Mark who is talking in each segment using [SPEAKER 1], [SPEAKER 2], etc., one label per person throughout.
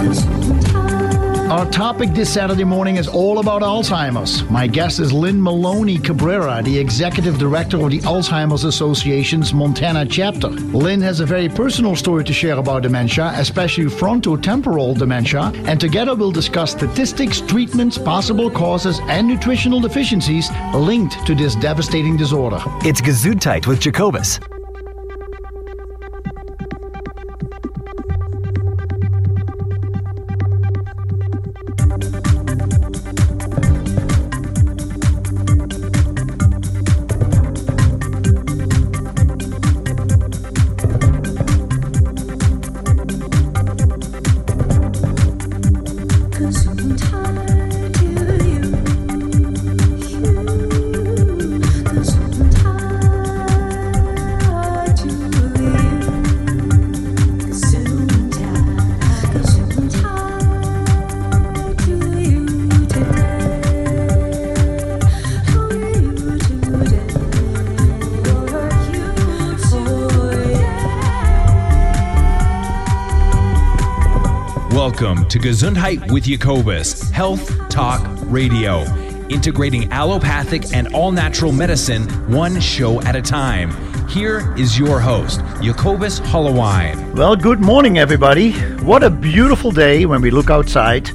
[SPEAKER 1] Our topic this Saturday morning is all about Alzheimer's. My guest is Lynn Maloney Cabrera, the executive director of the Alzheimer's Association's Montana chapter. Lynn has a very personal story to share about dementia, especially frontotemporal dementia, and together we'll discuss statistics, treatments, possible causes, and nutritional deficiencies linked to this devastating disorder.
[SPEAKER 2] It's Gesundheit with Jacobus.
[SPEAKER 3] To Gesundheit with Jacobus, Health Talk Radio, integrating allopathic and all natural medicine one show at a time. Here is your host, Jacobus Hollowine.
[SPEAKER 1] Well, good morning, everybody. What a beautiful day when we look outside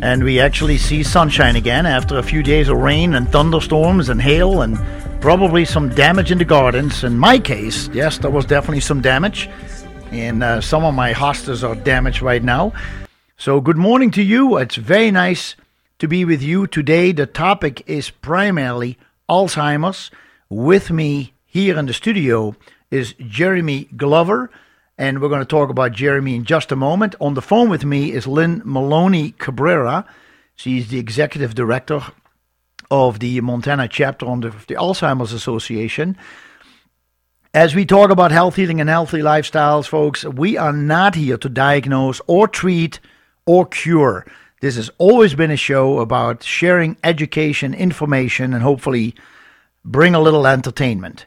[SPEAKER 1] and we actually see sunshine again after a few days of rain and thunderstorms and hail and probably some damage in the gardens. In my case, yes, there was definitely some damage, and uh, some of my hostas are damaged right now. So, good morning to you. It's very nice to be with you today. The topic is primarily Alzheimer's. With me here in the studio is Jeremy Glover, and we're going to talk about Jeremy in just a moment. On the phone with me is Lynn Maloney Cabrera. She's the executive director of the Montana chapter on the, the Alzheimer's Association. As we talk about health eating and healthy lifestyles, folks, we are not here to diagnose or treat or cure. This has always been a show about sharing education, information, and hopefully bring a little entertainment.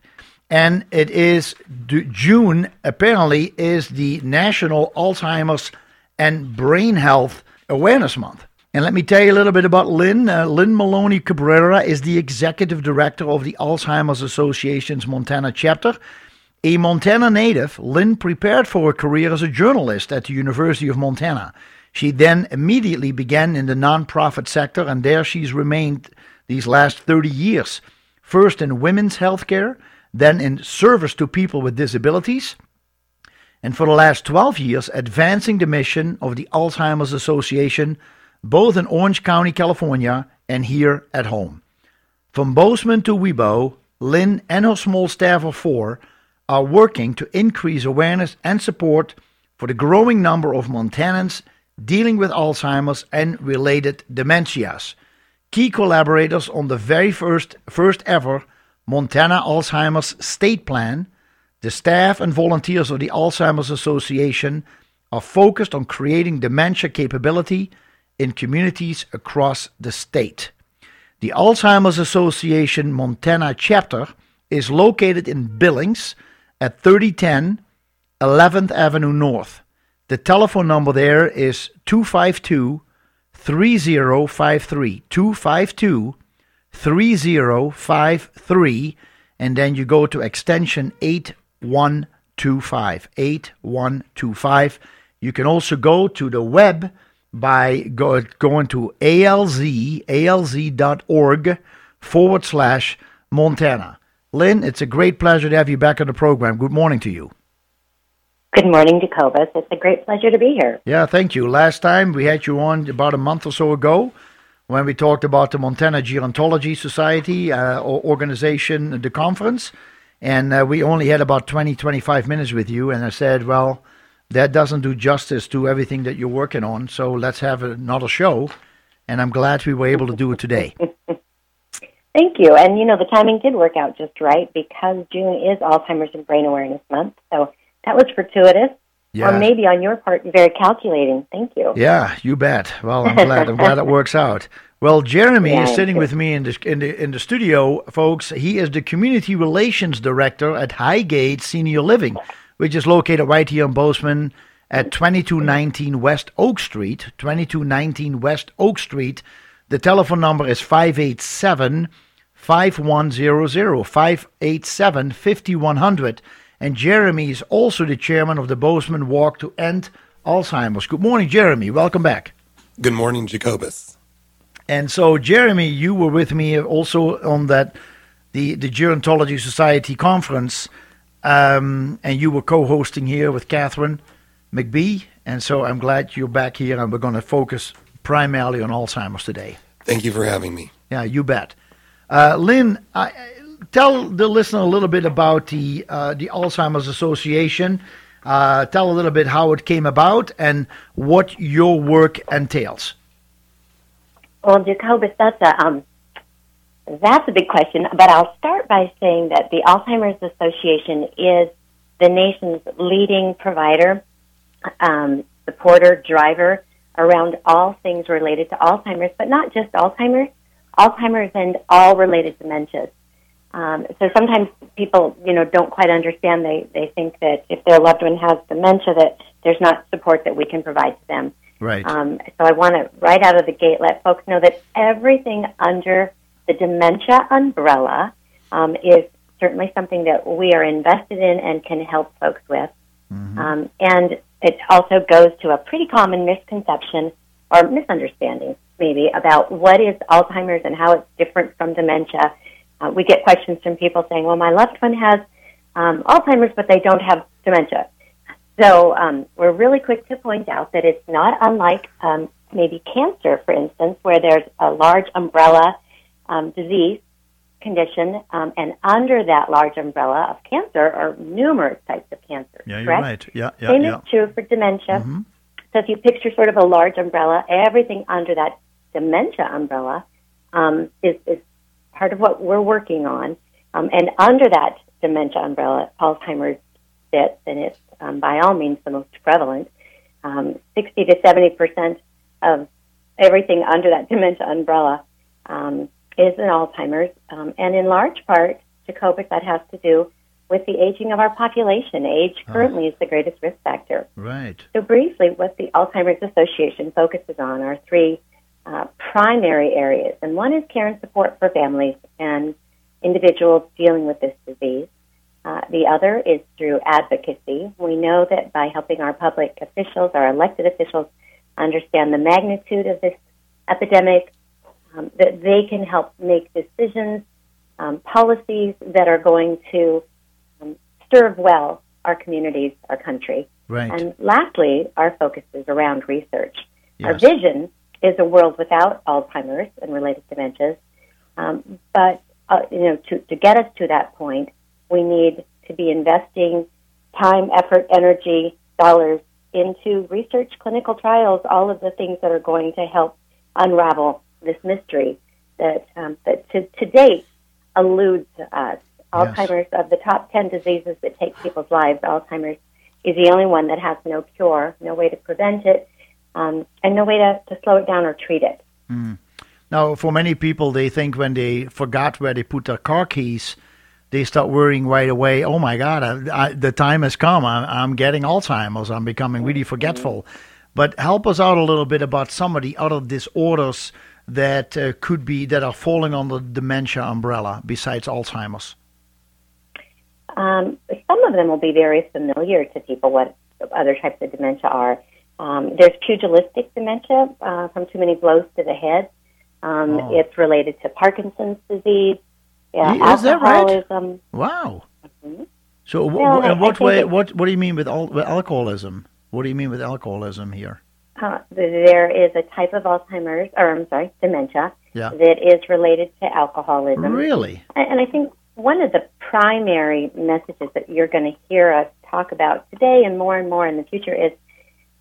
[SPEAKER 1] And it is June, apparently, is the National Alzheimer's and Brain Health Awareness Month. And let me tell you a little bit about Lynn. Uh, Lynn Maloney Cabrera is the executive director of the Alzheimer's Association's Montana chapter. A Montana native, Lynn prepared for a career as a journalist at the University of Montana. She then immediately began in the nonprofit sector, and there she's remained these last 30 years. First in women's healthcare, then in service to people with disabilities, and for the last 12 years, advancing the mission of the Alzheimer's Association, both in Orange County, California, and here at home. From Bozeman to Wibaux, Lynn and her small staff of four are working to increase awareness and support for the growing number of Montanans dealing with Alzheimer's and related dementias. Key collaborators on the very first, first ever Montana Alzheimer's State Plan, the staff and volunteers of the Alzheimer's Association are focused on creating dementia capability in communities across the state. The Alzheimer's Association Montana chapter is located in Billings at 3010 11th Avenue North. The telephone number there is 252 3053. 252 3053. And then you go to extension 8125. 8125. You can also go to the web by go, going to alz, alz.org forward slash Montana. Lynn, it's a great pleasure to have you back on the program. Good morning to you.
[SPEAKER 4] Good morning, Jacobus. It's a great pleasure to be here.
[SPEAKER 1] Yeah, thank you. Last time we had you on about a month or so ago when we talked about the Montana Gerontology Society uh, organization, the conference, and uh, we only had about 20, 25 minutes with you. And I said, well, that doesn't do justice to everything that you're working on, so let's have another show. And I'm glad we were able to do it today.
[SPEAKER 4] Thank you. And, you know, the timing did work out just right because June is Alzheimer's and Brain Awareness Month. So that was fortuitous. Yeah. Or maybe on your part, very calculating. Thank you.
[SPEAKER 1] Yeah, you bet. Well, I'm glad. I'm glad it works out. Well, Jeremy yeah, is sitting with me in the, in the in the studio, folks. He is the community relations director at Highgate Senior Living, which is located right here in Bozeman, at 2219 West Oak Street. 2219 West Oak Street. The telephone number is 587 5100 587 5100. And Jeremy is also the chairman of the Bozeman Walk to End Alzheimer's. Good morning, Jeremy. Welcome back.
[SPEAKER 5] Good morning, Jacobus.
[SPEAKER 1] And so, Jeremy, you were with me also on that the the Gerontology Society conference, um, and you were co-hosting here with Catherine McBee. And so, I'm glad you're back here, and we're going to focus primarily on Alzheimer's today.
[SPEAKER 5] Thank you for having me.
[SPEAKER 1] Yeah, you bet. Uh, Lynn, I, tell the listener a little bit about the uh, the Alzheimer's Association. Uh, tell a little bit how it came about and what your work entails.
[SPEAKER 4] Well, Jacobus, that's a um, that's a big question. But I'll start by saying that the Alzheimer's Association is the nation's leading provider, um, supporter, driver around all things related to Alzheimer's, but not just Alzheimer's, Alzheimer's and all related dementias. Um, so sometimes people, you know, don't quite understand. They they think that if their loved one has dementia, that there's not support that we can provide to them.
[SPEAKER 1] Right.
[SPEAKER 4] Um, so I want to right out of the gate let folks know that everything under the dementia umbrella um, is certainly something that we are invested in and can help folks with. Mm-hmm. Um, and it also goes to a pretty common misconception or misunderstanding, maybe, about what is Alzheimer's and how it's different from dementia uh, we get questions from people saying, well, my loved one has um, Alzheimer's, but they don't have dementia. So um, we're really quick to point out that it's not unlike um, maybe cancer, for instance, where there's a large umbrella um, disease condition, um, and under that large umbrella of cancer are numerous types of cancer.
[SPEAKER 1] Yeah, you're
[SPEAKER 4] correct?
[SPEAKER 1] right. Yeah, yeah,
[SPEAKER 4] Same
[SPEAKER 1] yeah.
[SPEAKER 4] is true for dementia.
[SPEAKER 1] Mm-hmm.
[SPEAKER 4] So if you picture sort of a large umbrella, everything under that dementia umbrella um, is, is part of what we're working on. Um, and under that dementia umbrella, Alzheimer's sits, and it's um, by all means the most prevalent. Um, 60 to 70 percent of everything under that dementia umbrella um, is an Alzheimer's, um, and in large part, Jacobus, that has to do with the aging of our population. Age ah. currently oh. is the greatest risk factor.
[SPEAKER 1] Right.
[SPEAKER 4] So briefly, what the Alzheimer's Association focuses on are three uh, primary areas, and one is care and support for families and individuals dealing with this disease. Uh, the other is through advocacy. We know that by helping our public officials, our elected officials, understand the magnitude of this epidemic, um, that they can help make decisions, um, policies that are going to um, serve well our communities, our country.
[SPEAKER 1] Right.
[SPEAKER 4] And lastly, our focus is around research.
[SPEAKER 1] Yes.
[SPEAKER 4] Our vision is a world without Alzheimer's and related dementias. Um, but uh, you know, to, to get us to that point, we need to be investing time, effort, energy, dollars into research, clinical trials, all of the things that are going to help unravel this mystery that um, that to, to date eludes us. Alzheimer's of the top ten diseases that take people's lives, Alzheimer's is the only one that has no cure, no way to prevent it, um, and no way to, to slow it down or treat it.
[SPEAKER 1] Mm. Now, for many people, they think when they forgot where they put their car keys, they start worrying right away. Oh my God, I, I, the time has come. I'm, I'm, getting Alzheimer's. I'm becoming really forgetful. But help us out a little bit about some of the other disorders that uh, could be that are falling under the dementia umbrella besides Alzheimer's.
[SPEAKER 4] Um, some of them will be very familiar to people. What other types of dementia are? Um, there's pugilistic dementia uh, from too many blows to the head. Um, oh. It's related to Parkinson's disease.
[SPEAKER 1] Yeah, is that right? Wow. Mm-hmm. So, w- well, in what way? What What do you mean with, al- with alcoholism? What do you mean with alcoholism here?
[SPEAKER 4] Uh, there is a type of Alzheimer's, or I'm sorry, dementia,
[SPEAKER 1] yeah.
[SPEAKER 4] that is related to alcoholism.
[SPEAKER 1] Really?
[SPEAKER 4] And, and I think one of the primary messages that you're going to hear us talk about today and more and more in the future is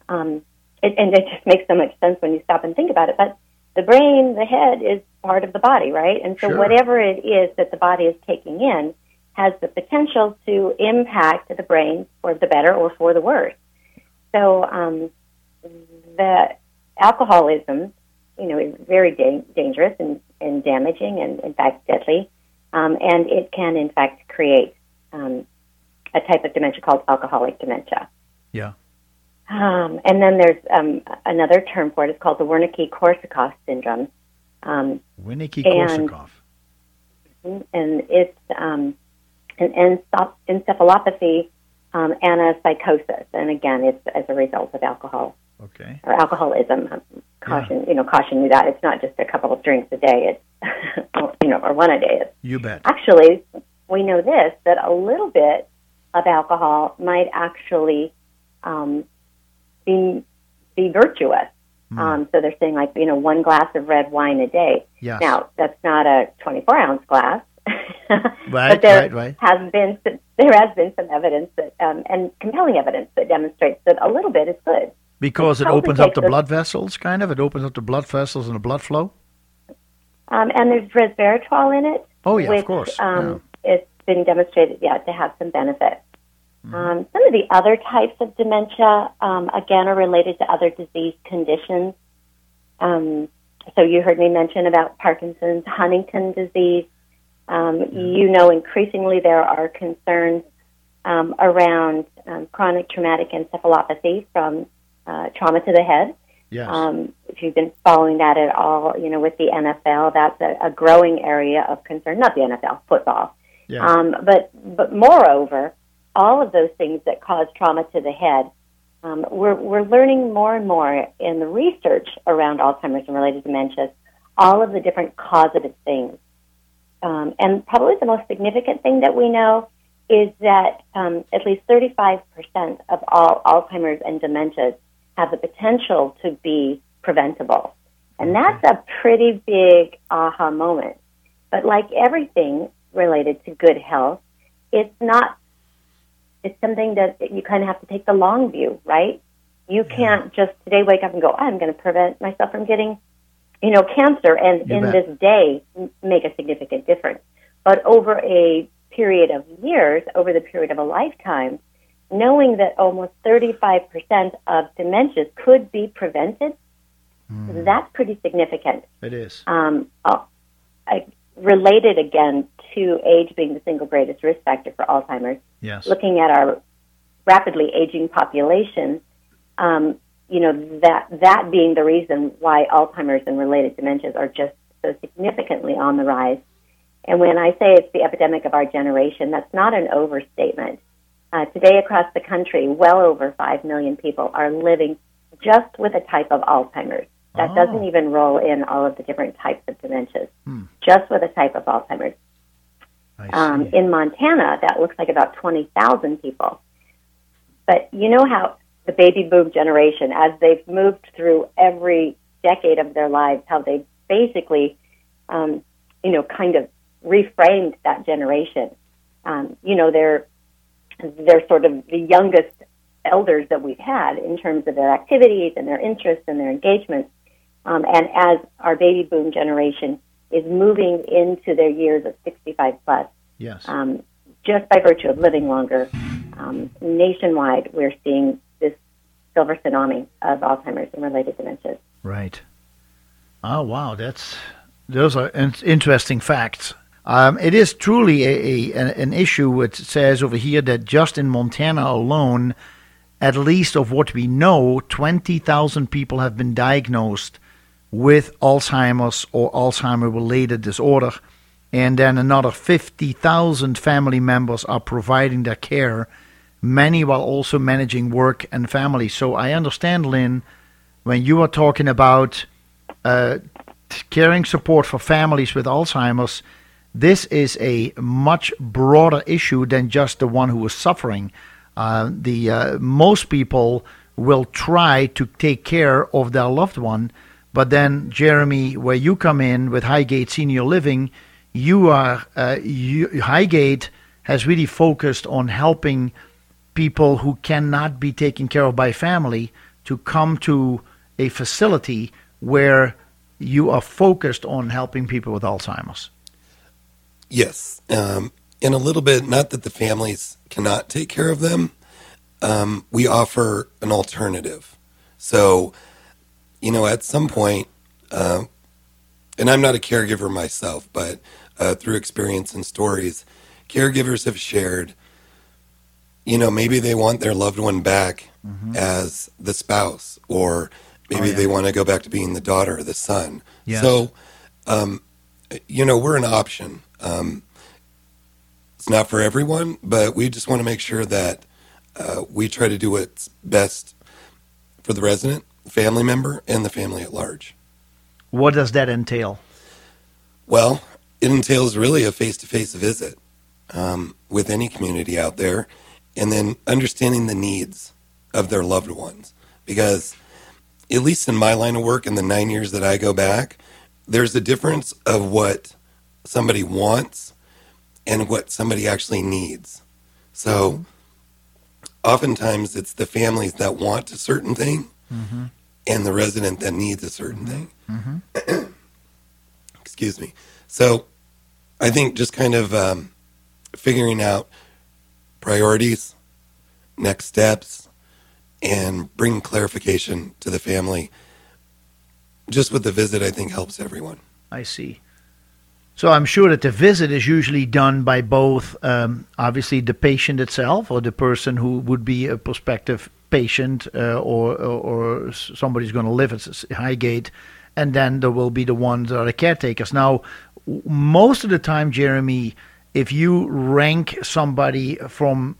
[SPEAKER 4] um, it, and it just makes so much sense when you stop and think about it. But the brain, the head, is part of the body, right? And so
[SPEAKER 1] sure.
[SPEAKER 4] whatever it is that the body is taking in has the potential to impact the brain for the better or for the worse. So um, the alcoholism, you know, is very da- dangerous and, and damaging and, in fact, deadly. Um, and it can, in fact, create um, a type of dementia called alcoholic dementia.
[SPEAKER 1] Yeah.
[SPEAKER 4] Um, and then there's um, another term for it. It's called the Wernicke-Korsakoff syndrome.
[SPEAKER 1] Um, Wernicke-Korsakoff.
[SPEAKER 4] And, and it's um, an encephalopathy um, and a psychosis. And again, it's as a result of alcohol.
[SPEAKER 1] Okay.
[SPEAKER 4] Or alcoholism. Caution, yeah. you know, caution you that it's not just a couple of drinks a day. It's, you know, or one a day. It's,
[SPEAKER 1] you bet.
[SPEAKER 4] Actually, we know this that a little bit of alcohol might actually um, be be virtuous. Mm. Um, so they're saying like you know one glass of red wine a day.
[SPEAKER 1] Yes.
[SPEAKER 4] Now that's not a 24 ounce glass.
[SPEAKER 1] right,
[SPEAKER 4] but there
[SPEAKER 1] right, right.
[SPEAKER 4] has been there has been some evidence that um, and compelling evidence that demonstrates that a little bit is good.
[SPEAKER 1] Because it, it opens up the blood vessels, kind of. It opens up the blood vessels and the blood flow.
[SPEAKER 4] Um, and there's resveratrol in it.
[SPEAKER 1] Oh yeah,
[SPEAKER 4] which,
[SPEAKER 1] of course.
[SPEAKER 4] Um, yeah. It's been demonstrated, yeah, to have some benefit. Um, some of the other types of dementia, um, again, are related to other disease conditions. Um, so you heard me mention about Parkinson's, Huntington disease. Um, mm-hmm. You know, increasingly there are concerns um, around um, chronic traumatic encephalopathy from uh, trauma to the head.
[SPEAKER 1] Yes.
[SPEAKER 4] Um, if you've been following that at all, you know, with the NFL, that's a, a growing area of concern. Not the NFL, football.
[SPEAKER 1] Yeah.
[SPEAKER 4] Um, but but moreover, all of those things that cause trauma to the head, um, we're we're learning more and more in the research around Alzheimer's and related dementias, all of the different causative things. Um, and probably the most significant thing that we know is that um, at least 35% of all Alzheimer's and dementias have the potential to be preventable. And that's a pretty big aha moment. But like everything related to good health, it's not, it's something that you kind of have to take the long view, right? You can't just today wake up and go, I'm going to prevent myself from getting, you know, cancer and
[SPEAKER 1] You
[SPEAKER 4] in
[SPEAKER 1] bet.
[SPEAKER 4] this day make a significant difference. But over a period of years, over the period of a lifetime, knowing that almost 35% of dementias could be prevented, that's pretty significant.
[SPEAKER 1] It is.
[SPEAKER 4] Um, uh, I, related again to age being the single greatest risk factor for Alzheimer's,
[SPEAKER 1] Yes.
[SPEAKER 4] looking at our rapidly aging population, um, you know, that, that being the reason why Alzheimer's and related dementias are just so significantly on the rise. And when I say it's the epidemic of our generation, that's not an overstatement. Uh, today across the country, well over 5 million people are living just with a type of Alzheimer's. That
[SPEAKER 1] Oh.
[SPEAKER 4] doesn't even roll in all of the different types of dementias,
[SPEAKER 1] Hmm.
[SPEAKER 4] just with a type of Alzheimer's. Um, in Montana, that looks like about 20,000 people. But you know how the baby boom generation, as they've moved through every decade of their lives, how they basically, um, you know, kind of reframed that generation. Um, you know, they're they're sort of the youngest elders that we've had in terms of their activities and their interests and their engagements. Um, and as our baby boom generation is moving into their years of 65 plus,
[SPEAKER 1] yes.
[SPEAKER 4] um, just by virtue of living longer, um, nationwide, we're seeing this silver tsunami of Alzheimer's and related dementias.
[SPEAKER 1] Right. Oh wow, that's those are in- interesting facts. Um, it is truly a, a an issue. It says over here that just in Montana alone, at least of what we know, twenty thousand people have been diagnosed with Alzheimer's or Alzheimer-related disorder, and then another fifty thousand family members are providing their care. Many while also managing work and family. So I understand, Lynn, when you are talking about uh, caring support for families with Alzheimer's, this is a much broader issue than just the one who is suffering. Uh, the uh, most people will try to take care of their loved one, but then Jeremy, where you come in with Highgate Senior Living, you are uh, you, Highgate has really focused on helping people who cannot be taken care of by family to come to a facility where you are focused on helping people with Alzheimer's.
[SPEAKER 5] Yes. Um, a little bit, not that the families cannot take care of them, um, we offer an alternative. So, you know, at some point, uh, and I'm not a caregiver myself, but uh, through experience and stories, caregivers have shared, you know, maybe they want their loved one back mm-hmm. as the spouse, or maybe oh, yeah. they want to go back to being the daughter or the son. Yes. So, um, you know, we're an option. Um, it's not for everyone, but we just want to make sure that uh, we try to do what's best for the resident, family member, and the family at large.
[SPEAKER 1] What does that entail?
[SPEAKER 5] Well, it entails really a face to face visit um, with any community out there, and then understanding the needs of their loved ones. Because, at least in my line of work, in the nine years that I go back, there's a difference of what somebody wants and what somebody actually needs. So, oftentimes it's the families that want a certain thing mm-hmm. And the resident that needs a certain mm-hmm. thing. Mm-hmm. Excuse me. So, I think just kind of um, figuring out priorities, next steps, and bringing clarification to the family. Just with the visit, I think helps everyone.
[SPEAKER 1] I see. So I'm sure that the visit is usually done by both, um, obviously, the patient itself or the person who would be a prospective patient uh, or, or, or somebody's going to live at Highgate, and then there will be the ones that are the caretakers. Now, most of the time, Jeremy, if you rank somebody from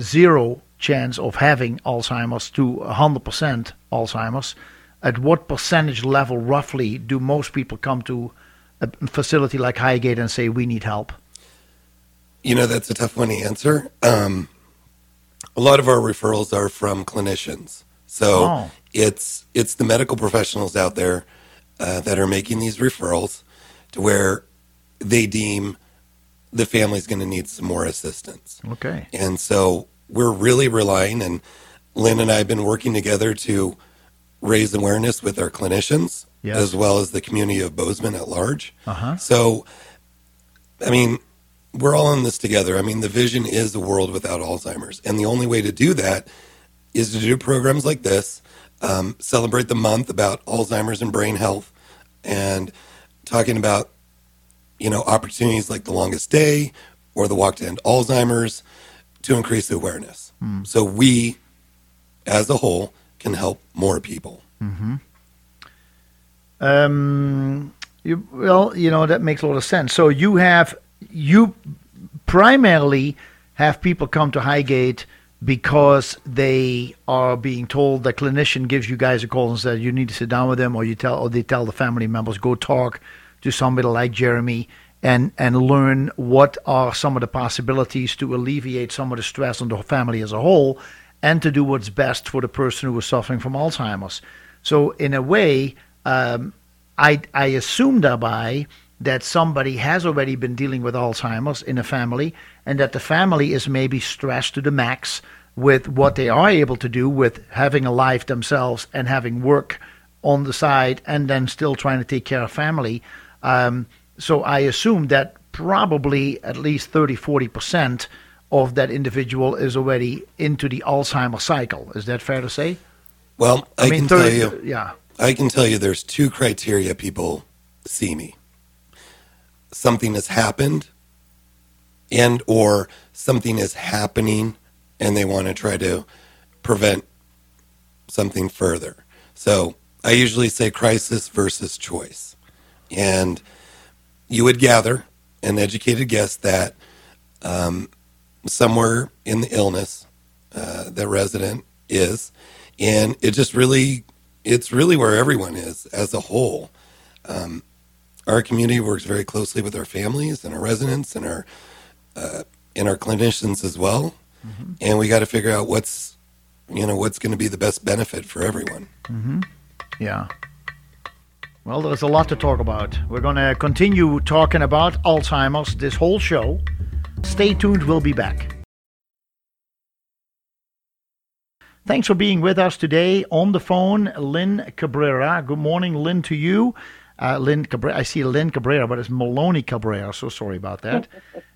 [SPEAKER 1] zero chance of having Alzheimer's to 100% Alzheimer's, at what percentage level roughly do most people come to a facility like Highgate and say, we need help?
[SPEAKER 5] You know, that's a tough one to answer. Um, a lot of our referrals are from clinicians. So oh. it's it's the medical professionals out there uh, that are making these referrals to where they deem the family's going to need some more assistance.
[SPEAKER 1] Okay.
[SPEAKER 5] And so we're really relying, and Lynn and I have been working together to raise awareness with our clinicians yes. as well as the community of Bozeman at large. Uh-huh. So, I mean, we're all in this together. I mean, the vision is a world without Alzheimer's. And the only way to do that is to do programs like this, um, celebrate the month about Alzheimer's and brain health, and talking about you know, opportunities like the longest day or the walk to end Alzheimer's to increase the awareness. Mm. So we, as a whole, can help more people.
[SPEAKER 1] Mm-hmm. Um, you, well, you know that makes a lot of sense. So you have you primarily have people come to Highgate because they are being told the clinician gives you guys a call and says you need to sit down with them, or you tell or they tell the family members go talk to somebody like Jeremy and and learn what are some of the possibilities to alleviate some of the stress on the family as a whole and to do what's best for the person who is suffering from Alzheimer's. So in a way, um, I I assume thereby that somebody has already been dealing with Alzheimer's in a family and that the family is maybe stressed to the max with what they are able to do with having a life themselves and having work on the side and then still trying to take care of family um, so I assume that probably at least 30, 40% of that individual is already into the Alzheimer cycle. Is that fair to say?
[SPEAKER 5] Well, I, I mean, can 30, tell you, yeah. I can tell you there's two criteria people see me. Something has happened and or something is happening and they want to try to prevent something further. So I usually say crisis versus choice. And you would gather an educated guess that um, somewhere in the illness uh, the resident is, and it just really, it's really where everyone is as a whole. Um, our community works very closely with our families and our residents and our uh, and our clinicians as well, mm-hmm. and we got to figure out what's you know what's going to be the best benefit for everyone.
[SPEAKER 1] Mm-hmm. Yeah. Well, there's a lot to talk about. We're going to continue talking about Alzheimer's this whole show. Stay tuned, we'll be back. Thanks for being with us today on the phone, Lynn Cabrera. Good morning, Lynn, to you. Uh, Lynn Cabrera. I see Lynn Cabrera, but it's Maloney Cabrera. So sorry about that.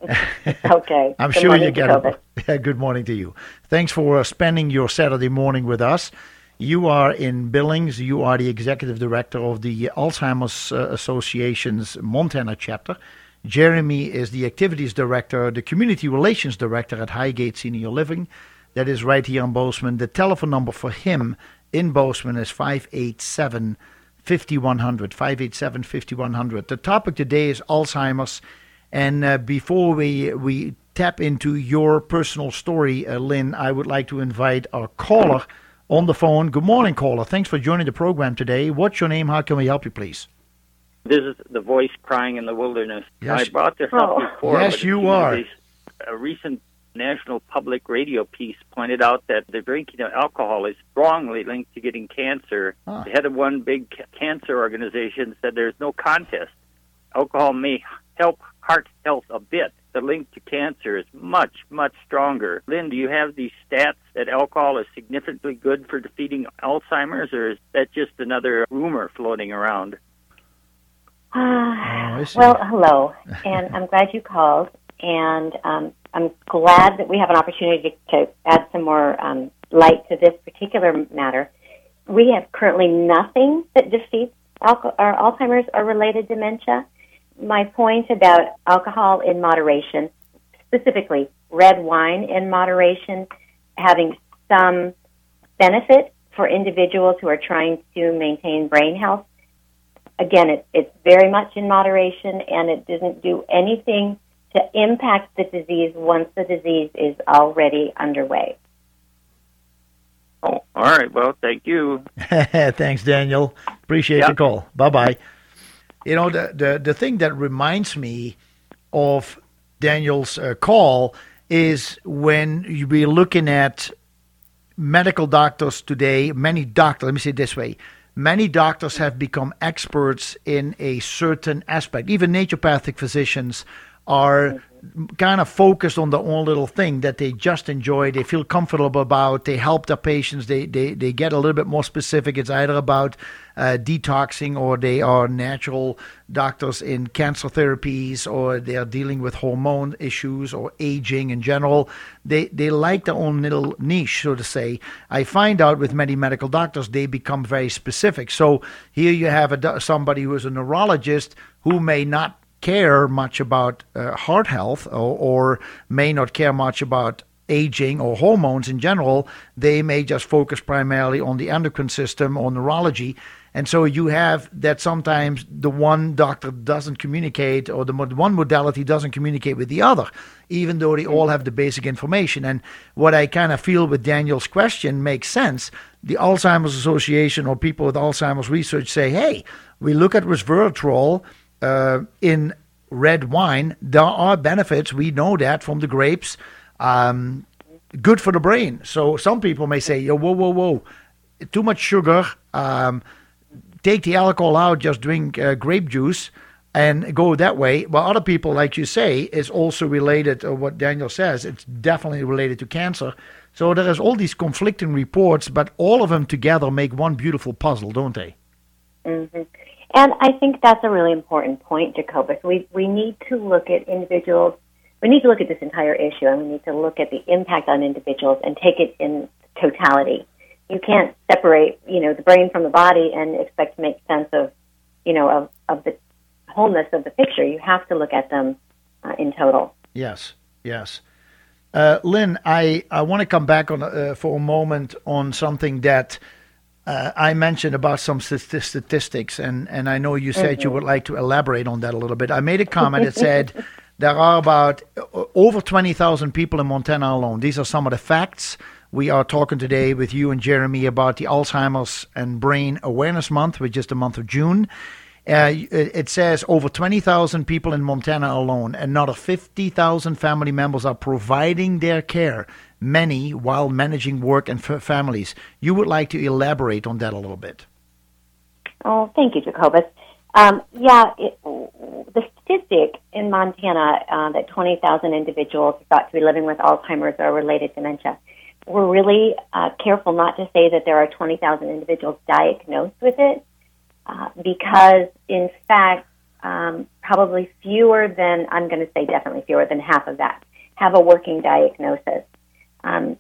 [SPEAKER 4] okay.
[SPEAKER 1] I'm good sure you get it. good morning to you. Thanks for uh, spending your Saturday morning with us. You are in Billings. You are the executive director of the Alzheimer's uh, Association's Montana chapter. Jeremy is the activities director, the community relations director at Highgate Senior Living. that is right here in Bozeman. The telephone number for him in Bozeman is 587 5100. 587 5100. The topic today is Alzheimer's. And uh, before we, we tap into your personal story, uh, Lynn, I would like to invite our caller on the phone. Good morning, caller. Thanks for joining the program today. What's your name? How can we help you, please?
[SPEAKER 6] This is the voice crying in the wilderness. Yes. I brought this oh. up before.
[SPEAKER 1] Yes, you are.
[SPEAKER 6] A recent national public radio piece pointed out that the drinking of alcohol is strongly linked to getting cancer. Huh. The head of one big cancer organization said there's no contest. Alcohol may help heart health a bit. The link to cancer is much, much stronger. Lynn, do you have these stats that alcohol is significantly good for defeating Alzheimer's, or is that just another rumor floating around?
[SPEAKER 4] Uh, oh, well, hello, and I'm glad you called, and um, I'm glad that we have an opportunity to, add some more um, light to this particular matter. We have currently nothing that defeats alco- or Alzheimer's or related dementia. My point about alcohol in moderation, specifically red wine in moderation, having some benefit for individuals who are trying to maintain brain health. Again, it, it's very much in moderation and it doesn't do anything to impact the disease once the disease is already underway.
[SPEAKER 6] Oh, all right. Well, thank you.
[SPEAKER 1] Thanks, Daniel. Appreciate yep. the call. Bye bye. You know, the, the, the thing that reminds me of Daniel's uh, call is when you be looking at medical doctors today, many doctors, let me say it this way, many doctors have become experts in a certain aspect. Even naturopathic physicians are kind of focused on the own little thing that they just enjoy, they feel comfortable about, they help their patients, they, they, they get a little bit more specific. It's either about uh, detoxing or they are natural doctors in cancer therapies or they are dealing with hormone issues or aging in general. They, they like their own little niche, so to say. I find out with many medical doctors, they become very specific. So here you have a, somebody who is a neurologist who may not care much about uh, heart health or, or, may not care much about aging or hormones in general. They may just focus primarily on the endocrine system or neurology. And so you have that sometimes the one doctor doesn't communicate or the one modality doesn't communicate with the other, even though they all have the basic information. And what I kind of feel with Daniel's question makes sense. The Alzheimer's Association or people with Alzheimer's research say, hey, we look at resveratrol uh, in red wine, there are benefits. We know that from the grapes. Um, good for the brain. So some people may say, "Yo, whoa, whoa, whoa, too much sugar. Um, take the alcohol out. Just drink uh, grape juice." And go that way. Well, other people, like you say, is also related to what Daniel says. It's definitely related to cancer. So there is all these conflicting reports, but all of them together make one beautiful puzzle, don't they?
[SPEAKER 4] Mm-hmm. And I think that's a really important point, Jacobus. We, we need to look at individuals, we need to look at this entire issue, and we need to look at the impact on individuals and take it in totality. You can't separate, you know, the brain from the body and expect to make sense of, you know, of, of the wholeness of the picture. You have to look at them uh, in total.
[SPEAKER 1] Yes, yes. Uh, Lynn, I, I want to come back on uh, for a moment on something that uh, I mentioned about some statistics, and, and I know you said mm-hmm. you would like to elaborate on that a little bit. I made a comment that said there are about uh, over 20,000 people in Montana alone. These are some of the facts. We are talking today with you and Jeremy about the Alzheimer's and Brain Awareness Month, which is the month of June. Uh, it says over 20,000 people in Montana alone, and another 50,000 family members are providing their care many while managing work and families. You would like to elaborate on that a little bit.
[SPEAKER 4] Oh, thank you, Jacobus. Um, yeah, it, the statistic in Montana uh, that 20,000 individuals thought to be living with Alzheimer's or related dementia. We're really uh, careful not to say that there are 20,000 individuals diagnosed with it uh, because, in fact, um, probably fewer than, I'm going to say definitely fewer than half of that, have a working diagnosis. Um,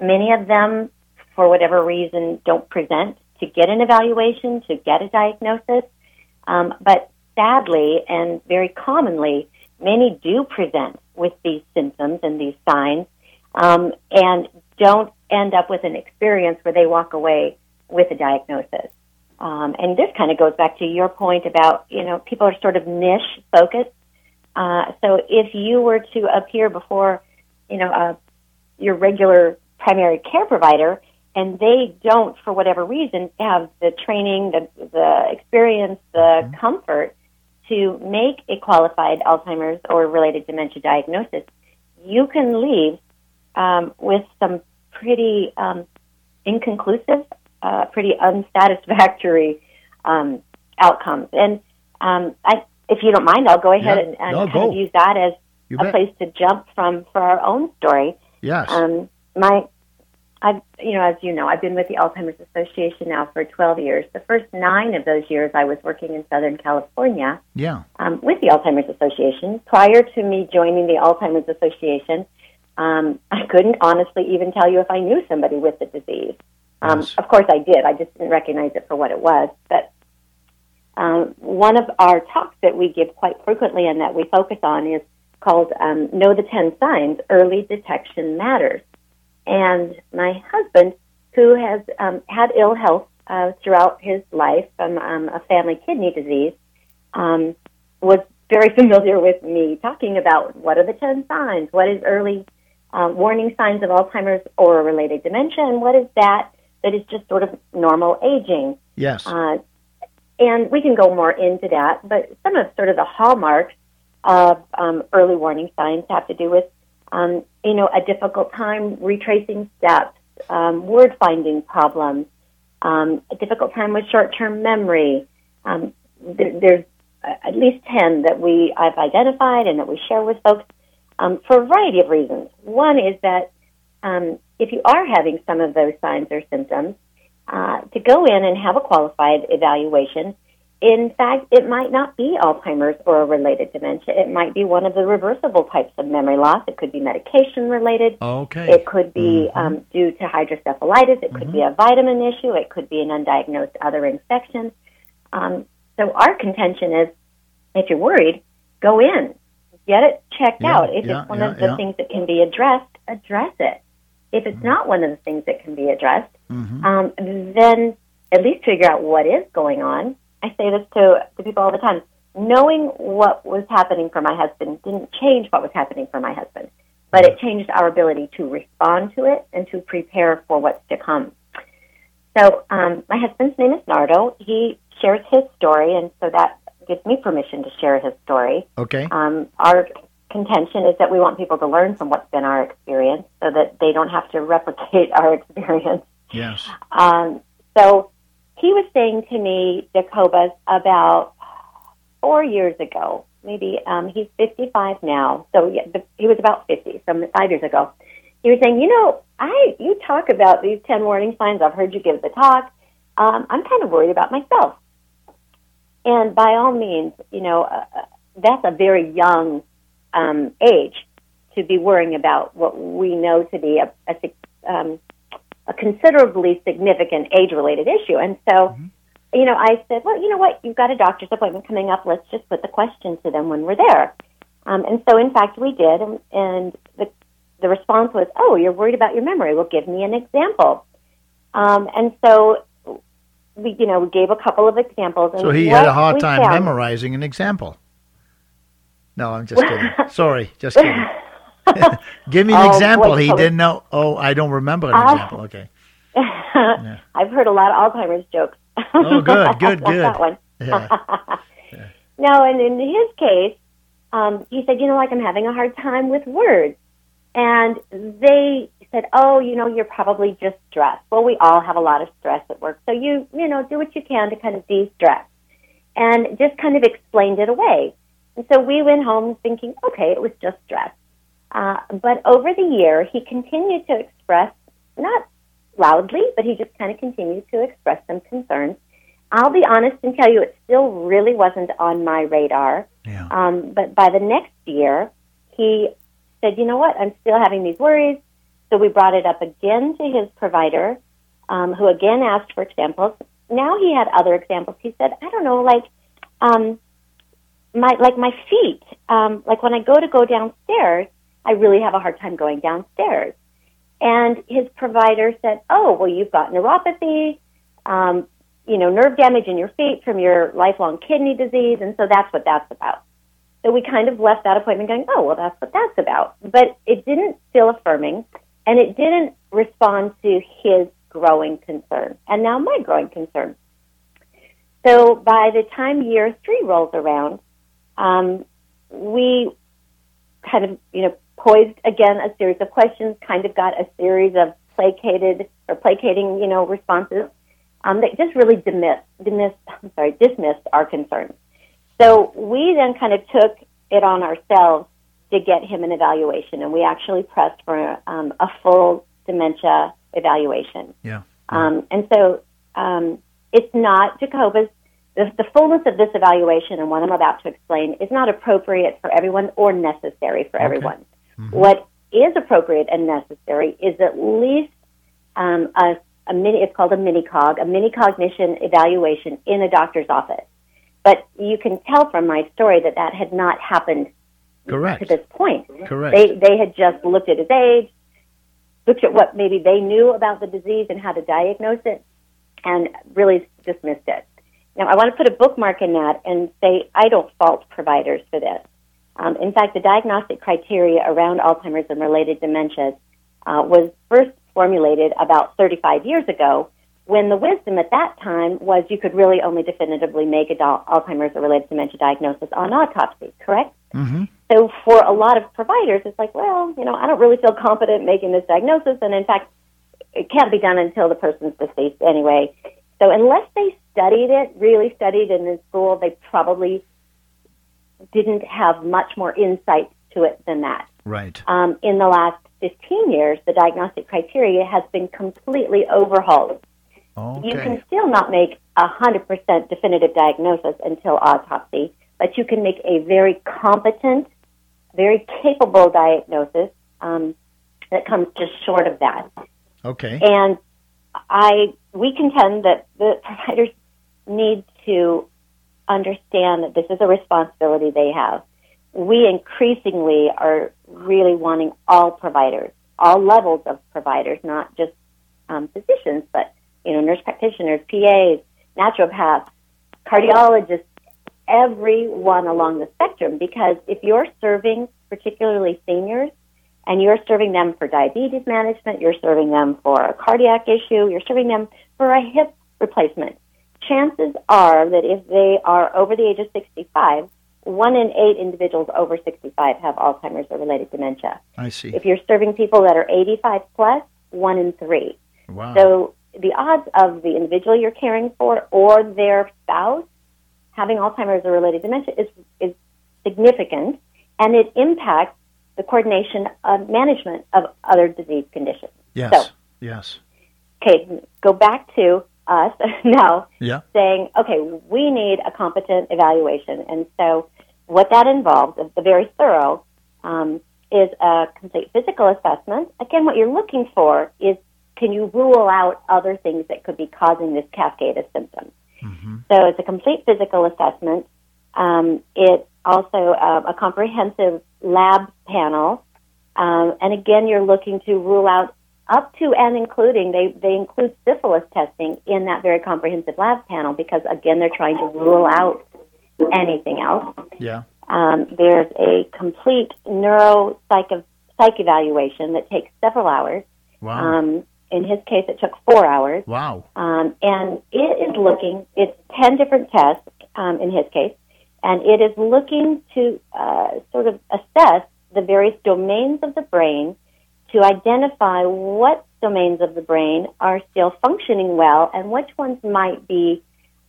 [SPEAKER 4] many of them, for whatever reason, don't present to get an evaluation, to get a diagnosis. Um, but sadly and very commonly, many do present with these symptoms and these signs. um, and don't end up with an experience where they walk away with a diagnosis. Um, and this kind of goes back to your point about, you know, people are sort of niche focused. Uh, so if you were to appear before, you know, uh, your regular primary care provider, and they don't, for whatever reason, have the training, the, the experience, the mm-hmm. comfort to make a qualified Alzheimer's or related dementia diagnosis, you can leave um, with some pretty um, inconclusive, uh, pretty unsatisfactory um, outcomes. And um, I, if you don't mind, I'll go ahead yeah. and, and no, kind go. of use that as you a bet. place to jump from for our own story.
[SPEAKER 1] Yes.
[SPEAKER 4] Um, my I've, you know, as you know, I've been with the Alzheimer's Association now for 12 years. The first nine of those years, I was working in Southern California.
[SPEAKER 1] Yeah.
[SPEAKER 4] Um, with the Alzheimer's Association. Prior to me joining the Alzheimer's Association, um, I couldn't honestly even tell you if I knew somebody with the disease. Um, yes. Of course, I did. I just didn't recognize it for what it was. But um, one of our talks that we give quite frequently and that we focus on is called um, "Know the Ten Signs: Early Detection Matters." And my husband, who has um, had ill health uh, throughout his life from um, a family kidney disease, um, was very familiar with me talking about what are the 10 signs, what is early uh, warning signs of Alzheimer's or related dementia, and what is that that is just sort of normal aging.
[SPEAKER 1] Yes. Uh,
[SPEAKER 4] and we can go more into that, but some of sort of the hallmarks of um, early warning signs have to do with um, you know, a difficult time retracing steps, um, word finding problems, um, a difficult time with short term memory. Um, there, there's at least 10 that we I've identified and that we share with folks um, for a variety of reasons. One is that um, if you are having some of those signs or symptoms, uh, to go in and have a qualified evaluation in fact, it might not be Alzheimer's or a related dementia. It might be one of the reversible types of memory loss. It could be medication related.
[SPEAKER 1] Okay.
[SPEAKER 4] It could be mm-hmm. um, due to hydrocephalitis. It mm-hmm. could be a vitamin issue. It could be an undiagnosed other infection. Um, so our contention is, if you're worried, go in, get it checked yeah, out. If yeah, it's one yeah, of the things that can be addressed, address it. If it's mm-hmm. not one of the things that can be addressed, mm-hmm. um, then at least figure out what is going on I say this to, to people all the time. Knowing what was happening for my husband didn't change what was happening for my husband, but it changed our ability to respond to it and to prepare for what's to come. So, um, my husband's name is Nardo. He shares his story, and so that gives me permission to share his story.
[SPEAKER 1] Okay.
[SPEAKER 4] Um, our contention is that we want people to learn from what's been our experience so that they don't have to replicate our experience.
[SPEAKER 1] Yes.
[SPEAKER 4] Um, so he was saying to me, Jacobus, about four years ago, maybe um, he's 55 now. So yeah, the, he was about 50, so five years ago. He was saying, you know, I you talk about these 10 warning signs. I've heard you give the talk. Um, I'm kind of worried about myself. And by all means, you know, uh, uh that's a very young um, age to be worrying about what we know to be a, a um, a considerably significant age related issue. And so, mm-hmm. you know, I said, well, you know what, you've got a doctor's appointment coming up. Let's just put the question to them when we're there. Um, and so, in fact, we did. And, and the, the response was, oh, you're worried about your memory. Well, give me an example. Um, and so, we, you know, we gave a couple of examples.
[SPEAKER 1] so he had a hard time found, memorizing an example. No, I'm just kidding. Sorry, just kidding. Give me an oh, example. Boy, he didn't know. Oh, I don't remember an uh, example. Okay.
[SPEAKER 4] Yeah. I've heard a lot of Alzheimer's jokes.
[SPEAKER 1] oh, good, good, good.
[SPEAKER 4] that one. Yeah. yeah. No, and in his case, um, he said, you know, like I'm having a hard time with words. And they said, oh, you know, you're probably just stressed. Well, we all have a lot of stress at work. So you, you know, do what you can to kind of de-stress. And just kind of explained it away. And so we went home thinking, okay, it was just stress. Uh, but over the year, he continued to express, not loudly, but he just kind of continued to express some concerns. I'll be honest and tell you, it still really wasn't on my radar.
[SPEAKER 1] Yeah.
[SPEAKER 4] Um, but by the next year, he said, you know what, I'm still having these worries. So we brought it up again to his provider, um, who again asked for examples. Now he had other examples. He said, I don't know, like, um, my like my feet. Um, like when I go to go downstairs, I really have a hard time going downstairs. And his provider said, "Oh, well, you've got neuropathy, um, you know, nerve damage in your feet from your lifelong kidney disease, and so that's what that's about." So we kind of left that appointment going, "Oh, well, that's what that's about." But it didn't feel affirming, and it didn't respond to his growing concern, and now my growing concern. So by the time year three rolls around, um, we kind of, you know, poised again a series of questions, kind of got a series of placated or placating, you know, responses um, that just really dismissed, dismissed, I'm sorry, dismissed our concerns. So we then kind of took it on ourselves to get him an evaluation, and we actually pressed for um, a full dementia evaluation.
[SPEAKER 1] Yeah.
[SPEAKER 4] Um, and so um, it's not Jacobus. The, the fullness of this evaluation and what I'm about to explain is not appropriate for everyone or necessary for okay. everyone. Mm-hmm. What is appropriate and necessary is at least um, a, a mini. It's called a mini cog, a mini cognition evaluation in a doctor's office. But you can tell from my story that that had not happened
[SPEAKER 1] Correct.
[SPEAKER 4] to this point.
[SPEAKER 1] Correct.
[SPEAKER 4] They they had just looked at his age, looked at what maybe they knew about the disease and how to diagnose it, and really dismissed it. Now, I want to put a bookmark in that and say I don't fault providers for this. Um, in fact, the diagnostic criteria around Alzheimer's and related dementias uh, was first formulated about 35 years ago when the wisdom at that time was you could really only definitively make a Alzheimer's or related dementia diagnosis on autopsy, correct?
[SPEAKER 1] Mm-hmm.
[SPEAKER 4] So for a lot of providers, it's like, well, you know, I don't really feel confident making this diagnosis, and in fact, it can't be done until the person's deceased anyway. So unless they studied it, really studied it in school, they probably didn't have much more insight to it than that.
[SPEAKER 1] Right.
[SPEAKER 4] Um, in the last 15 years, the diagnostic criteria has been completely overhauled.
[SPEAKER 1] Okay.
[SPEAKER 4] You can still not make a 100% definitive diagnosis until autopsy, but you can make a very competent, very capable diagnosis um, that comes just short of that.
[SPEAKER 1] Okay.
[SPEAKER 4] And I we contend that the providers need to understand that this is a responsibility they have. We increasingly are really wanting all providers, all levels of providers, not just um, physicians, but you know, nurse practitioners, PAs, naturopaths, cardiologists, everyone along the spectrum. Because if you're serving particularly seniors and you're serving them for diabetes management, you're serving them for a cardiac issue, you're serving them for a hip replacement, chances are that if they are over the age of 65, one in eight individuals over 65 have Alzheimer's or related dementia.
[SPEAKER 1] I see.
[SPEAKER 4] If you're serving people that are 85 plus, one in three.
[SPEAKER 1] Wow.
[SPEAKER 4] So the odds of the individual you're caring for or their spouse having Alzheimer's or related dementia is, is significant, and it impacts the coordination of management of other disease conditions.
[SPEAKER 1] Yes.
[SPEAKER 4] So,
[SPEAKER 1] yes.
[SPEAKER 4] Okay, go back to us now
[SPEAKER 1] yeah.
[SPEAKER 4] saying, okay, we need a competent evaluation. And so what that involves, the very thorough, um, is a complete physical assessment. Again, what you're looking for is can you rule out other things that could be causing this cascade of symptoms?
[SPEAKER 1] Mm-hmm.
[SPEAKER 4] So it's a complete physical assessment. Um, it's also uh, a comprehensive lab panel. Um, and again, you're looking to rule out up to and including, they, they include syphilis testing in that very comprehensive lab panel because, again, they're trying to rule out anything else.
[SPEAKER 1] Yeah.
[SPEAKER 4] Um, there's a complete neuropsych psych evaluation that takes several hours.
[SPEAKER 1] Wow.
[SPEAKER 4] Um, in his case, it took four hours.
[SPEAKER 1] Wow.
[SPEAKER 4] Um, and it is looking, it's 10 different tests um, in his case, and it is looking to uh, sort of assess the various domains of the brain to identify what domains of the brain are still functioning well and which ones might be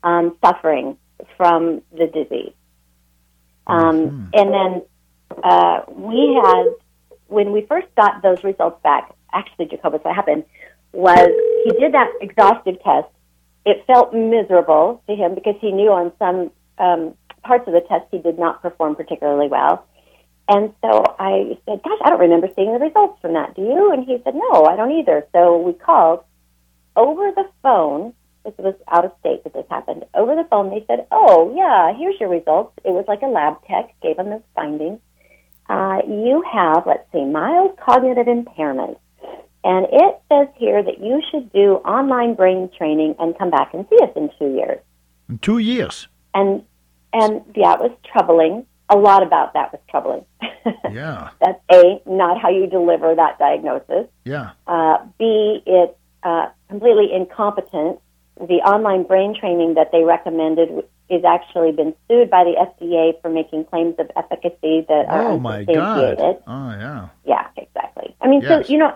[SPEAKER 4] um, suffering from the disease. Um, mm-hmm. And then uh, we had, when we first got those results back, actually, Jacobus, what happened was he did that exhaustive test. It felt miserable to him because he knew on some um, parts of the test he did not perform particularly well. And so I said, Gosh, I don't remember seeing the results from that. Do you? And he said, No, I don't either. So we called over the phone. This was out of state that this happened. Over the phone, they said, Oh, yeah, here's your results. It was like a lab tech gave them the findings. Uh, you have, let's see, mild cognitive impairment. And it says here that you should do online brain training and come back and see us in two years.
[SPEAKER 1] In two years.
[SPEAKER 4] And and yeah, it was troubling. A lot about that was troubling.
[SPEAKER 1] yeah.
[SPEAKER 4] That's A, not how you deliver that diagnosis.
[SPEAKER 1] Yeah.
[SPEAKER 4] Uh, B, it's uh, completely incompetent. The online brain training that they recommended is actually been sued by the FDA for making claims of efficacy that are
[SPEAKER 1] oh my god!
[SPEAKER 4] Oh
[SPEAKER 1] yeah.
[SPEAKER 4] Yeah, exactly. I mean,
[SPEAKER 1] yes.
[SPEAKER 4] so you know,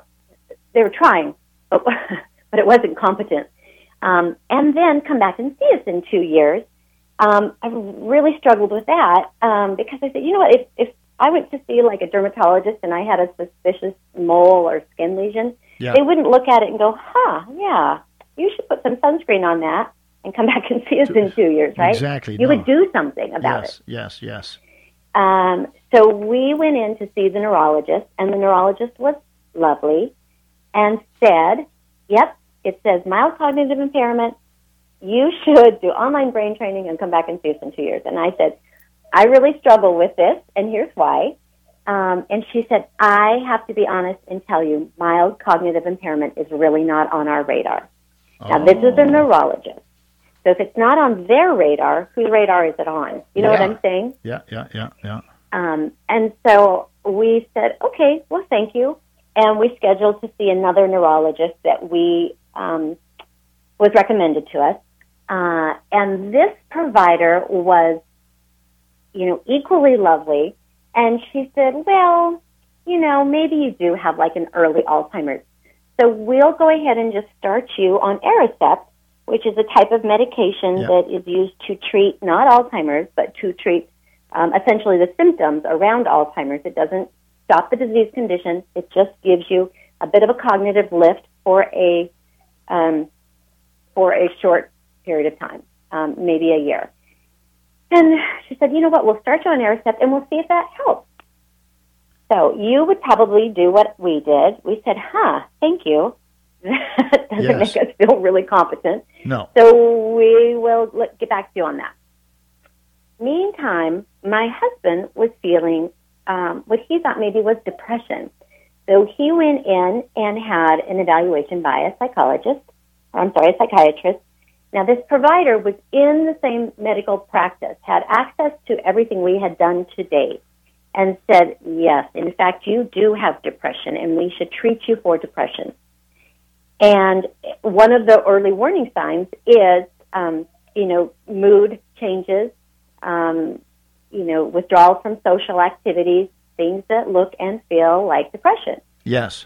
[SPEAKER 4] they were trying, but but it wasn't competent. Um, and then come back and see us in two years. Um, I really struggled with that um, because I said, you know what, if if I went to see like a dermatologist and I had a suspicious mole or skin lesion,
[SPEAKER 1] yeah.
[SPEAKER 4] they wouldn't look at it and go, huh, yeah, you should put some sunscreen on that and come back and see us in two years, right?
[SPEAKER 1] Exactly.
[SPEAKER 4] You
[SPEAKER 1] no.
[SPEAKER 4] would do something about
[SPEAKER 1] yes,
[SPEAKER 4] it.
[SPEAKER 1] Yes, yes,
[SPEAKER 4] Um, so we went in to see the neurologist, and the neurologist was lovely and said, Yep, it says mild cognitive impairment. You should do online brain training and come back and see us in two years. And I said, I really struggle with this, and here's why. Um, and she said, I have to be honest and tell you, mild cognitive impairment is really not on our radar. Now, this is a neurologist. So if it's not on their radar, whose radar is it on? You know
[SPEAKER 1] Yeah.
[SPEAKER 4] what I'm saying?
[SPEAKER 1] Yeah, yeah, yeah, yeah.
[SPEAKER 4] Um, and so we said, okay, well, thank you. And we scheduled to see another neurologist that we um, was recommended to us. Uh, and this provider was, you know, equally lovely. And she said, well, you know, maybe you do have like an early Alzheimer's. So we'll go ahead and just start you on Aricept, which is a type of medication
[SPEAKER 1] Yeah.
[SPEAKER 4] that is used to treat not Alzheimer's, but to treat um, essentially the symptoms around Alzheimer's. It doesn't stop the disease condition. It just gives you a bit of a cognitive lift for a um, for a short period of time, um, maybe a year. And she said, "You know what? We'll start you on Aricept, and we'll see if that helps." So you would probably do what we did. We said, "Huh? Thank you." that doesn't
[SPEAKER 1] Yes.
[SPEAKER 4] make us feel really competent.
[SPEAKER 1] No.
[SPEAKER 4] So we will let, get back to you on that. Meantime, my husband was feeling um, what he thought maybe was depression. So he went in and had an evaluation by a psychologist, or I'm sorry, a psychiatrist. Now, this provider was in the same medical practice, had access to everything we had done to date, and said, Yes, in fact, you do have depression, and we should treat you for depression. And one of the early warning signs is, um, you know, mood changes, um, you know, withdrawal from social activities, things that look and feel like depression.
[SPEAKER 1] Yes.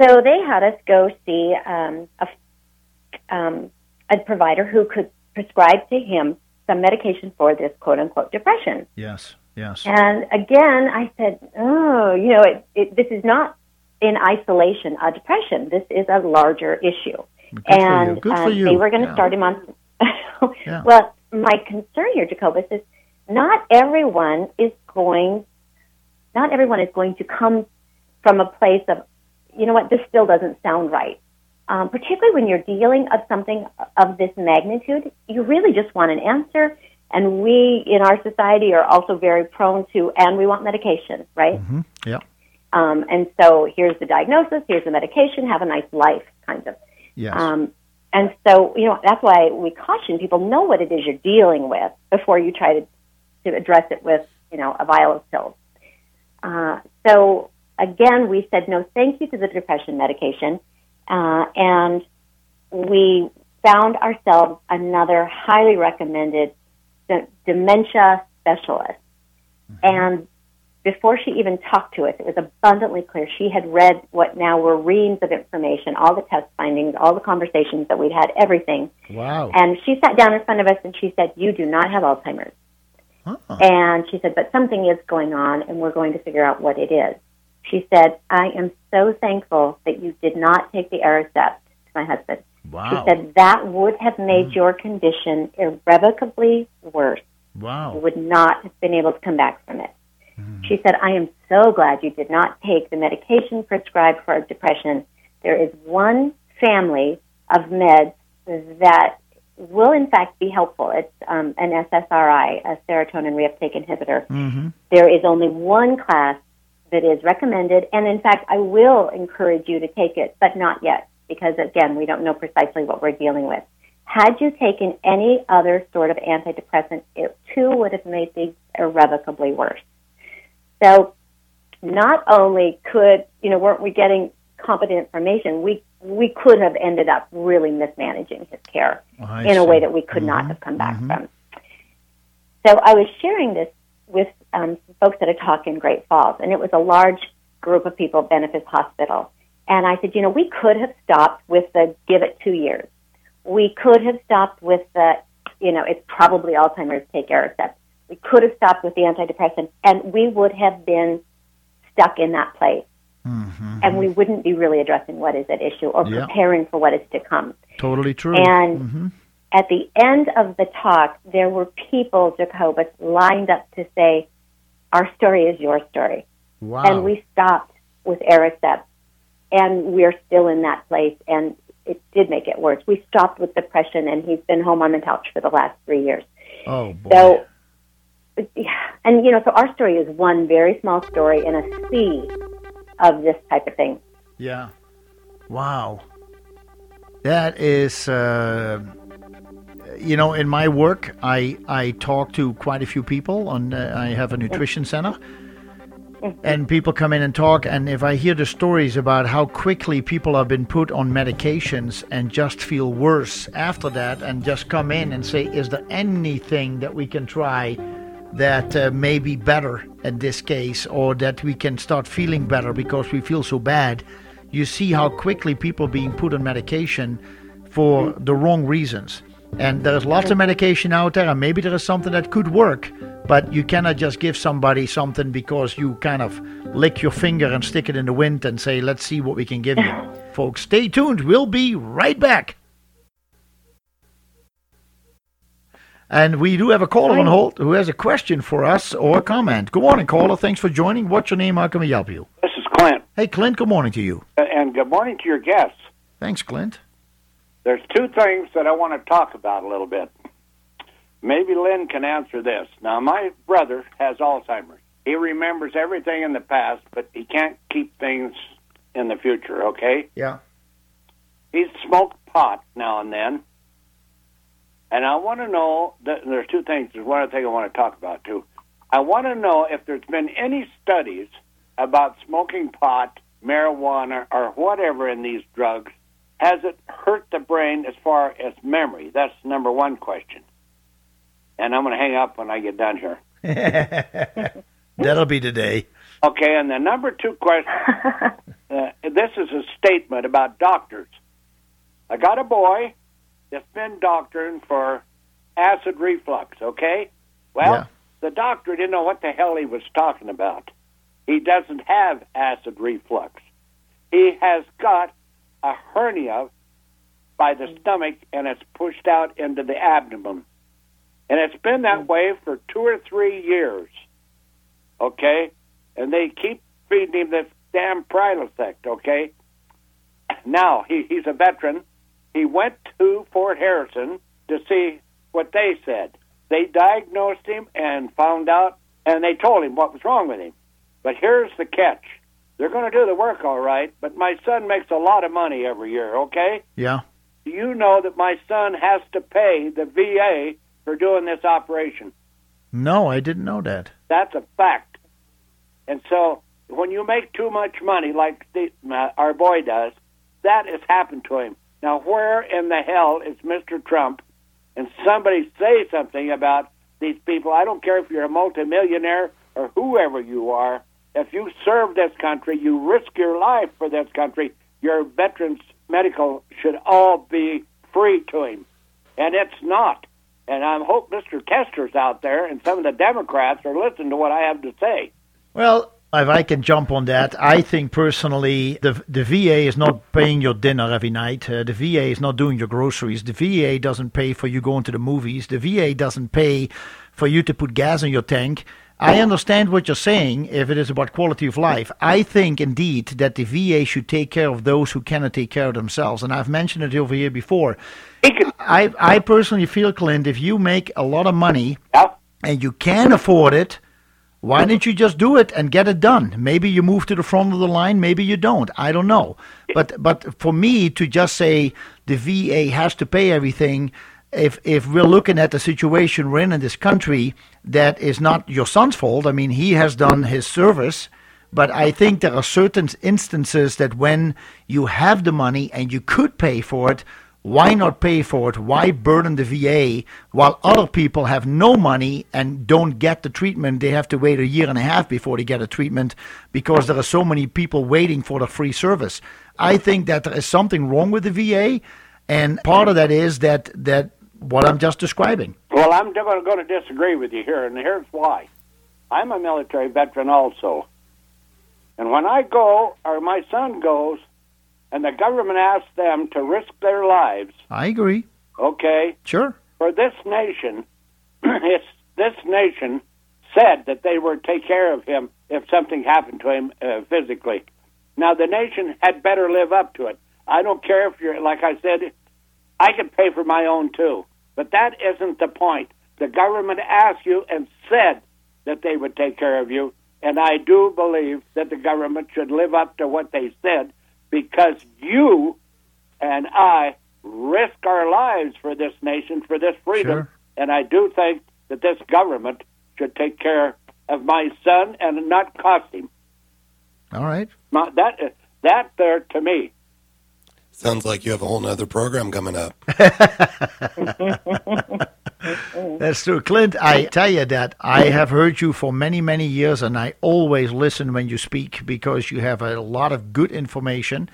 [SPEAKER 4] So they had us go see um, a, um, a provider who could prescribe to him some medication for this quote unquote depression.
[SPEAKER 1] Yes. Yes.
[SPEAKER 4] And again, I said, oh, you know, it, it, this is not in isolation a depression. This is a larger issue.
[SPEAKER 1] Good
[SPEAKER 4] and
[SPEAKER 1] for
[SPEAKER 4] um, they were going to
[SPEAKER 1] Yeah.
[SPEAKER 4] start him on.
[SPEAKER 1] Yeah.
[SPEAKER 4] Well, my concern here, Jacobus, is not everyone is going. Not everyone is going to come from a place of, you know what, this still doesn't sound right. Um, particularly when you're dealing of something of this magnitude, you really just want an answer. And we in our society are also very prone to, and we want medication, right?
[SPEAKER 1] hmm Yeah.
[SPEAKER 4] Um, and so here's the diagnosis, here's the medication, have a nice life, kind of.
[SPEAKER 1] Yes.
[SPEAKER 4] Um, and so, you know, that's why we caution people know what it is you're dealing with before you try to, to address it with, you know, a vial of pills. Uh, so again, we said no thank you to the depression medication, uh, and we found ourselves another highly recommended de- dementia specialist. And before she even talked to us, it was abundantly clear she had read what now were reams of information, all the test findings, all the conversations that we'd had, everything.
[SPEAKER 1] wow.
[SPEAKER 4] And she sat down in front of us and she said, You do not have Alzheimer's.
[SPEAKER 1] Huh.
[SPEAKER 4] And she said, But something is going on and we're going to figure out what it is. She said, I am so thankful that you did not take the Aricept to my husband.
[SPEAKER 1] Wow.
[SPEAKER 4] She said, That would have made your condition irrevocably worse. You
[SPEAKER 1] wow.
[SPEAKER 4] would not have been able to come back from it. She said, I am so glad you did not take the medication prescribed for depression. There is one family of meds that will, in fact, be helpful. It's um, an SSRI, a serotonin reuptake inhibitor.
[SPEAKER 1] hmm
[SPEAKER 4] There is only one class that is recommended. And in fact, I will encourage you to take it, but not yet, because again, we don't know precisely what we're dealing with. Had you taken any other sort of antidepressant, it too would have made things irrevocably worse. So, not only could, you know, weren't we getting competent information, we we could have ended up really mismanaging his care oh, in see. a way that we could mm-hmm. not have come back mm-hmm. from. So I was sharing this with um, folks at a talk in Great Falls, and it was a large group of people at Benefis Hospital. And I said, you know, we could have stopped with the give it two years. We could have stopped with the, you know, it's probably Alzheimer's, take Aricept. We could have stopped with the antidepressant, and we would have been stuck in that place. Mm-hmm. And we wouldn't be really addressing what is at issue or yeah. preparing for what is to come.
[SPEAKER 1] Totally true.
[SPEAKER 4] And mm-hmm. At the end of the talk, there were people, Jacobus, lined up to say, Our story is your story.
[SPEAKER 1] Wow.
[SPEAKER 4] And we stopped with Aricept. And we're still in that place. And it did make it worse. We stopped with depression, and he's been home on the couch for the last three years.
[SPEAKER 1] Oh, boy.
[SPEAKER 4] So, and you know, so our story is one very small story in a sea of this type of thing.
[SPEAKER 1] Yeah. Wow. That is, uh, you know, in my work, I I talk to quite a few people. On uh, I have a nutrition center, and people come in and talk. And if I hear the stories about how quickly people have been put on medications and just feel worse after that, and just come in and say, "Is there anything that we can try?" that uh, may be better in this case, or that we can start feeling better because we feel so bad. You see how quickly people being put on medication for the wrong reasons. And there's lots of medication out there, and maybe there is something that could work, but you cannot just give somebody something because you kind of lick your finger and stick it in the wind and say, let's see what we can give you. Folks, stay tuned. We'll be right back. And we do have a caller on hold who has a question for us or a comment. Good morning, caller. Thanks for joining. What's your name? How can we help you?
[SPEAKER 7] This is Clint.
[SPEAKER 1] Hey, Clint. Good morning to you.
[SPEAKER 7] And good morning to your guests.
[SPEAKER 1] Thanks, Clint.
[SPEAKER 7] There's two things that I want to talk about a little bit. Maybe Lynn can answer this. Now, my brother has Alzheimer's. He remembers everything in the past, but he can't keep things in the future, okay?
[SPEAKER 1] Yeah.
[SPEAKER 7] He's smoked pot now and then and I want to know that there's two things. There's one other thing I want to talk about too. I want to know if there's been any studies about smoking pot, marijuana, or whatever in these drugs. Has it hurt the brain as far as memory? That's the number one question. And I'm going to hang up when I get done here.
[SPEAKER 1] That'll be today.
[SPEAKER 7] Okay, and the number two question uh, this is a statement about doctors. I got a boy that's been doctoring for acid reflux, okay? Well, yeah. the doctor didn't know what the hell he was talking about. He doesn't have acid reflux. He has got a hernia by the stomach and it's pushed out into the abdomen. And it's been that way for two or three years. Okay? And they keep feeding him this damn Prilosec, okay? Now, he, he's a veteran he went to Fort Harrison to see what they said. They diagnosed him and found out, and they told him what was wrong with him. But here's the catch. They're going to do the work all right, but my son makes a lot of money every year, okay?
[SPEAKER 1] Yeah.
[SPEAKER 7] Do you know that my son has to pay the VA for doing this operation?
[SPEAKER 1] No, I didn't know that.
[SPEAKER 7] That's a fact. And so when you make too much money, like the, uh, our boy does, that has happened to him. Now, where in the hell is Mr. Trump? And somebody say something about these people. I don't care if you're a multimillionaire or whoever you are. If you serve this country, you risk your life for this country. Your veterans medical should all be free to him, and it's not. And I hope Mr. Tester's out there and some of the Democrats are listening to what I have to say.
[SPEAKER 1] Well, if I can jump on that, I think personally the the VA is not paying your dinner every night. Uh, the VA is not doing your groceries. The VA doesn't pay for you going to the movies. The VA doesn't pay for you to put gas in your tank. I understand what you're saying if it is about quality of life. I think indeed that the VA should take care of those who cannot take care of themselves. And I've mentioned it over here before. I, I personally feel, Clint, if you make a lot of money and you can afford it, Why didn't you just do it and get it done? Maybe you move to the front of the line, maybe you don't. I don't know. But but for me to just say the VA has to pay everything, if if we're looking at the situation we're in in this country, that is not your son's fault. I mean, he has done his service, but I think there are certain instances that when you have the money and you could pay for it, why not pay for it? Why burden the VA while other people have no money and don't get the treatment? They have to wait a year and a half before they get a treatment because there are so many people waiting for the free service. I think that there is something wrong with the VA, and part of that is that that what I'm just describing.
[SPEAKER 7] Well, I'm going to disagree with you here, and here's why. I'm a military veteran also. And when I go, or my son goes, and the government asks them to risk their lives.
[SPEAKER 1] I agree.
[SPEAKER 7] Okay.
[SPEAKER 1] Sure.
[SPEAKER 7] For this nation, it's this nation said that they would take care of him if something happened to him uh, physically. Now the nation had better live up to it. I don't care if you're like I said, I can pay for my own too, but that isn't the point. The government asked you and said that they would take care of you, and I do believe that the government should live up to what they said because you and I risk our lives for this nation, for this freedom. Sure. And I do think that this government should take care of my son and not cost him.
[SPEAKER 1] All right.
[SPEAKER 7] My, that that there to me.
[SPEAKER 5] Sounds like you have a whole other program coming up.
[SPEAKER 1] That's true. Clint, I tell you that I have heard you for many, many years, and I always listen when you speak because you have a lot of good information.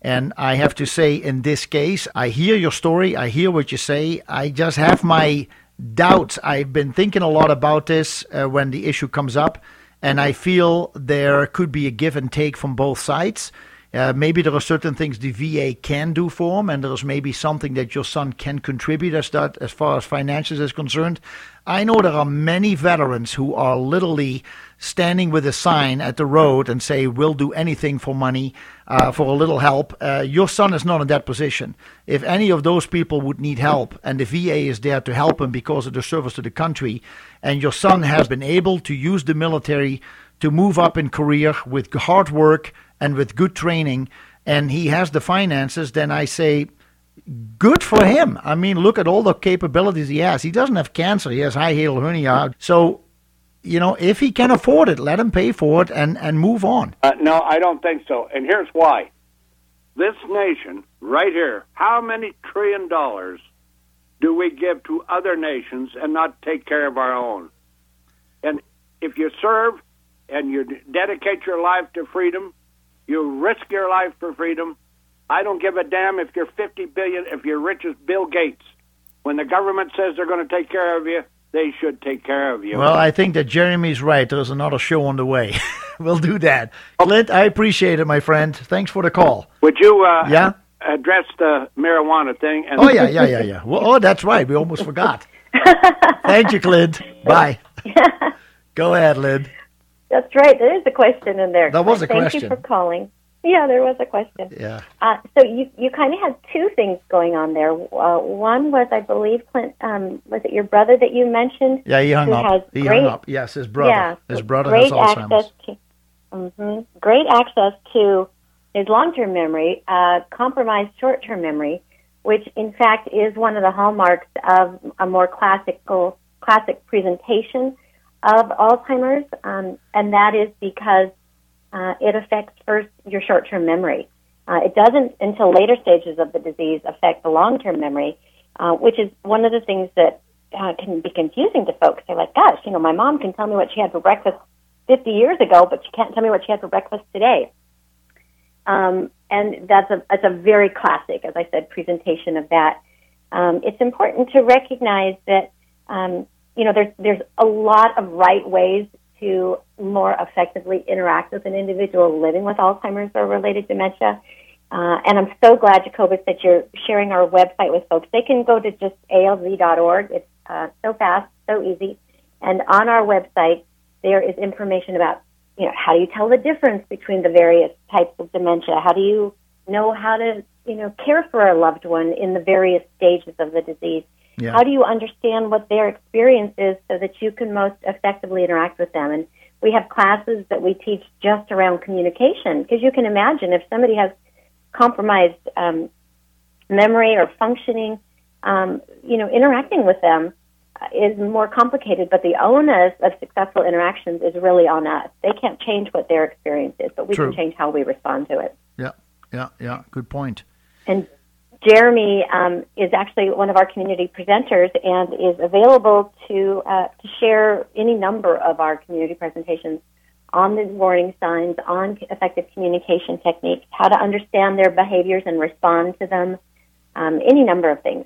[SPEAKER 1] And I have to say, in this case, I hear your story, I hear what you say. I just have my doubts. I've been thinking a lot about this uh, when the issue comes up, and I feel there could be a give and take from both sides. Uh, maybe there are certain things the VA can do for him, and there's maybe something that your son can contribute as that as far as finances is concerned. I know there are many veterans who are literally standing with a sign at the road and say, "We'll do anything for money, uh, for a little help." Uh, your son is not in that position. If any of those people would need help, and the VA is there to help him because of the service to the country, and your son has been able to use the military to move up in career with hard work and with good training, and he has the finances, then I say, good for him. I mean, look at all the capabilities he has. He doesn't have cancer, he has high hiatal hernia. So, you know, if he can afford it, let him pay for it and, and move on.
[SPEAKER 7] Uh, no, I don't think so. And here's why. This nation, right here, how many trillion dollars do we give to other nations and not take care of our own? And if you serve and you dedicate your life to freedom, you risk your life for freedom. I don't give a damn if you're 50 billion, if you're rich as Bill Gates. When the government says they're going to take care of you, they should take care of you.
[SPEAKER 1] Well, I think that Jeremy's right. There's another show on the way. we'll do that. Clint, I appreciate it, my friend. Thanks for the call.
[SPEAKER 7] Would you uh, yeah? address the marijuana thing?
[SPEAKER 1] And oh, yeah, yeah, yeah, yeah. Well, oh, that's right. We almost forgot. Thank you, Clint. Bye. Go ahead, Lynn.
[SPEAKER 4] That's right. There is a question in there.
[SPEAKER 1] That was a
[SPEAKER 4] Thank
[SPEAKER 1] question.
[SPEAKER 4] Thank you for calling. Yeah, there was a question.
[SPEAKER 1] Yeah.
[SPEAKER 4] Uh, so you you kind of had two things going on there. Uh, one was, I believe, Clint. Um, was it your brother that you mentioned?
[SPEAKER 1] Yeah, he hung up. He
[SPEAKER 4] great,
[SPEAKER 1] hung up. Yes, his brother.
[SPEAKER 4] Yeah,
[SPEAKER 1] his brother
[SPEAKER 4] great
[SPEAKER 1] has Alzheimer's.
[SPEAKER 4] Access to, mm-hmm, great access to his long-term memory, uh, compromised short-term memory, which in fact is one of the hallmarks of a more classical classic presentation of Alzheimer's, um, and that is because uh, it affects first your short-term memory. Uh, it doesn't until later stages of the disease affect the long-term memory, uh, which is one of the things that uh, can be confusing to folks. They're like, "Gosh, you know, my mom can tell me what she had for breakfast 50 years ago, but she can't tell me what she had for breakfast today." Um, and that's a that's a very classic, as I said, presentation of that. Um, it's important to recognize that um, you know, there's there's a lot of right ways to more effectively interact with an individual living with Alzheimer's or related dementia. Uh, and I'm so glad, Jacobus, that you're sharing our website with folks. They can go to just alz.org. It's uh, so fast, so easy. And on our website, there is information about, you know, how do you tell the difference between the various types of dementia? How do you know how to, you know, care for a loved one in the various stages of the disease? Yeah. How do you understand what their experience is so that you can most effectively interact with them? And we have classes that we teach just around communication because you can imagine if somebody has compromised um, memory or functioning, um, you know, interacting with them is more complicated. But the onus of successful interactions is really on us. They can't change what their experience is, but we True. can change how we respond to it.
[SPEAKER 1] Yeah, yeah, yeah. Good point.
[SPEAKER 4] And Jeremy um, is actually one of our community presenters and is available to uh, to share any number of our community presentations on the warning signs, on effective communication techniques, how to understand their behaviors and respond to them, um, any number of things.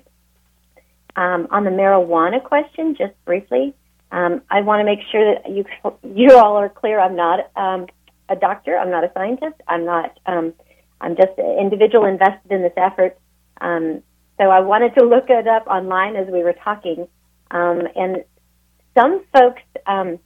[SPEAKER 4] Um, on the marijuana question, just briefly, um, I want to make sure that you you all are clear. I'm not um, a doctor. I'm not a scientist. I'm not. Um, I'm just an individual invested in this effort. Um, so I wanted to look it up online as we were talking, um, and some folks um,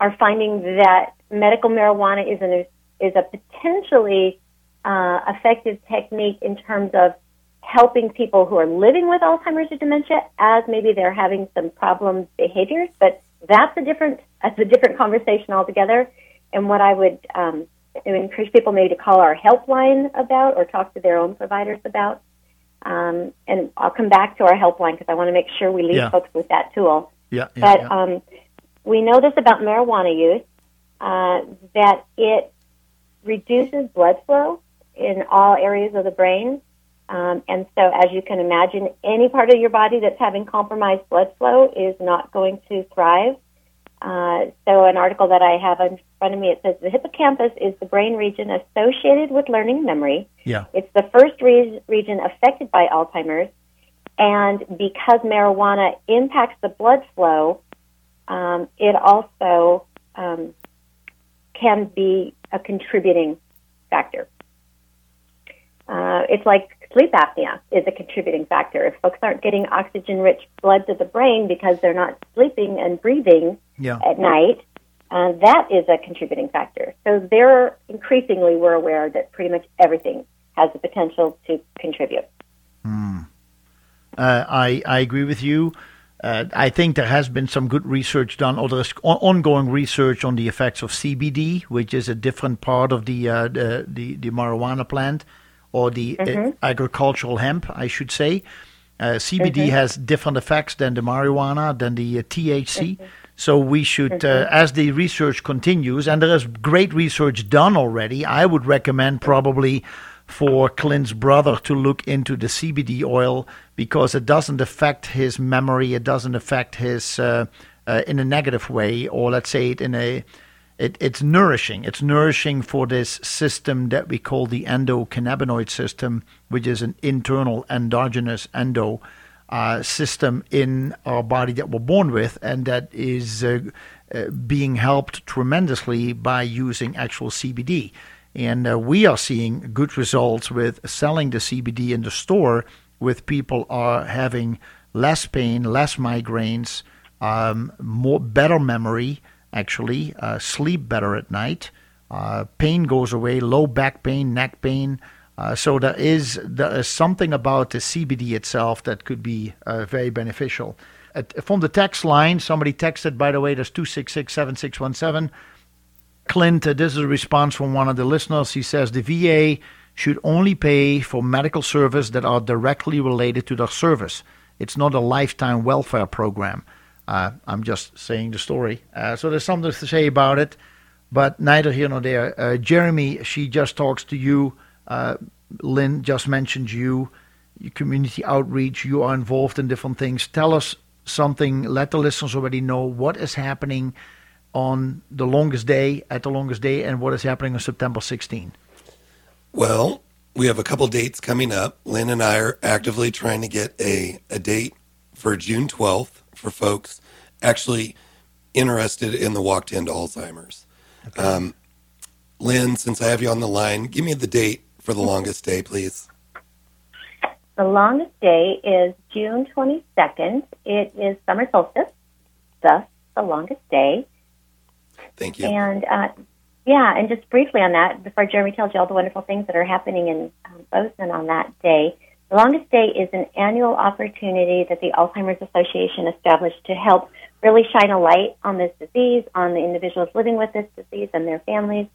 [SPEAKER 4] are finding that medical marijuana is an is a potentially uh, effective technique in terms of helping people who are living with Alzheimer's or dementia as maybe they're having some problem behaviors, but that's a different that's a different conversation altogether. And what I would um, encourage people maybe to call our helpline about or talk to their own providers about. Um, and I'll come back to our helpline because I want to make sure we leave yeah. folks with that tool.
[SPEAKER 1] Yeah,
[SPEAKER 4] yeah but
[SPEAKER 1] yeah.
[SPEAKER 4] Um, we know this about marijuana use uh, that it reduces blood flow in all areas of the brain. Um, and so, as you can imagine, any part of your body that's having compromised blood flow is not going to thrive. Uh, so, an article that I have in front of me it says the hippocampus is the brain region associated with learning memory.
[SPEAKER 1] Yeah,
[SPEAKER 4] it's the first re- region affected by Alzheimer's, and because marijuana impacts the blood flow, um, it also um, can be a contributing factor. Uh, it's like sleep apnea is a contributing factor. If folks aren't getting oxygen rich blood to the brain because they're not sleeping and breathing
[SPEAKER 1] yeah.
[SPEAKER 4] at night, uh, that is a contributing factor. So there, increasingly, we're aware that pretty much everything has the potential to contribute.
[SPEAKER 1] Mm. Uh, I, I agree with you. Uh, I think there has been some good research done, or there's ongoing research on the effects of CBD, which is a different part of the uh, the, the, the marijuana plant or the uh, mm-hmm. agricultural hemp, I should say. Uh, CBD mm-hmm. has different effects than the marijuana, than the uh, THC. Mm-hmm. So we should, uh, mm-hmm. as the research continues, and there is great research done already, I would recommend probably for Clint's brother to look into the CBD oil because it doesn't affect his memory, it doesn't affect his uh, uh, in a negative way, or let's say it in a it, it's nourishing. It's nourishing for this system that we call the endocannabinoid system, which is an internal endogenous endo uh, system in our body that we're born with, and that is uh, uh, being helped tremendously by using actual CBD. And uh, we are seeing good results with selling the CBD in the store, with people are having less pain, less migraines, um, more better memory actually, uh, sleep better at night. Uh, pain goes away, low back pain, neck pain. Uh, so there is there is something about the CBD itself that could be uh, very beneficial. At, from the text line, somebody texted, by the way, that's 266 7617. Clint, uh, this is a response from one of the listeners. He says the VA should only pay for medical service that are directly related to their service. It's not a lifetime welfare program. Uh, I'm just saying the story. Uh, so there's something to say about it, but neither here nor there. Jeremy, she just talks to you. Uh, Lynn just mentioned you, your community outreach. You are involved in different things. Tell us something. Let the listeners already know what is happening on the longest day, at the longest day, and what is happening on September 16.
[SPEAKER 5] Well, we have a couple dates coming up. Lynn and I are actively trying to get a, a date for June 12th for folks actually interested in the walk to end Alzheimer's. Okay. Um, Lynn, since I have you on the line, give me the date for the longest day, please.
[SPEAKER 4] The longest day is June 22nd. It is summer solstice, thus the longest day.
[SPEAKER 5] Thank you.
[SPEAKER 4] And uh, yeah, and just briefly on that, before Jeremy tells you all the wonderful things that are happening in um, Bozeman on that day, the longest day is an annual opportunity that the Alzheimer's Association established to help really shine a light on this disease, on the individuals living with this disease and their families.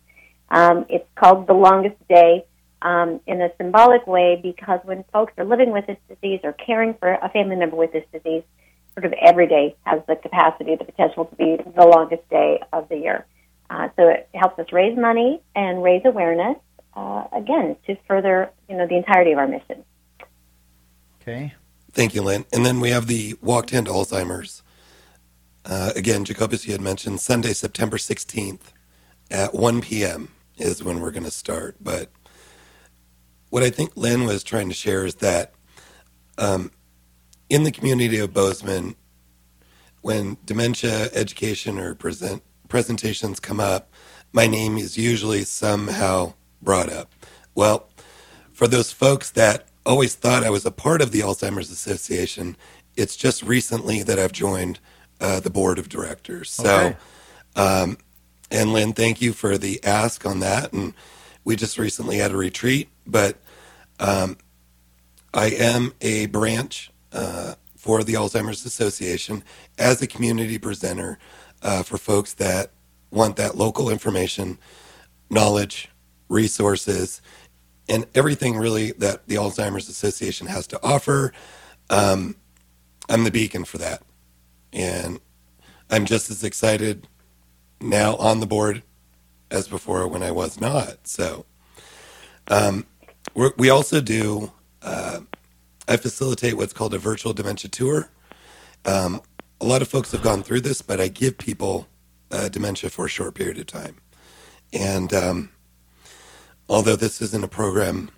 [SPEAKER 4] Um, it's called the longest day um, in a symbolic way because when folks are living with this disease or caring for a family member with this disease, sort of every day has the capacity, the potential to be the longest day of the year. Uh, so it helps us raise money and raise awareness, uh, again, to further you know the entirety of our mission.
[SPEAKER 1] Okay.
[SPEAKER 5] Thank you, Lynn. And then we have the Walk to End Alzheimer's. Uh, again, Jacobus, you had mentioned Sunday, September 16th at 1 p.m. is when we're going to start. But what I think Lynn was trying to share is that um, in the community of Bozeman, when dementia education or present presentations come up, my name is usually somehow brought up. Well, for those folks that always thought I was a part of the Alzheimer's Association, it's just recently that I've joined uh, the board of directors. Okay. So, um, and Lynn, thank you for the ask on that. And we just recently had a retreat, but um, I am a branch uh, for the Alzheimer's Association as a community presenter uh, for folks that want that local information, knowledge, resources, and everything really that the Alzheimer's Association has to offer. Um, I'm the beacon for that. And I'm just as excited now on the board as before when I was not. So um, we also do, uh, I facilitate what's called a virtual dementia tour. Um, a lot of folks have gone through this, but I give people uh, dementia for a short period of time. And um, although this isn't a program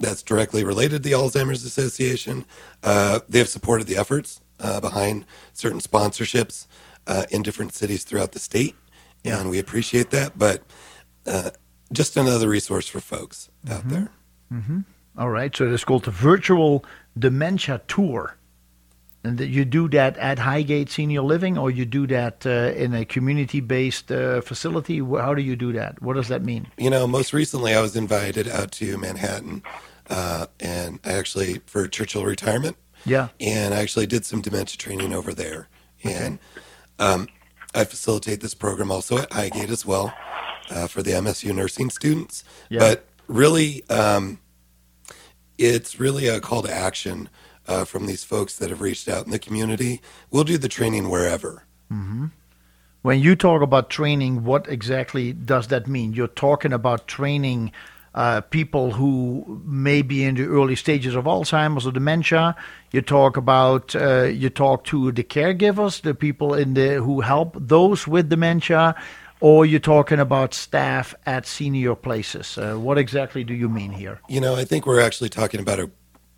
[SPEAKER 5] that's directly related to the Alzheimer's Association, uh, they have supported the efforts uh, behind certain sponsorships uh, in different cities throughout the state. Yeah. And we appreciate that. But uh, just another resource for folks mm-hmm. out there.
[SPEAKER 1] Mm-hmm. All right. So it's called the Virtual Dementia Tour. And that you do that at Highgate Senior Living, or you do that uh, in a community-based uh, facility? How do you do that? What does that mean?
[SPEAKER 5] You know, most recently I was invited out to Manhattan, uh, and I actually for Churchill Retirement.
[SPEAKER 1] Yeah.
[SPEAKER 5] And I actually did some dementia training over there, and um, I facilitate this program also at Highgate as well uh, for the MSU nursing students. Yeah. But really, um, it's really a call to action uh, from these folks that have reached out in the community. We'll do the training wherever.
[SPEAKER 1] Mm-hmm. When you talk about training, what exactly does that mean? You're talking about training uh, people who may be in the early stages of Alzheimer's or dementia. You talk about uh, you talk to the caregivers, the people in the who help those with dementia, or you're talking about staff at senior places. Uh, what exactly do you mean here?
[SPEAKER 5] You know, I think we're actually talking about a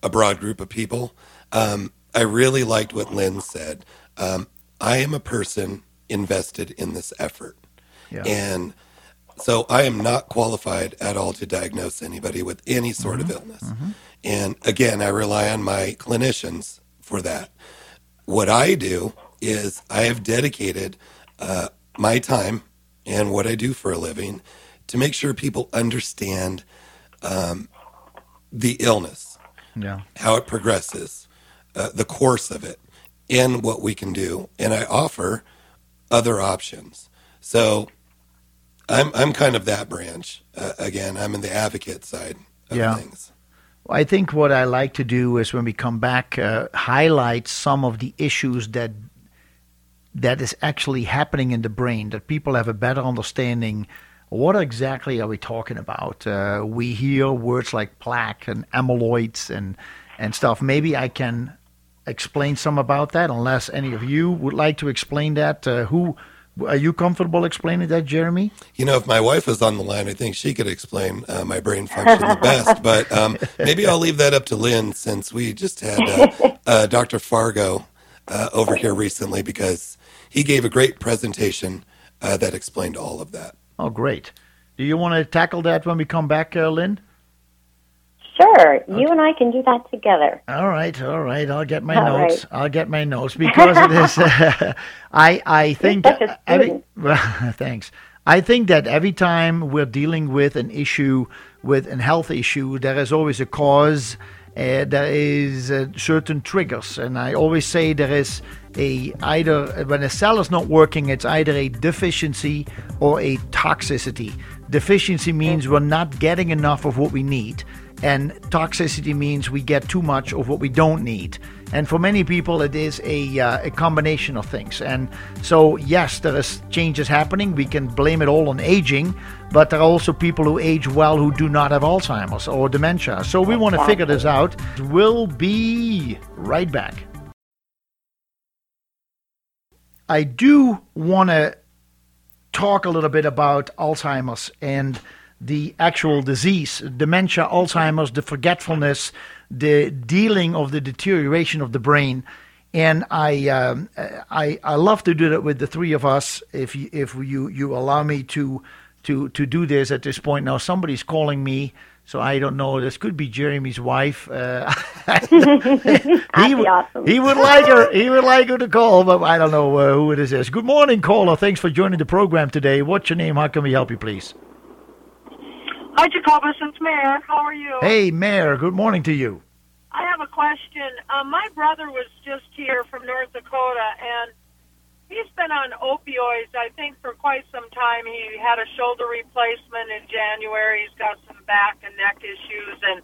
[SPEAKER 5] a broad group of people. Um, I really liked what Lynn said. Um, I am a person invested in this effort. Yeah. And so I am not qualified at all to diagnose anybody with any sort mm-hmm. of illness. Mm-hmm. And again, I rely on my clinicians for that. What I do is I have dedicated uh, my time and what I do for a living to make sure people understand um, the illness
[SPEAKER 1] yeah.
[SPEAKER 5] how it progresses, uh, the course of it, and what we can do. And I offer other options. So I'm I'm kind of that branch. Uh, again, I'm in the advocate side of yeah. things.
[SPEAKER 1] I think what I like to do is when we come back, uh, highlight some of the issues that that is actually happening in the brain, that people have a better understanding what exactly are we talking about? Uh, we hear words like plaque and amyloids and and stuff. Maybe I can explain some about that, unless any of you would like to explain that. Uh, who are you comfortable explaining that, Jeremy?
[SPEAKER 5] You know, if my wife was on the line, I think she could explain uh, my brain function the best. But um, maybe I'll leave that up to Lynn, since we just had uh, uh, Dr. Fargo uh, over here recently because he gave a great presentation that explained all of that.
[SPEAKER 1] Oh, great. Do you want to tackle that when we come back, uh, Lynn?
[SPEAKER 4] Sure. Okay. You and I can do that together.
[SPEAKER 1] All right. All right. I'll get my all notes. Right. I'll get my notes because it is. Uh, I I think. Every, well, thanks. I think that every time we're dealing with an issue, with a health issue, there is always a cause. Uh, there is uh, certain triggers, and I always say there is a either when a cell is not working, it's either a deficiency or a toxicity. Deficiency means we're not getting enough of what we need, and toxicity means we get too much of what we don't need. And for many people, it is a, uh, a combination of things. And so, yes, there is changes happening. We can blame it all on aging, but there are also people who age well who do not have Alzheimer's or dementia. So we want to figure this out. We'll be right back. I do want to talk a little bit about Alzheimer's and the actual disease, dementia, Alzheimer's, the forgetfulness, the dealing of the deterioration of the brain. And I, um, I, I love to do that with the three of us. If you, if you, you allow me to, to, to do this at this point now, somebody's calling me so I don't know. This could be Jeremy's wife. Uh,
[SPEAKER 4] he, awesome.
[SPEAKER 1] he would like her. He would like her to call, but I don't know uh, who it is. Good morning, caller. Thanks for joining the program today. What's your name? How can we help you, please?
[SPEAKER 8] Hi, Jacobus. It's Mayor. How are you?
[SPEAKER 1] Hey, Mayor. Good morning to you.
[SPEAKER 8] I have a question. Um, my brother was just here from North Dakota, and He's been on opioids, I think, for quite some time. He had a shoulder replacement in January. He's got some back and neck issues, and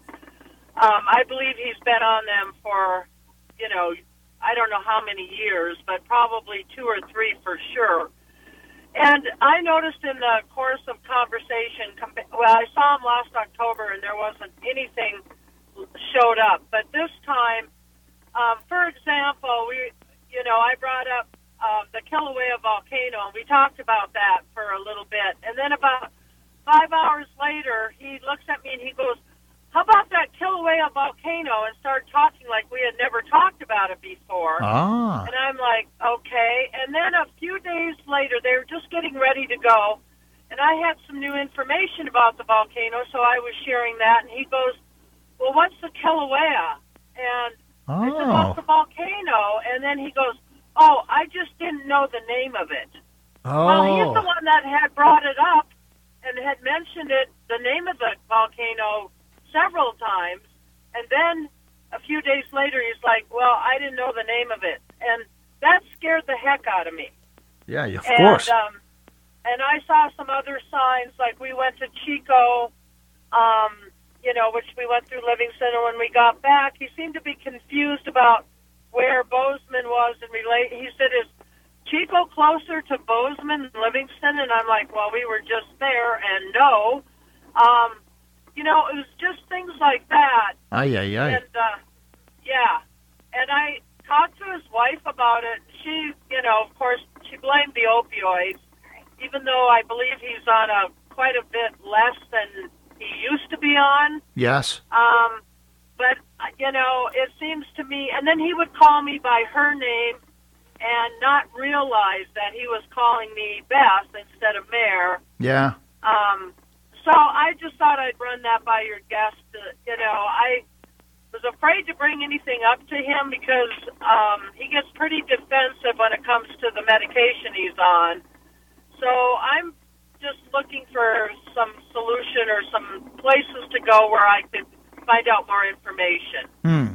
[SPEAKER 8] um, I believe he's been on them for, you know, I don't know how many years, but probably two or three for sure. And I noticed in the course of conversation, well, I saw him last October, and there wasn't anything showed up. But this time, um, for example, we, you know, I brought up uh, the Kilauea volcano, and we talked about that for a little bit. And then about five hours later, he looks at me and he goes, "How about that Kilauea volcano?" And started talking like we had never talked about it before.
[SPEAKER 1] Ah.
[SPEAKER 8] And I'm like, "Okay." And then a few days later, they were just getting ready to go, and I had some new information about the volcano, so I was sharing that. And he goes, "Well, what's the Kilauea?" And
[SPEAKER 1] oh.
[SPEAKER 8] it's about the volcano. And then he goes, Oh, I just didn't know the name of it.
[SPEAKER 1] Oh.
[SPEAKER 8] Well, he's the one that had brought it up and had mentioned it, the name of the volcano, several times. And then a few days later, he's like, "Well, I didn't know the name of it," and that scared the heck out of me.
[SPEAKER 1] Yeah, of
[SPEAKER 8] and,
[SPEAKER 1] course.
[SPEAKER 8] Um, and I saw some other signs, like we went to Chico, um, you know, which we went through Livingston, and when we got back, he seemed to be confused about where Bozeman was and relate. He said, "Is Chico closer to Bozeman than Livingston?" And I'm like, "Well, we were just there, and no." Um, you know, it was just things like that.
[SPEAKER 1] Aye, aye, aye.
[SPEAKER 8] And uh, yeah, and I talked to his wife about it. She, you know, of course, she blamed the opioids, even though I believe he's on a quite a bit less than he used to be on.
[SPEAKER 1] Yes.
[SPEAKER 8] Um, but you know, it seems to me, and then he would call me by her name and not realize that he was calling me Beth instead of Mayor.
[SPEAKER 1] Yeah.
[SPEAKER 8] Um, so I just thought I'd run that by your guest. Uh, you know, I was afraid to bring anything up to him because um, he gets pretty defensive when it comes to the medication he's on. So I'm just looking for some solution or some places to go where I could find out more information.
[SPEAKER 1] Hmm.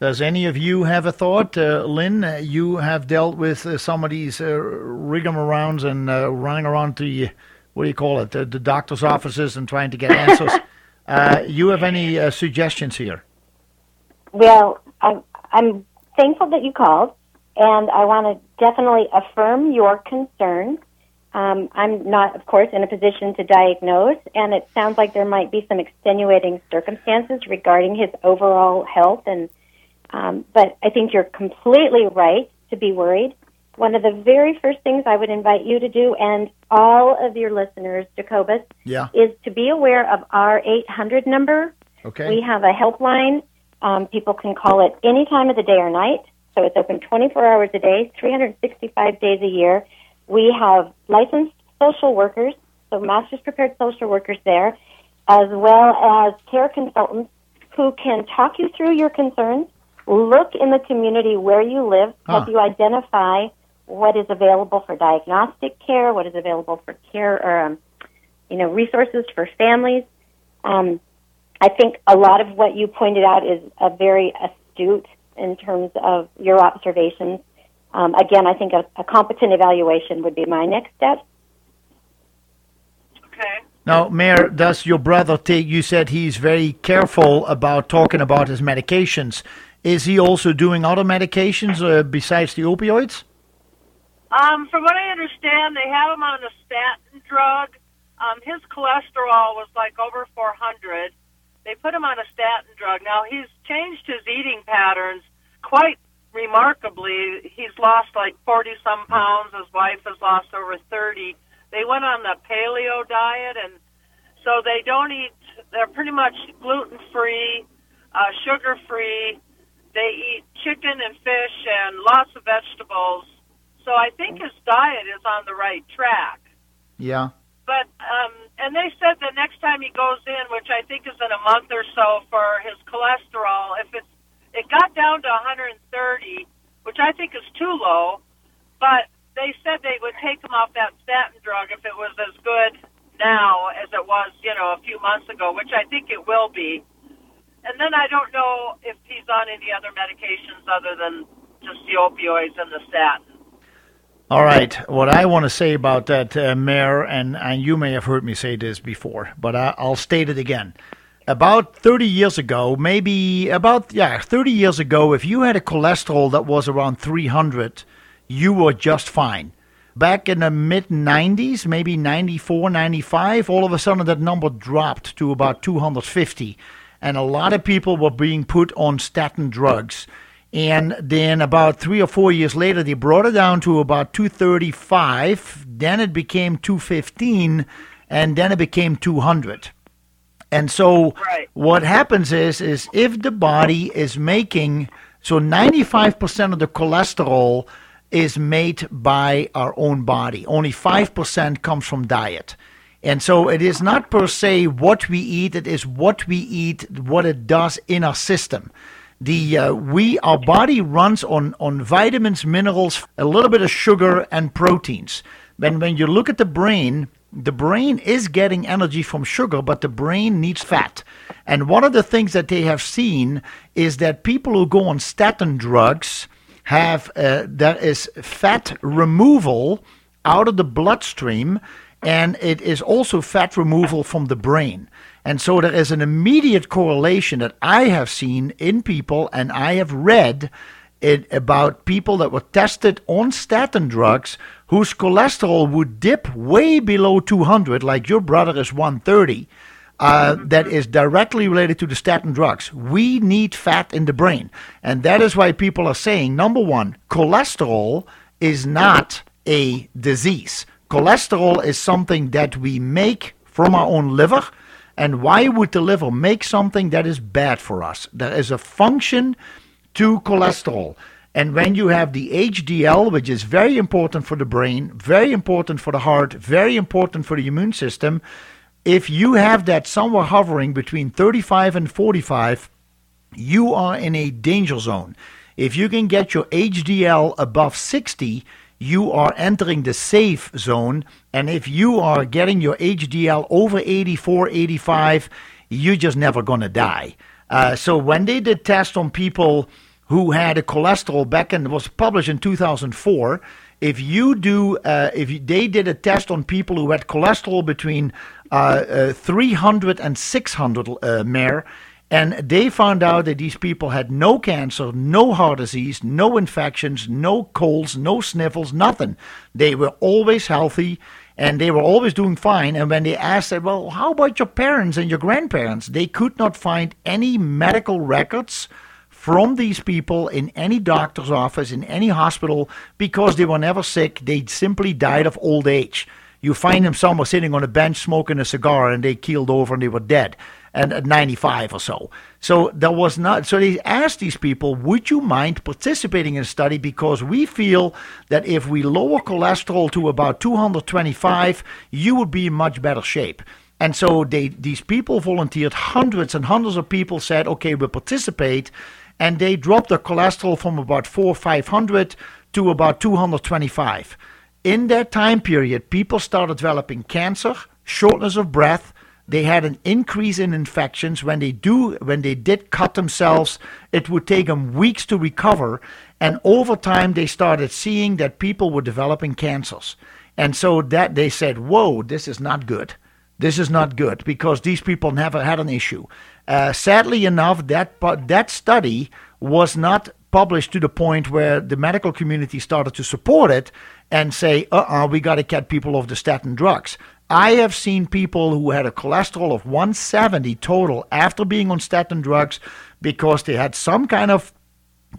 [SPEAKER 1] Does any of you have a thought, uh, Lynn? Uh, you have dealt with uh, some of these uh, rigmarounds and uh, running around to what do you call it, the, the doctor's offices and trying to get answers. uh, you have any uh, suggestions here?
[SPEAKER 4] Well, I'm, I'm thankful that you called, and I want to definitely affirm your concern um, I'm not, of course, in a position to diagnose, and it sounds like there might be some extenuating circumstances regarding his overall health. And um, but I think you're completely right to be worried. One of the very first things I would invite you to do, and all of your listeners, Jacobus,
[SPEAKER 1] yeah.
[SPEAKER 4] is to be aware of our 800 number.
[SPEAKER 1] Okay.
[SPEAKER 4] We have a helpline. Um, people can call it any time of the day or night. So it's open 24 hours a day, 365 days a year we have licensed social workers, so master's prepared social workers there, as well as care consultants who can talk you through your concerns, look in the community where you live, huh. help you identify what is available for diagnostic care, what is available for care or um, you know resources for families. Um, I think a lot of what you pointed out is a very astute in terms of your observations um, again, I think a, a competent evaluation would be my next step.
[SPEAKER 8] Okay.
[SPEAKER 1] Now, Mayor, does your brother take? You said he's very careful about talking about his medications. Is he also doing other medications uh, besides the opioids?
[SPEAKER 8] Um, from what I understand, they have him on a statin drug. Um, his cholesterol was like over 400. They put him on a statin drug. Now he's changed his eating patterns quite remarkably. He's lost like 40 some pounds. His wife has lost over 30 they went on the paleo diet, and so they don't eat. They're pretty much gluten free, uh, sugar free. They eat chicken and fish and lots of vegetables. So I think his diet is on the right track.
[SPEAKER 1] Yeah.
[SPEAKER 8] But um, and they said that next time he goes in, which I think is in a month or so, for his cholesterol, if it's it got down to 130, which I think is too low, but they said they would take him off that statin drug if it was as good now as it was, you know, a few months ago, which I think it will be. And then I don't know if he's on any other medications other than just the opioids and the statin.
[SPEAKER 1] All right. What I want to say about that, uh, Mayor, and, and you may have heard me say this before, but I, I'll state it again. About 30 years ago, maybe about, yeah, 30 years ago, if you had a cholesterol that was around 300, you were just fine. Back in the mid 90s, maybe 94, 95, all of a sudden that number dropped to about 250. And a lot of people were being put on statin drugs. And then about three or four years later, they brought it down to about 235. Then it became 215. And then it became 200. And so
[SPEAKER 8] right.
[SPEAKER 1] what happens is, is if the body is making, so 95% of the cholesterol is made by our own body. Only 5% comes from diet. And so it is not per se what we eat, it is what we eat, what it does in our system. The uh, we our body runs on on vitamins, minerals, a little bit of sugar and proteins. When when you look at the brain, the brain is getting energy from sugar, but the brain needs fat. And one of the things that they have seen is that people who go on statin drugs, have uh, there is fat removal out of the bloodstream and it is also fat removal from the brain. And so there is an immediate correlation that I have seen in people and I have read it about people that were tested on statin drugs whose cholesterol would dip way below 200 like your brother is 130 uh, that is directly related to the statin drugs. We need fat in the brain. And that is why people are saying number one, cholesterol is not a disease. Cholesterol is something that we make from our own liver. And why would the liver make something that is bad for us? There is a function to cholesterol. And when you have the HDL, which is very important for the brain, very important for the heart, very important for the immune system, if you have that somewhere hovering between 35 and 45, you are in a danger zone. If you can get your HDL above 60, you are entering the safe zone. And if you are getting your HDL over 84, 85, you're just never going to die. Uh, so when they did tests on people who had a cholesterol back it was published in 2004, if you do, uh, if you, they did a test on people who had cholesterol between uh, uh, 300 and 600 uh, and they found out that these people had no cancer, no heart disease, no infections, no colds, no sniffles, nothing. They were always healthy and they were always doing fine. And when they asked, said, well, how about your parents and your grandparents? They could not find any medical records from these people in any doctor's office, in any hospital, because they were never sick. They simply died of old age. You find them somewhere sitting on a bench smoking a cigar and they keeled over and they were dead and at 95 or so. So there was not. So they asked these people, "Would you mind participating in a study? Because we feel that if we lower cholesterol to about 225, you would be in much better shape." And so they, these people volunteered. Hundreds and hundreds of people said, "Okay, we'll participate." And they dropped their cholesterol from about 4 500 to about 225. In that time period, people started developing cancer, shortness of breath. They had an increase in infections. When they do, when they did cut themselves, it would take them weeks to recover. And over time, they started seeing that people were developing cancers. And so that they said, whoa, this is not good. This is not good because these people never had an issue. Uh, sadly enough, that, that study was not published to the point where the medical community started to support it and say, uh uh-uh, uh we got to get people off the statin drugs. I have seen people who had a cholesterol of 170 total after being on statin drugs because they had some kind of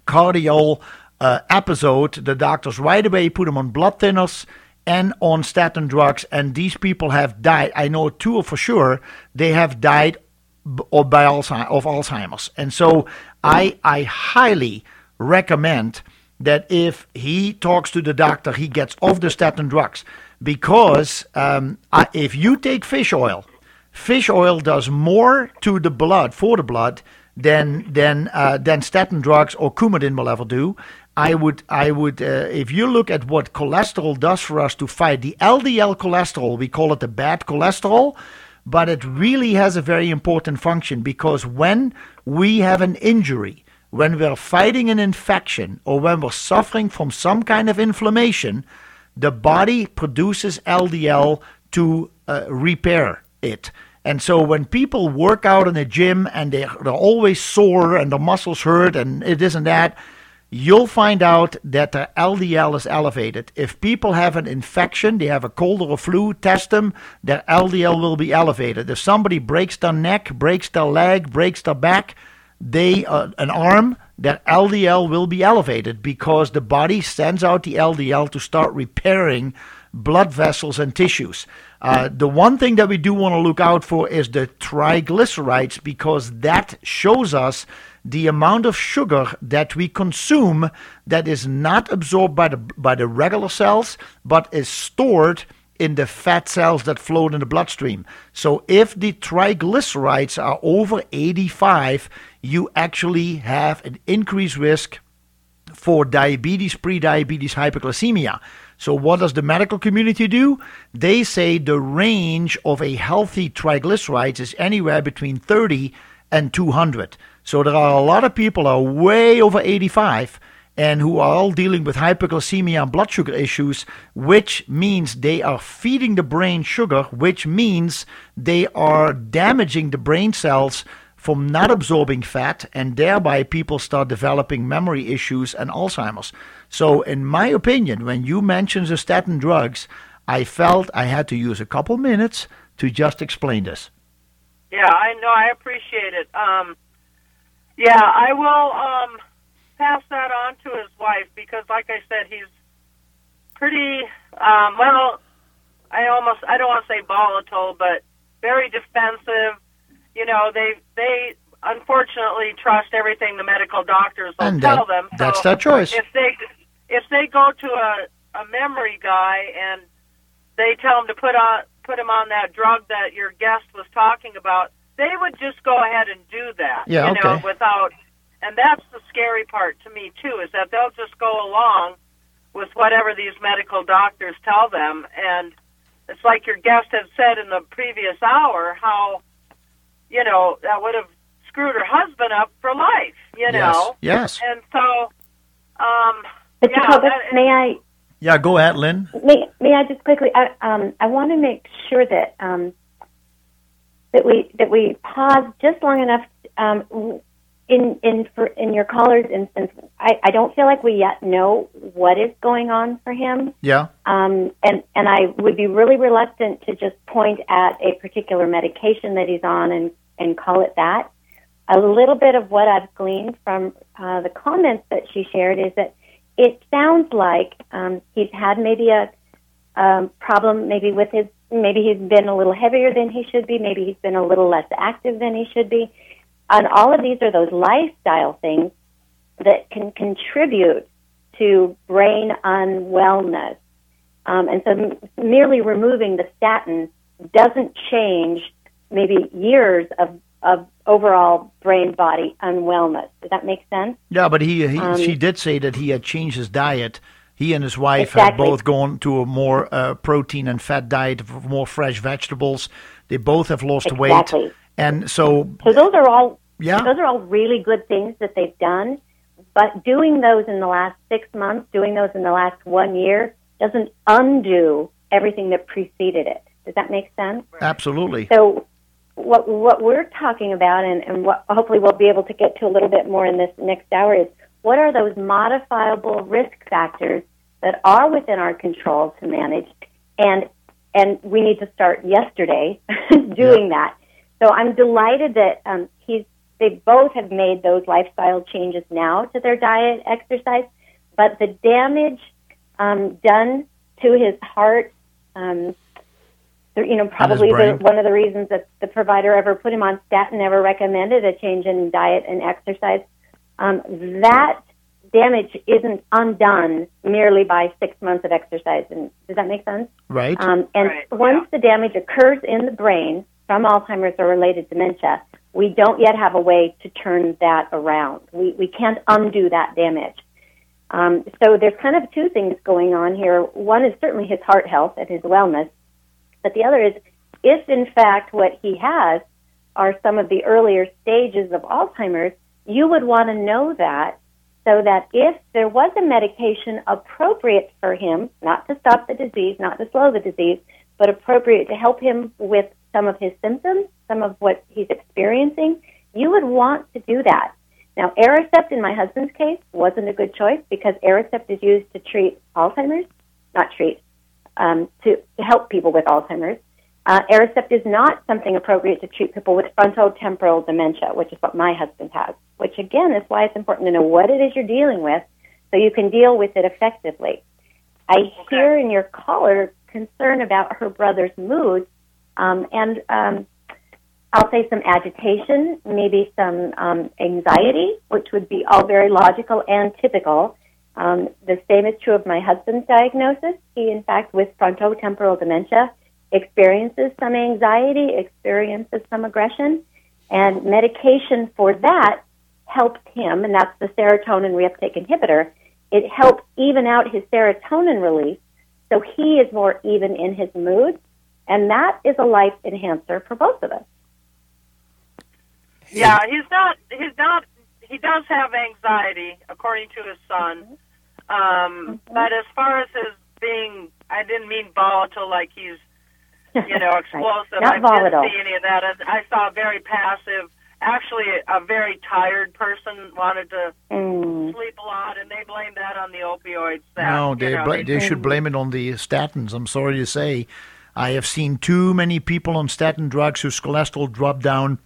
[SPEAKER 1] cardiac uh, episode. The doctors right away put them on blood thinners and on statin drugs, and these people have died. I know two for sure. They have died of, by Alzheimer's, of Alzheimer's, and so I I highly recommend that if he talks to the doctor, he gets off the statin drugs because um, I, if you take fish oil, fish oil does more to the blood for the blood than than uh, than statin drugs or Coumadin will ever do. I would I would uh, if you look at what cholesterol does for us to fight the LDL cholesterol, we call it the bad cholesterol, but it really has a very important function because when we have an injury, when we're fighting an infection or when we're suffering from some kind of inflammation, the body produces LDL to uh, repair it. And so when people work out in the gym and they're, they're always sore and the muscles hurt and it isn't that, you'll find out that the LDL is elevated. If people have an infection, they have a cold or a flu, test them, their LDL will be elevated. If somebody breaks their neck, breaks their leg, breaks their back, they uh, an arm, their LDL will be elevated because the body sends out the LDL to start repairing blood vessels and tissues. Uh, the one thing that we do want to look out for is the triglycerides because that shows us the amount of sugar that we consume that is not absorbed by the by the regular cells but is stored in the fat cells that float in the bloodstream. So if the triglycerides are over 85, you actually have an increased risk for diabetes, pre-diabetes, hyperglycemia. So, what does the medical community do? They say the range of a healthy triglycerides is anywhere between 30 and 200. So, there are a lot of people are way over 85 and who are all dealing with hyperglycemia and blood sugar issues, which means they are feeding the brain sugar, which means they are damaging the brain cells from not absorbing fat, and thereby people start developing memory issues and Alzheimer's. So, in my opinion, when you mentioned the statin drugs, I felt I had to use a couple minutes to just explain this.
[SPEAKER 8] Yeah, I know. I appreciate it. Um, yeah, I will um, pass that on to his wife because, like I said, he's pretty um, well. I almost I don't want to say volatile, but very defensive you know, they they unfortunately trust everything the medical doctors will
[SPEAKER 1] and
[SPEAKER 8] tell them.
[SPEAKER 1] So that's their choice.
[SPEAKER 8] If they if they go to a a memory guy and they tell him to put on put him on that drug that your guest was talking about, they would just go ahead and do that.
[SPEAKER 1] Yeah,
[SPEAKER 8] you
[SPEAKER 1] okay.
[SPEAKER 8] know, without and that's the scary part to me too, is that they'll just go along with whatever these medical doctors tell them and it's like your guest had said in the previous hour how you know, that would have screwed her husband up for life, you know.
[SPEAKER 1] Yes. yes.
[SPEAKER 8] And so, um,
[SPEAKER 4] but
[SPEAKER 8] yeah,
[SPEAKER 4] Jacobus, that, may I?
[SPEAKER 1] Yeah, go ahead, Lynn.
[SPEAKER 4] May May I just quickly? I, um, I want to make sure that um, that we that we pause just long enough. Um, in in for in your caller's instance, I, I don't feel like we yet know what is going on for him.
[SPEAKER 1] Yeah.
[SPEAKER 4] Um, and and I would be really reluctant to just point at a particular medication that he's on and and call it that. A little bit of what I've gleaned from uh, the comments that she shared is that it sounds like um, he's had maybe a um, problem, maybe with his, maybe he's been a little heavier than he should be, maybe he's been a little less active than he should be. And all of these are those lifestyle things that can contribute to brain unwellness. Um, and so merely removing the statin doesn't change maybe years of, of overall brain body unwellness. Does that make sense?
[SPEAKER 1] Yeah, but he, he um, she did say that he had changed his diet. He and his wife
[SPEAKER 4] exactly.
[SPEAKER 1] had both gone to a more uh, protein and fat diet, more fresh vegetables. They both have lost
[SPEAKER 4] exactly.
[SPEAKER 1] weight, and so
[SPEAKER 4] so those are all
[SPEAKER 1] yeah
[SPEAKER 4] those are all really good things that they've done. But doing those in the last six months, doing those in the last one year, doesn't undo everything that preceded it. Does that make sense?
[SPEAKER 1] Absolutely.
[SPEAKER 4] So, what what we're talking about, and, and what hopefully we'll be able to get to a little bit more in this next hour, is what are those modifiable risk factors that are within our control to manage, and and we need to start yesterday doing that. So I'm delighted that um, he's they both have made those lifestyle changes now to their diet, exercise, but the damage um, done to his heart, um, you know, probably the, one of the reasons that the provider ever put him on statin, never recommended a change in diet and exercise. Um, that damage isn't undone merely by six months of exercise. And does that make sense?
[SPEAKER 1] Right.
[SPEAKER 4] Um, and
[SPEAKER 6] right.
[SPEAKER 4] once yeah. the damage occurs in the brain from Alzheimer's or related dementia, we don't yet have a way to turn that around. We, we can't undo that damage. Um, so there's kind of two things going on here. One is certainly his heart health and his wellness, but the other is if in fact what he has are some of the earlier stages of Alzheimer's, you would want to know that so that if there was a medication appropriate for him, not to stop the disease, not to slow the disease, but appropriate to help him with some of his symptoms, some of what he's experiencing, you would want to do that. Now, Aricept in my husband's case wasn't a good choice because Aricept is used to treat Alzheimer's, not treat, um, to, to help people with Alzheimer's. Uh, Aricept is not something appropriate to treat people with frontotemporal dementia, which is what my husband has, which again is why it's important to know what it is you're dealing with so you can deal with it effectively. I okay. hear in your caller concern about her brother's mood, um, and um, I'll say some agitation, maybe some um, anxiety, which would be all very logical and typical. Um, the same is true of my husband's diagnosis. He, in fact, with frontotemporal dementia, experiences some anxiety, experiences some aggression, and medication for that helped him, and that's the serotonin reuptake inhibitor. It helps even out his serotonin release, so he is more even in his mood, and that is a life enhancer for both of us.
[SPEAKER 8] Yeah, he's not. He's not. He does have anxiety, according to his son. Um, mm-hmm. But as far as his being, I didn't mean volatile, like he's you know, explosive.
[SPEAKER 4] right. Not
[SPEAKER 8] I
[SPEAKER 4] volatile.
[SPEAKER 8] didn't see any of that. I saw a very passive. Actually, a very tired person wanted to mm. sleep a lot, and they blame that on the opioids. That,
[SPEAKER 1] no, they
[SPEAKER 8] know,
[SPEAKER 1] bl-
[SPEAKER 8] they,
[SPEAKER 1] they should blame it on the statins. I'm sorry to say. I have seen too many people on statin drugs whose cholesterol dropped down.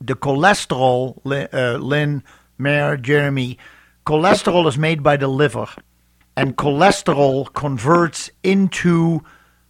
[SPEAKER 1] The cholesterol, uh, Lynn, Mayor, Jeremy, cholesterol is made by the liver, and cholesterol converts into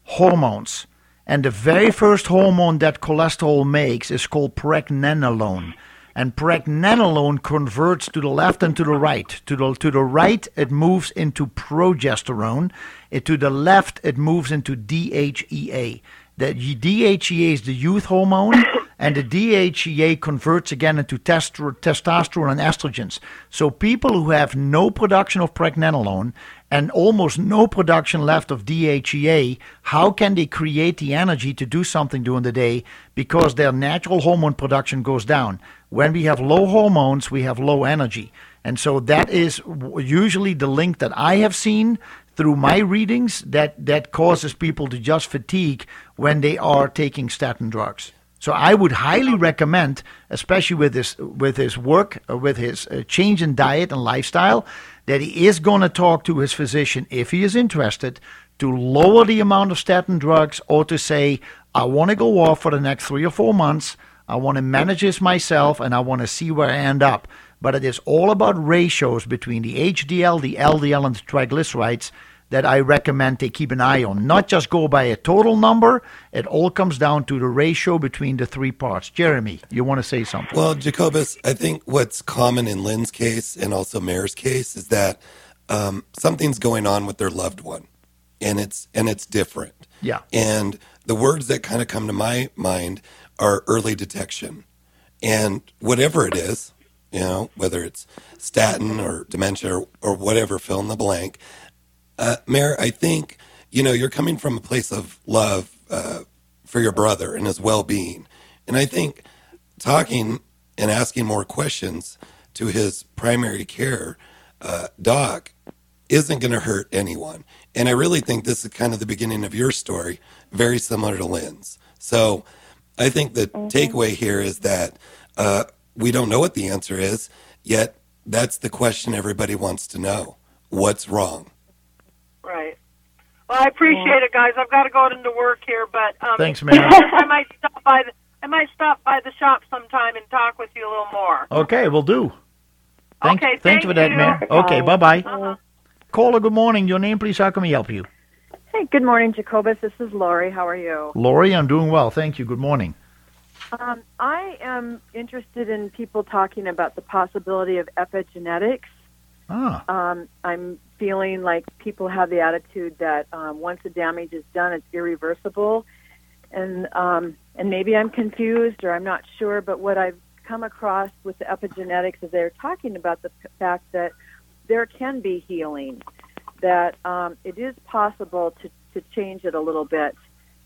[SPEAKER 1] hormones. And the very first hormone that cholesterol makes is called pregnenolone. And pregnenolone converts to the left and to the right. To the, to the right, it moves into progesterone. It, to the left, it moves into DHEA. The DHEA is the youth hormone, and the DHEA converts again into testosterone and estrogens. So people who have no production of pregnenolone and almost no production left of DHEA, how can they create the energy to do something during the day? Because their natural hormone production goes down. When we have low hormones, we have low energy. And so that is usually the link that I have seen through my readings that, that causes people to just fatigue when they are taking statin drugs. So I would highly recommend, especially with his with his work, uh, with his uh, change in diet and lifestyle, that he is going to talk to his physician if he is interested to lower the amount of statin drugs or to say, I want to go off for the next three or four months. I want to manage this myself and I want to see where I end up. But it is all about ratios between the HDL, the LDL, and the triglycerides that I recommend they keep an eye on. Not just go by a total number. It all comes down to the ratio between the three parts. Jeremy, you want to say something?
[SPEAKER 5] Well, Jacobus, I think what's common in Lynn's case and also Mayor's case is that um, something's going on with their loved one, and it's and it's different.
[SPEAKER 1] Yeah.
[SPEAKER 5] And the words that kind of come to my mind are early detection, and whatever it is, you know, whether it's statin or dementia or, or whatever, fill in the blank uh, Mayor, I think, you know, you're coming from a place of love uh, for your brother and his well being. And I think talking and asking more questions to his primary care uh, doc isn't going to hurt anyone. And I really think this is kind of the beginning of your story, very similar to Lynn's. So I think the mm-hmm. takeaway here is that uh, we don't know what the answer is, yet that's the question everybody wants to know. What's wrong?
[SPEAKER 8] Right. Well, I appreciate it, guys. I've got to go into work here, but um,
[SPEAKER 1] thanks, man.
[SPEAKER 8] I might stop by. The, I might stop by the shop sometime and talk with you a little more.
[SPEAKER 1] Okay, we'll do.
[SPEAKER 8] Thank, okay,
[SPEAKER 1] thanks for that,
[SPEAKER 8] you.
[SPEAKER 1] man. Okay, bye bye. Uh-huh. Caller, good morning. Your name, please. How can we help you?
[SPEAKER 9] Hey, good morning, Jacobus. This is Lori. How are you?
[SPEAKER 1] Lori, I'm doing well. Thank you. Good morning.
[SPEAKER 9] Um, I am interested in people talking about the possibility of epigenetics.
[SPEAKER 1] Ah.
[SPEAKER 9] Um, I'm feeling like people have the attitude that um, once the damage is done, it's irreversible, and um, and maybe I'm confused or I'm not sure. But what I've come across with the epigenetics is they're talking about the fact that there can be healing, that um, it is possible to to change it a little bit,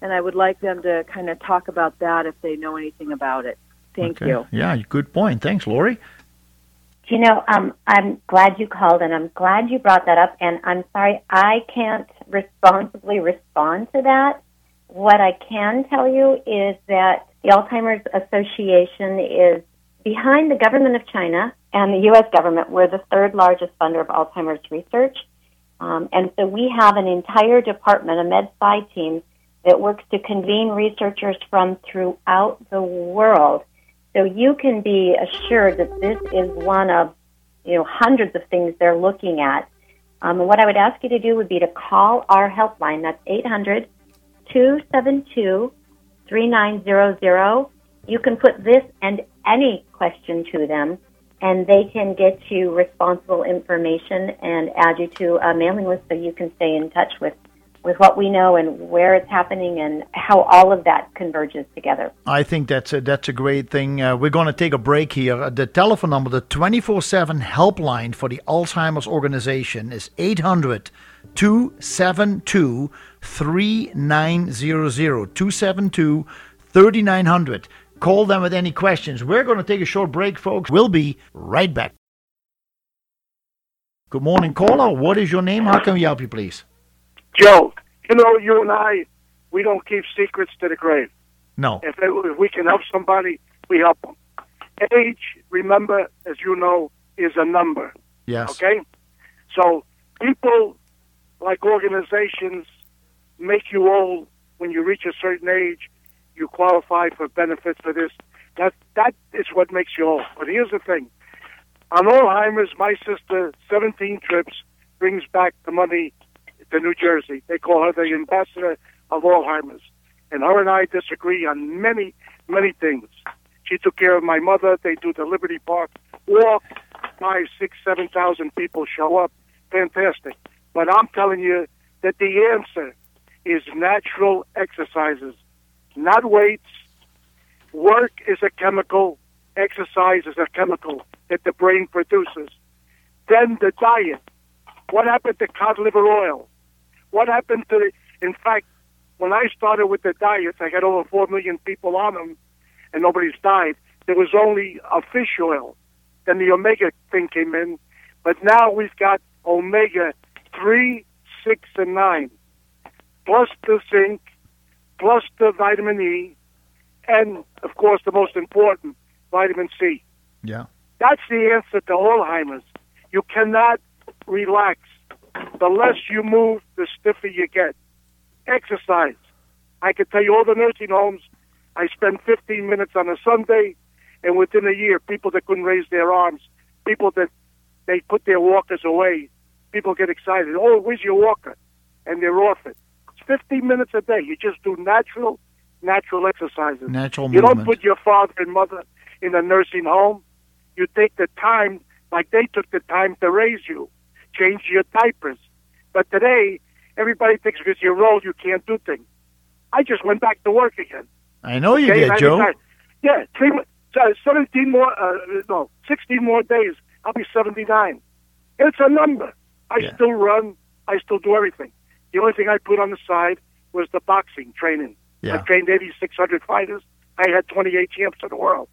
[SPEAKER 9] and I would like them to kind of talk about that if they know anything about it. Thank
[SPEAKER 1] okay.
[SPEAKER 9] you.
[SPEAKER 1] Yeah, good point. Thanks, Lori.
[SPEAKER 4] You know, um, I'm glad you called, and I'm glad you brought that up. And I'm sorry I can't responsibly respond to that. What I can tell you is that the Alzheimer's Association is behind the government of China and the U.S. government. We're the third largest funder of Alzheimer's research. Um, and so we have an entire department, a med-sci team, that works to convene researchers from throughout the world so you can be assured that this is one of, you know, hundreds of things they're looking at. Um, what I would ask you to do would be to call our helpline. That's 800 272 3900. You can put this and any question to them, and they can get you responsible information and add you to a mailing list so you can stay in touch with with what we know and where it's happening and how all of that converges together.
[SPEAKER 1] I think that's a, that's a great thing. Uh, we're going to take a break here. The telephone number, the 24 7 helpline for the Alzheimer's organization is 800 272 3900. 272 3900. Call them with any questions. We're going to take a short break, folks. We'll be right back. Good morning, caller. What is your name? How can we help you, please?
[SPEAKER 10] Joe, you know, you and I, we don't keep secrets to the grave.
[SPEAKER 1] No.
[SPEAKER 10] If, it, if we can help somebody, we help them. Age, remember, as you know, is a number.
[SPEAKER 1] Yes.
[SPEAKER 10] Okay? So people, like organizations, make you old when you reach a certain age. You qualify for benefits for this. That that is what makes you old. But here's the thing: on Alzheimer's, my sister, 17 trips, brings back the money to New Jersey. They call her the ambassador of Alzheimer's. And her and I disagree on many, many things. She took care of my mother. They do the Liberty Park walk. Five, six, seven thousand people show up. Fantastic. But I'm telling you that the answer is natural exercises, not weights. Work is a chemical. Exercise is a chemical that the brain produces. Then the diet. What happened to cod liver oil? What happened to the, in fact, when I started with the diets, I had over 4 million people on them and nobody's died. There was only a fish oil. Then the omega thing came in. But now we've got omega 3, 6, and 9, plus the zinc, plus the vitamin E, and of course the most important, vitamin C.
[SPEAKER 1] Yeah.
[SPEAKER 10] That's the answer to Alzheimer's. You cannot relax the less you move, the stiffer you get. Exercise. I can tell you all the nursing homes, I spend 15 minutes on a Sunday, and within a year, people that couldn't raise their arms, people that they put their walkers away, people get excited. Oh, where's your walker? And they're off it. It's 15 minutes a day. You just do natural, natural exercises.
[SPEAKER 1] Natural
[SPEAKER 10] You
[SPEAKER 1] movement.
[SPEAKER 10] don't put your father and mother in a nursing home. You take the time, like they took the time to raise you change your diapers. But today, everybody thinks because you're old, you can't do things. I just went back to work again.
[SPEAKER 1] I know you
[SPEAKER 10] okay?
[SPEAKER 1] did, Joe.
[SPEAKER 10] Yeah, three, uh, 17 more, uh, no, 16 more days. I'll be 79. It's a number. I
[SPEAKER 1] Yeah.
[SPEAKER 10] still run. I still do everything. The only thing I put on the side was the boxing training. I
[SPEAKER 1] Yeah.
[SPEAKER 10] trained 8,600 fighters. I had 28 champs of the world.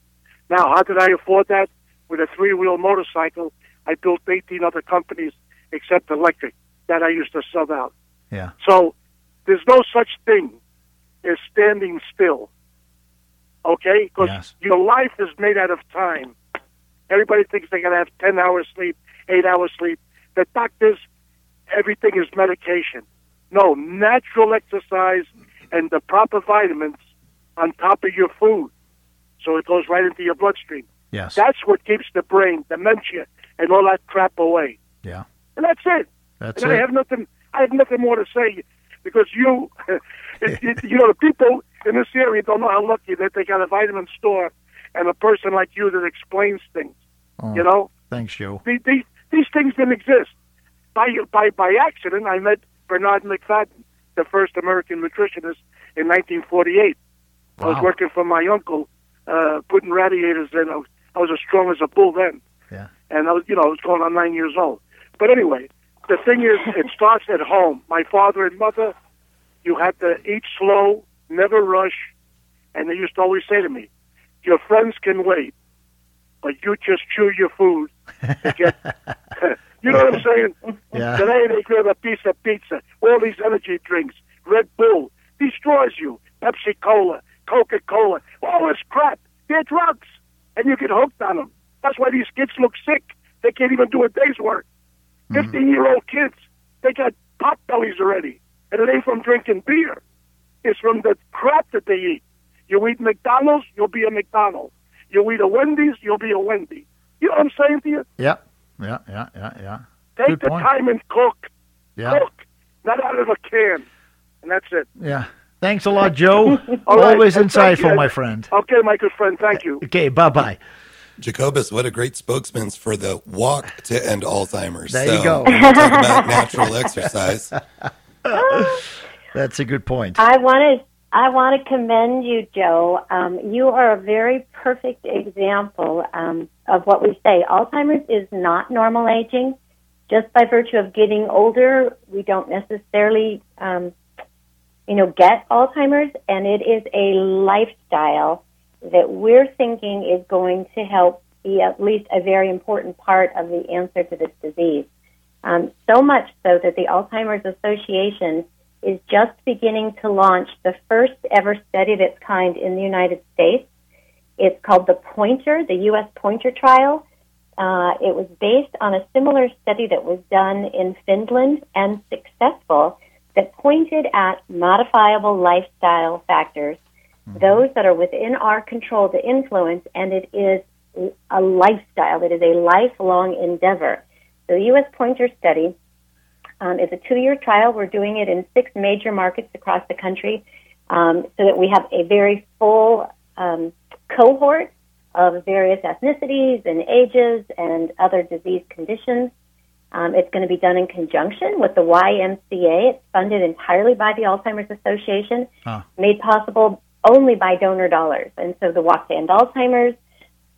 [SPEAKER 10] Now, how did I afford that? With a three-wheel motorcycle I built 18 other companies except electric that I used to sub out.
[SPEAKER 1] Yeah.
[SPEAKER 10] So there's no such thing as standing still. Okay? Because
[SPEAKER 1] Yes.
[SPEAKER 10] your life is made out of time. Everybody thinks they're going to have 10 hours sleep, 8 hours sleep. The doctors, everything is medication. No, natural exercise and the proper vitamins on top of your food. So it goes right into your bloodstream.
[SPEAKER 1] Yes.
[SPEAKER 10] That's what keeps the brain, dementia, and all that crap away.
[SPEAKER 1] Yeah.
[SPEAKER 10] And that's it.
[SPEAKER 1] That's
[SPEAKER 10] and I have nothing. I have nothing more to say because you, it, it, you know, the people in this area don't know how lucky that they got a vitamin store and a person like you that explains things.
[SPEAKER 1] Oh,
[SPEAKER 10] You know,
[SPEAKER 1] Thanks, Joe.
[SPEAKER 10] these, these these things didn't exist. By by by accident, I met Bernard Macfadden, the first American nutritionist in 1948. I was working for my uncle, uh, putting radiators in. I was, I was as strong as a bull then.
[SPEAKER 1] Yeah.
[SPEAKER 10] And I was, you know, I was going on nine years old. But anyway, the thing is, it starts at home. My father and mother, you had to eat slow, never rush, and they used to always say to me, "Your friends can wait, but you just chew your food to get." you know what I'm saying?
[SPEAKER 1] Yeah.
[SPEAKER 10] Today they grab a piece of pizza, all these energy drinks, Red Bull, destroys you. Pepsi Cola, Coca Cola, all this crap. They're drugs, and you get hooked on them. That's why these kids look sick. They can't even do a day's work. Mm-hmm. 15 year old kids, they got pot bellies already. And it ain't from drinking beer. It's from the crap that they eat. You eat McDonald's, you'll be a McDonald. You eat a Wendy's, you'll be a Wendy. You know what I'm saying to you?
[SPEAKER 1] Yeah. Yeah. Yeah. Yeah. Yeah.
[SPEAKER 10] Take
[SPEAKER 1] Good
[SPEAKER 10] the
[SPEAKER 1] point.
[SPEAKER 10] time and cook.
[SPEAKER 1] Yeah.
[SPEAKER 10] Cook, not out of a can. And that's it.
[SPEAKER 1] Yeah. Thanks a lot, Joe. Always
[SPEAKER 10] thank
[SPEAKER 1] insightful, my friend.
[SPEAKER 10] Okay, my good friend, thank you.
[SPEAKER 1] Okay. Bye bye.
[SPEAKER 5] Jacobus, what a great spokesman for the walk to end Alzheimer's.
[SPEAKER 1] There
[SPEAKER 5] so,
[SPEAKER 1] you go.
[SPEAKER 5] when talk about natural exercise.
[SPEAKER 1] That's a good point.
[SPEAKER 4] I want to I want to commend you, Joe. Um, you are a very perfect example um, of what we say. Alzheimer's is not normal aging. Just by virtue of getting older, we don't necessarily, um, you know, get Alzheimer's, and it is a lifestyle that we're thinking is going to help be at least a very important part of the answer to this disease. Um, so much so that the Alzheimer's Association is just beginning to launch the first ever study of its kind in the United States. It's called the Pointer, the U.S. Pointer Trial. Uh, it was based on a similar study that was done in Finland and successful that pointed at modifiable lifestyle factors, those that are within our control to influence, and it is a lifestyle. It is a lifelong endeavor. The U.S. Pointer Study um, is a two-year trial. We're doing it in six major markets across the country, um, so that we have a very full um, cohort of various ethnicities and ages and other disease conditions. Um, it's going to be done in conjunction with the YMCA. It's funded entirely by the Alzheimer's Association,
[SPEAKER 1] Huh.
[SPEAKER 4] made possible only by donor dollars. And so the Walk to End Alzheimer's,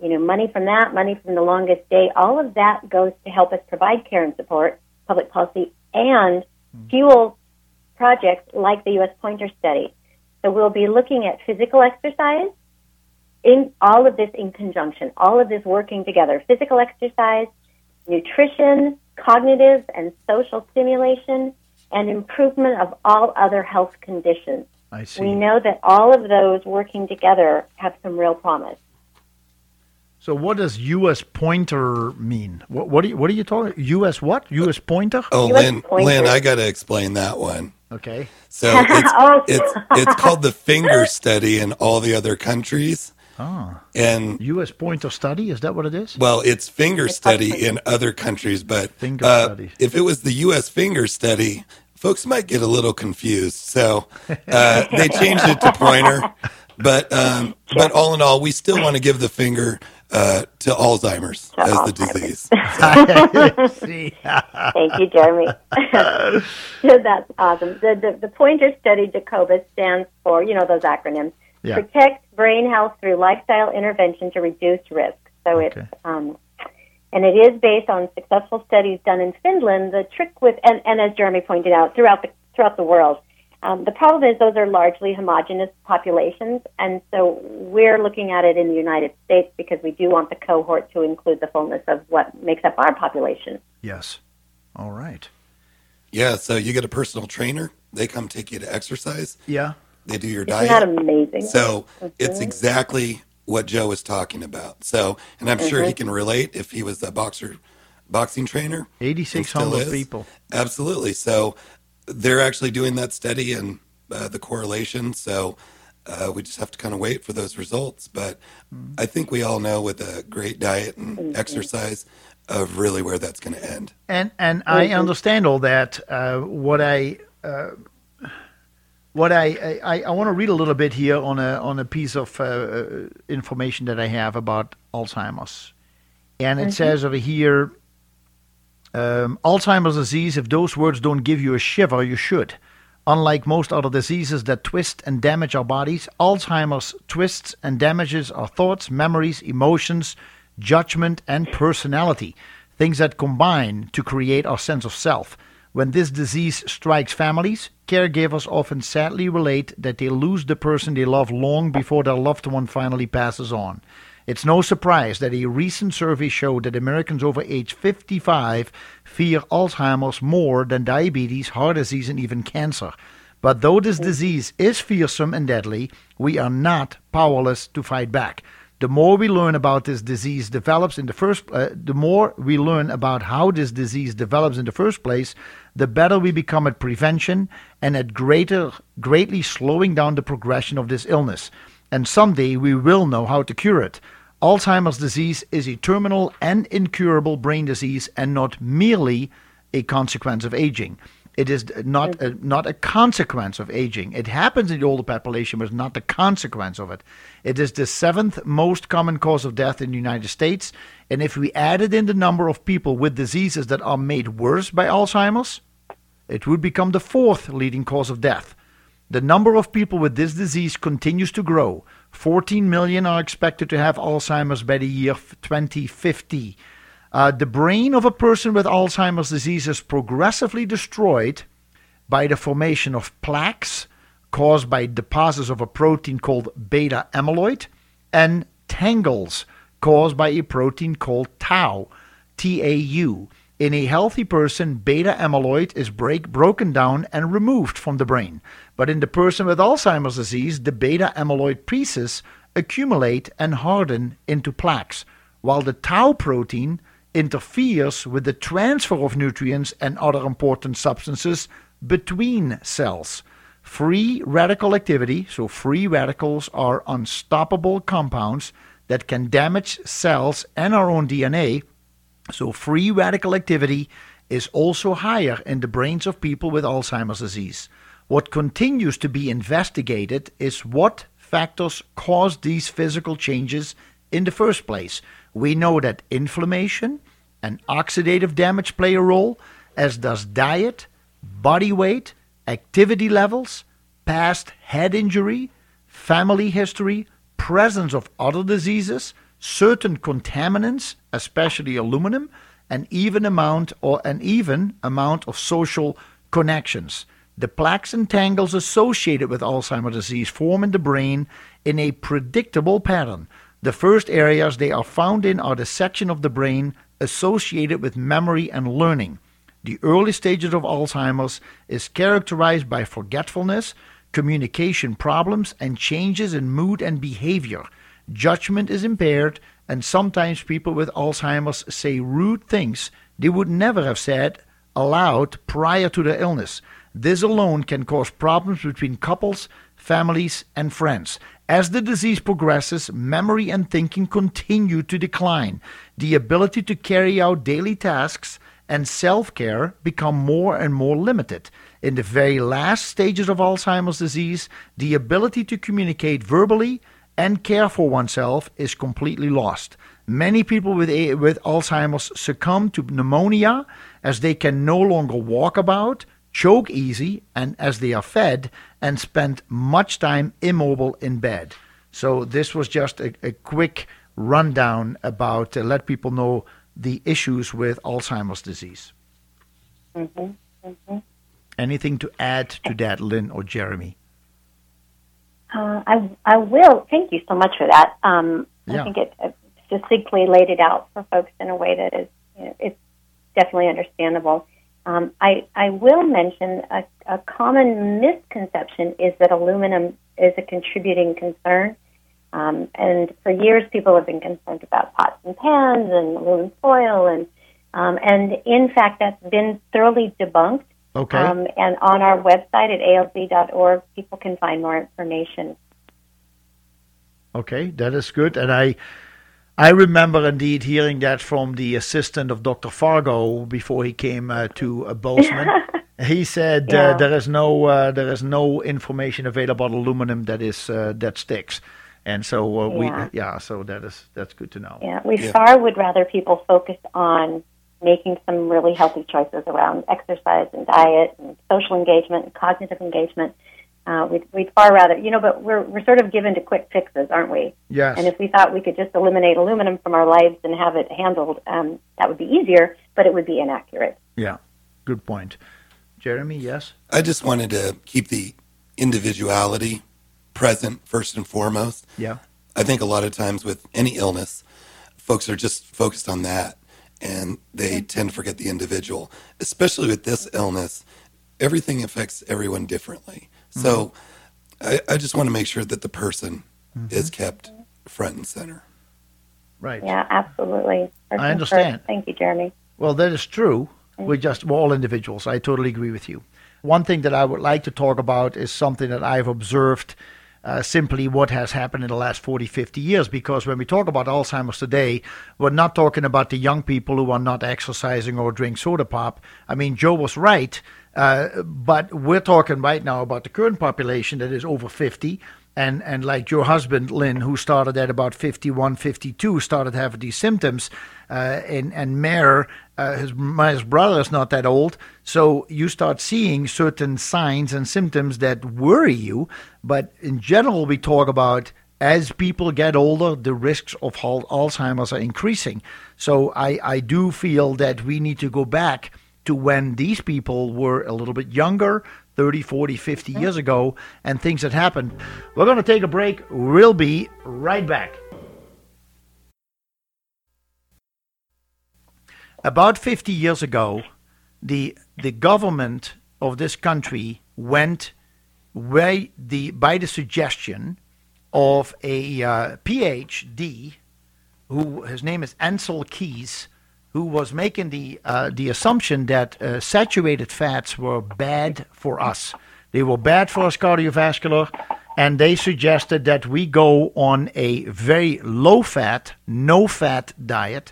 [SPEAKER 4] you know, money from that, money from the longest day, all of that goes to help us provide care and support, public policy, and hmm. fuel projects like the U.S. Pointer Study. So we'll be looking at physical exercise, in all of this in conjunction, all of this working together, physical exercise, nutrition, cognitive and social stimulation, and improvement of all other health conditions.
[SPEAKER 1] I see.
[SPEAKER 4] We know that all of those working together have some real promise.
[SPEAKER 1] So, what does U.S. pointer mean? What, what are you What are you talking? U.S. what? U.S. pointer?
[SPEAKER 5] Oh,
[SPEAKER 4] U.S.
[SPEAKER 5] Lynn,
[SPEAKER 4] pointer.
[SPEAKER 5] Lynn, I got to explain that one.
[SPEAKER 1] Okay.
[SPEAKER 5] So it's,
[SPEAKER 4] Oh.
[SPEAKER 5] it's it's called the finger study in all the other countries,
[SPEAKER 1] Ah,
[SPEAKER 5] and
[SPEAKER 1] U.S. pointer study. Is that what it is?
[SPEAKER 5] well, it's finger
[SPEAKER 4] It's
[SPEAKER 5] study in other countries, but
[SPEAKER 1] Finger
[SPEAKER 5] uh,
[SPEAKER 1] study.
[SPEAKER 5] if it was the U.S. finger study, folks might get a little confused. So uh, they changed it to pointer, but um, but all in all, we still want to give the finger uh, to Alzheimer's
[SPEAKER 4] To
[SPEAKER 5] as the disease.
[SPEAKER 1] I.
[SPEAKER 4] Thank you, Jeremy. so that's awesome. The, the, the Pointer Study Jacobus stands for, you know, those acronyms.
[SPEAKER 1] Yeah.
[SPEAKER 4] Protect brain health through lifestyle intervention to reduce risk. So
[SPEAKER 1] Okay.
[SPEAKER 4] it's, um, and it is based on successful studies done in Finland. The trick with, and, and as Jeremy pointed out, throughout the, throughout the world, Um, the problem is those are largely homogenous populations, and so we're looking at it in the United States because we do want the cohort to include the fullness of what makes up our population.
[SPEAKER 1] Yes. All right.
[SPEAKER 5] Yeah, so you get a personal trainer. They come take you to exercise.
[SPEAKER 1] Yeah.
[SPEAKER 5] They do your
[SPEAKER 4] Isn't
[SPEAKER 5] diet.
[SPEAKER 4] that amazing?
[SPEAKER 5] So
[SPEAKER 4] Mhm.
[SPEAKER 5] it's exactly what Joe was talking about. So, and I'm sure he
[SPEAKER 4] Mhm.
[SPEAKER 5] can relate if he was a boxer, boxing trainer.
[SPEAKER 1] Eighty six hundred people.
[SPEAKER 5] Absolutely. So they're actually doing that study and uh, the correlation. So uh, we just have to kind of wait for those results. But I think we all know with a great diet and exercise of really where that's going to end.
[SPEAKER 1] And and I understand all that. Uh, what I uh, what I I, I want to read a little bit here on a on a piece of uh, information that I have about Alzheimer's, and it
[SPEAKER 11] Mhm.
[SPEAKER 1] says over here. Um, Alzheimer's disease, if those words don't give you a shiver, you should. Unlike most other diseases that twist and damage our bodies, Alzheimer's twists and damages our thoughts, memories, emotions, judgment, and personality, things that combine to create our sense of self. When this disease strikes families, caregivers often sadly relate that they lose the person they love long before their loved one finally passes on. It's no surprise that a recent survey showed that Americans over age 55 fear Alzheimer's more than diabetes, heart disease, and even cancer. But though this disease is fearsome and deadly, we are not powerless to fight back. The more we learn about this disease develops in the first, uh, the more we learn about how this disease develops in the first place, the better we become at prevention and at greater, greatly slowing down the progression of this illness. And someday we will know how to cure it. Alzheimer's disease is a terminal and incurable brain disease and not merely a consequence of aging. It is not a, not a consequence of aging. It happens in the older population, but not the consequence of it. It is the seventh most common cause of death in the United States. And if we added in the number of people with diseases that are made worse by Alzheimer's, it would become the fourth leading cause of death. The number of people with this disease continues to grow. 14 million are expected to have Alzheimer's by the year 2050. Uh, the brain of a person with Alzheimer's disease is progressively destroyed by the formation of plaques caused by deposits of a protein called beta amyloid and tangles caused by a protein called tau, TAU. In a healthy person, beta amyloid is break, broken down and removed from the brain. But in the person with Alzheimer's disease, the beta amyloid pieces accumulate and harden into plaques, while the tau protein interferes with the transfer of nutrients and other important substances between cells. Free radical activity, so free radicals are unstoppable compounds that can damage cells and our own DNA. So, free radical activity is also higher in the brains of people with Alzheimer's disease. What continues to be investigated is what factors cause these physical changes in the first place. We know that inflammation and oxidative damage play a role, as does diet, body weight, activity levels, past head injury, family history, presence of other diseases, certain contaminants, especially aluminum, an even amount or an even amount of social connections. The plaques and tangles associated with Alzheimer's disease form in the brain in a predictable pattern. The first areas they are found in are the section of the brain associated with memory and learning. The early stages of Alzheimer's is characterized by forgetfulness, communication problems, and changes in mood and behavior. Judgment is impaired, and sometimes people with Alzheimer's say rude things they would never have said aloud prior to their illness. This alone can cause problems between couples, families, and friends. As the disease progresses, memory and thinking continue to decline. The ability to carry out daily tasks and self care become more and more limited. In the very last stages of Alzheimer's disease, the ability to communicate verbally and care for oneself is completely lost. Many people with, a, with Alzheimer's succumb to pneumonia as they can no longer walk about, choke easy, and as they are fed and spend much time immobile in bed. So, this was just a, a quick rundown about to let people know the issues with Alzheimer's disease.
[SPEAKER 4] Mm-hmm. Mm-hmm.
[SPEAKER 1] Anything to add to that, Lynn or Jeremy?
[SPEAKER 4] Uh, I, I will. Thank you so much for that. Um, yeah. I think it, it succinctly laid it out for folks in a way that is you know, it's definitely understandable. Um, I, I will mention a, a common misconception is that aluminum is a contributing concern. Um, and for years, people have been concerned about pots and pans and aluminum foil, and um, and in fact, that's been thoroughly debunked.
[SPEAKER 1] Okay. Um,
[SPEAKER 4] and on our website at alz.org, people can find more information.
[SPEAKER 1] Okay, that is good. And I I remember indeed hearing that from the assistant of Dr. Fargo before he came uh, to uh, Bozeman. he said uh, yeah. uh, there is no uh, there is no information available on aluminum that is uh, that sticks. And so uh, yeah. we yeah, so that is that's good to know.
[SPEAKER 4] Yeah, we yeah. far would rather people focus on making some really healthy choices around exercise and diet and social engagement and cognitive engagement uh, we'd, we'd far rather, you know, but we're, we're sort of given to quick fixes, aren't we?
[SPEAKER 1] Yes.
[SPEAKER 4] And if we thought we could just eliminate aluminum from our lives and have it handled, um, that would be easier, but it would be inaccurate.
[SPEAKER 1] Yeah, good point. Jeremy, yes?
[SPEAKER 5] I just wanted to keep the individuality present first and foremost.
[SPEAKER 1] Yeah.
[SPEAKER 5] I think a lot of times with any illness, folks are just focused on that and they tend to forget the individual. Especially with this illness, everything affects everyone differently. So I, I just want to make sure that the person mm-hmm. is kept front and center.
[SPEAKER 1] Right.
[SPEAKER 4] Yeah, absolutely.
[SPEAKER 1] Person I understand.
[SPEAKER 4] First. Thank you, Jeremy.
[SPEAKER 1] Well, that is true. We're just we're all individuals. I totally agree with you. One thing that I would like to talk about is something that I've observed uh, simply what has happened in the last 40, 50 years. Because when we talk about Alzheimer's today, we're not talking about the young people who are not exercising or drink soda pop. I mean, Joe was right uh, but we're talking right now about the current population that is over 50. And, and like your husband, Lynn, who started at about 51, 52, started having these symptoms. Uh, and, and Mayor, uh, his, his brother is not that old. So you start seeing certain signs and symptoms that worry you. But in general, we talk about as people get older, the risks of Alzheimer's are increasing. So I, I do feel that we need to go back to when these people were a little bit younger 30, 40, 50 years ago and things that happened. We're going to take a break. We'll be right back. About 50 years ago, the, the government of this country went by the, by the suggestion of a uh, PhD, who his name is Ancel Keys, who was making the uh, the assumption that uh, saturated fats were bad for us. They were bad for us cardiovascular, and they suggested that we go on a very low fat, no fat diet.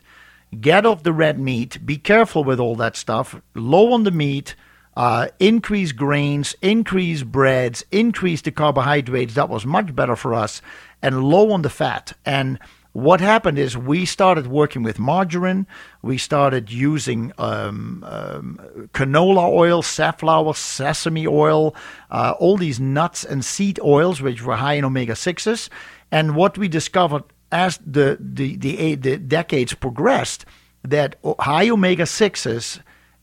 [SPEAKER 1] Get off the red meat. Be careful with all that stuff. Low on the meat. Uh, increase grains, increase breads, increase the carbohydrates. That was much better for us, and low on the fat. And what happened is we started working with margarine. We started using um, um, canola oil, safflower, sesame oil, uh, all these nuts and seed oils, which were high in omega 6s. And what we discovered as the, the, the, the decades progressed, that high omega 6s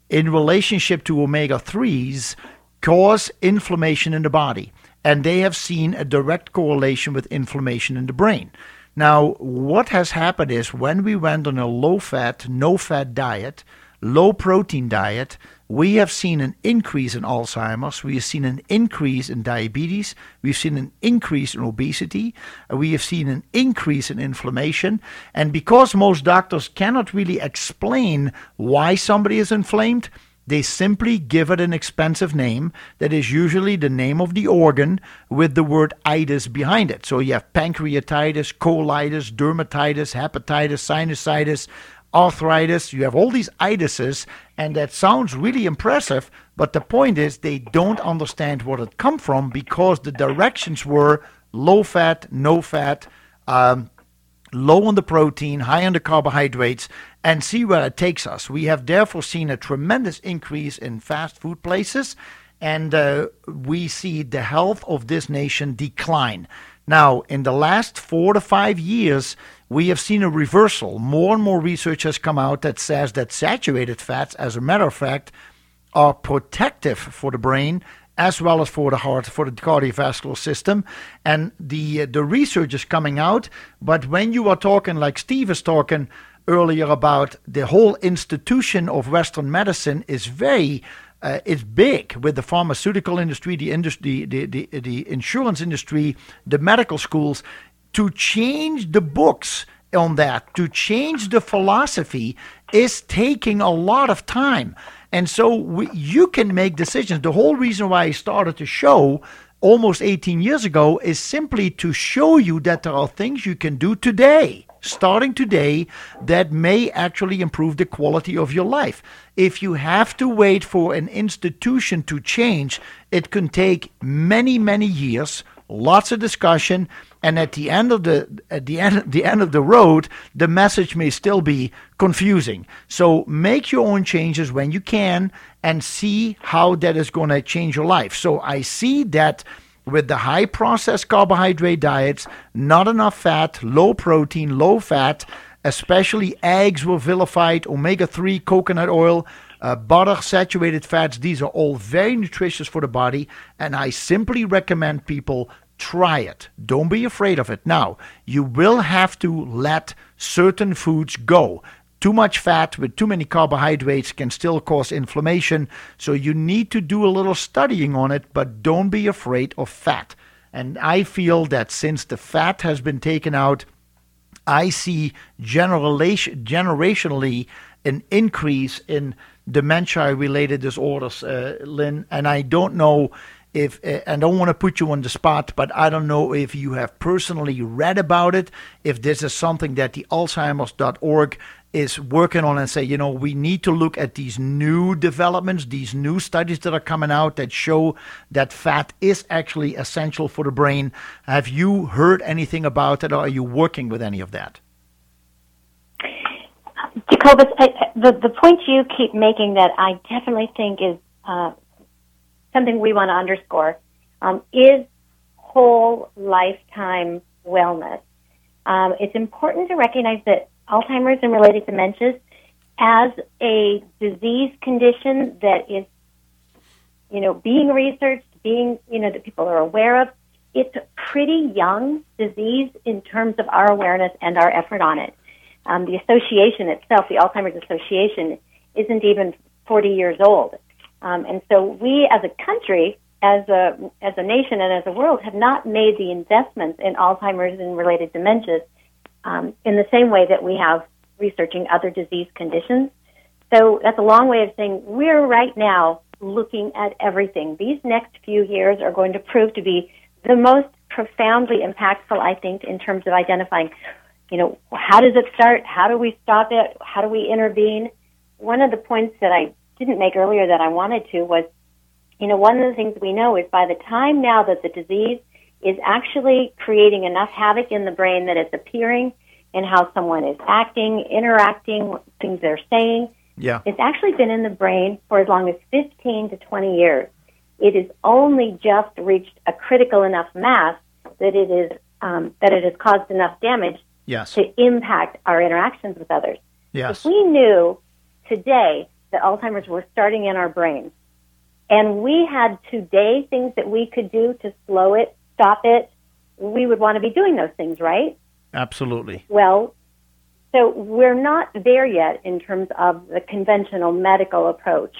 [SPEAKER 1] in relationship to omega 3s cause inflammation in the body. And they have seen a direct correlation with inflammation in the brain. Now, what has happened is when we went on a low fat, no fat diet, low protein diet, we have seen an increase in Alzheimer's. We have seen an increase in diabetes. We've seen an increase in obesity. Uh, we have seen an increase in inflammation. And because most doctors cannot really explain why somebody is inflamed, they simply give it an expensive name that is usually the name of the organ with the word itis behind it. So you have pancreatitis, colitis, dermatitis, hepatitis, sinusitis, arthritis. You have all these itises, and that sounds really impressive. But the point is, they don't understand where it come from because the directions were low fat, no fat, um, low on the protein, high on the carbohydrates, and see where it takes us. We have therefore seen a tremendous increase in fast food places, and uh, we see the health of this nation decline. Now, in the last four to five years, we have seen a reversal. More and more research has come out that says that saturated fats, as a matter of fact, are protective for the brain as well as for the heart, for the cardiovascular system. And the uh, the research is coming out. But when you are talking, like Steve is talking earlier about the whole institution of Western medicine, is very uh, it's big with the pharmaceutical industry, the industry, the, the, the insurance industry, the medical schools. To change the books on that, to change the philosophy, is taking a lot of time. And so we, you can make decisions. The whole reason why I started the show almost 18 years ago is simply to show you that there are things you can do today, starting today, that may actually improve the quality of your life. If you have to wait for an institution to change, it can take many, many years, lots of discussion and at the end of the at the end the end of the road the message may still be confusing so make your own changes when you can and see how that is going to change your life so i see that with the high processed carbohydrate diets not enough fat low protein low fat especially eggs were vilified omega-3 coconut oil uh, butter, saturated fats, these are all very nutritious for the body, and I simply recommend people Try it. Don't be afraid of it. Now, you will have to let certain foods go. Too much fat with too many carbohydrates can still cause inflammation, so you need to do a little studying on it, but don't be afraid of fat. And I feel that since the fat has been taken out, I see generationally an increase in dementia related disorders, uh, Lynn. And I don't know if and I don't want to put you on the spot, but I don't know if you have personally read about it, if this is something that the Alzheimer's.org is working on and say, you know, we need to look at these new developments, these new studies that are coming out that show that fat is actually essential for the brain. Have you heard anything about it, or are you working with any of that?
[SPEAKER 4] Jacobus, I, the the point you keep making that I definitely think is uh, something we want to underscore um, is whole lifetime wellness. Um, it's important to recognize that Alzheimer's and related dementias as a disease condition that is, you know, being researched, being, you know, that people are aware of. It's a pretty young disease in terms of our awareness and our effort on it. Um, the association itself, the Alzheimer's Association, isn't even 40 years old. Um, and so we as a country, as a, as a nation and as a world have not made the investments in Alzheimer's and related dementias um, in the same way that we have researching other disease conditions. So that's a long way of saying we're right now looking at everything. These next few years are going to prove to be the most profoundly impactful, I think, in terms of identifying, you know, how does it start? How do we stop it? How do we intervene? One of the points that I didn't make earlier that I wanted to was, you know, one of the things we know is by the time now that the disease is actually creating enough havoc in the brain that it's appearing in how someone is acting, interacting, things they're saying.
[SPEAKER 1] Yeah.
[SPEAKER 4] It's actually been in the brain for as long as 15 to 20 years. It has only just reached a critical enough mass that it is um, that it has caused enough damage
[SPEAKER 1] yes.
[SPEAKER 4] to impact our interactions with others.
[SPEAKER 1] Yes.
[SPEAKER 4] If we knew today that Alzheimer's were starting in our brains. And we had today things that we could do to slow it, stop it. We would want to be doing those things, right?
[SPEAKER 1] Absolutely.
[SPEAKER 4] Well, so we're not there yet in terms of the conventional medical approach.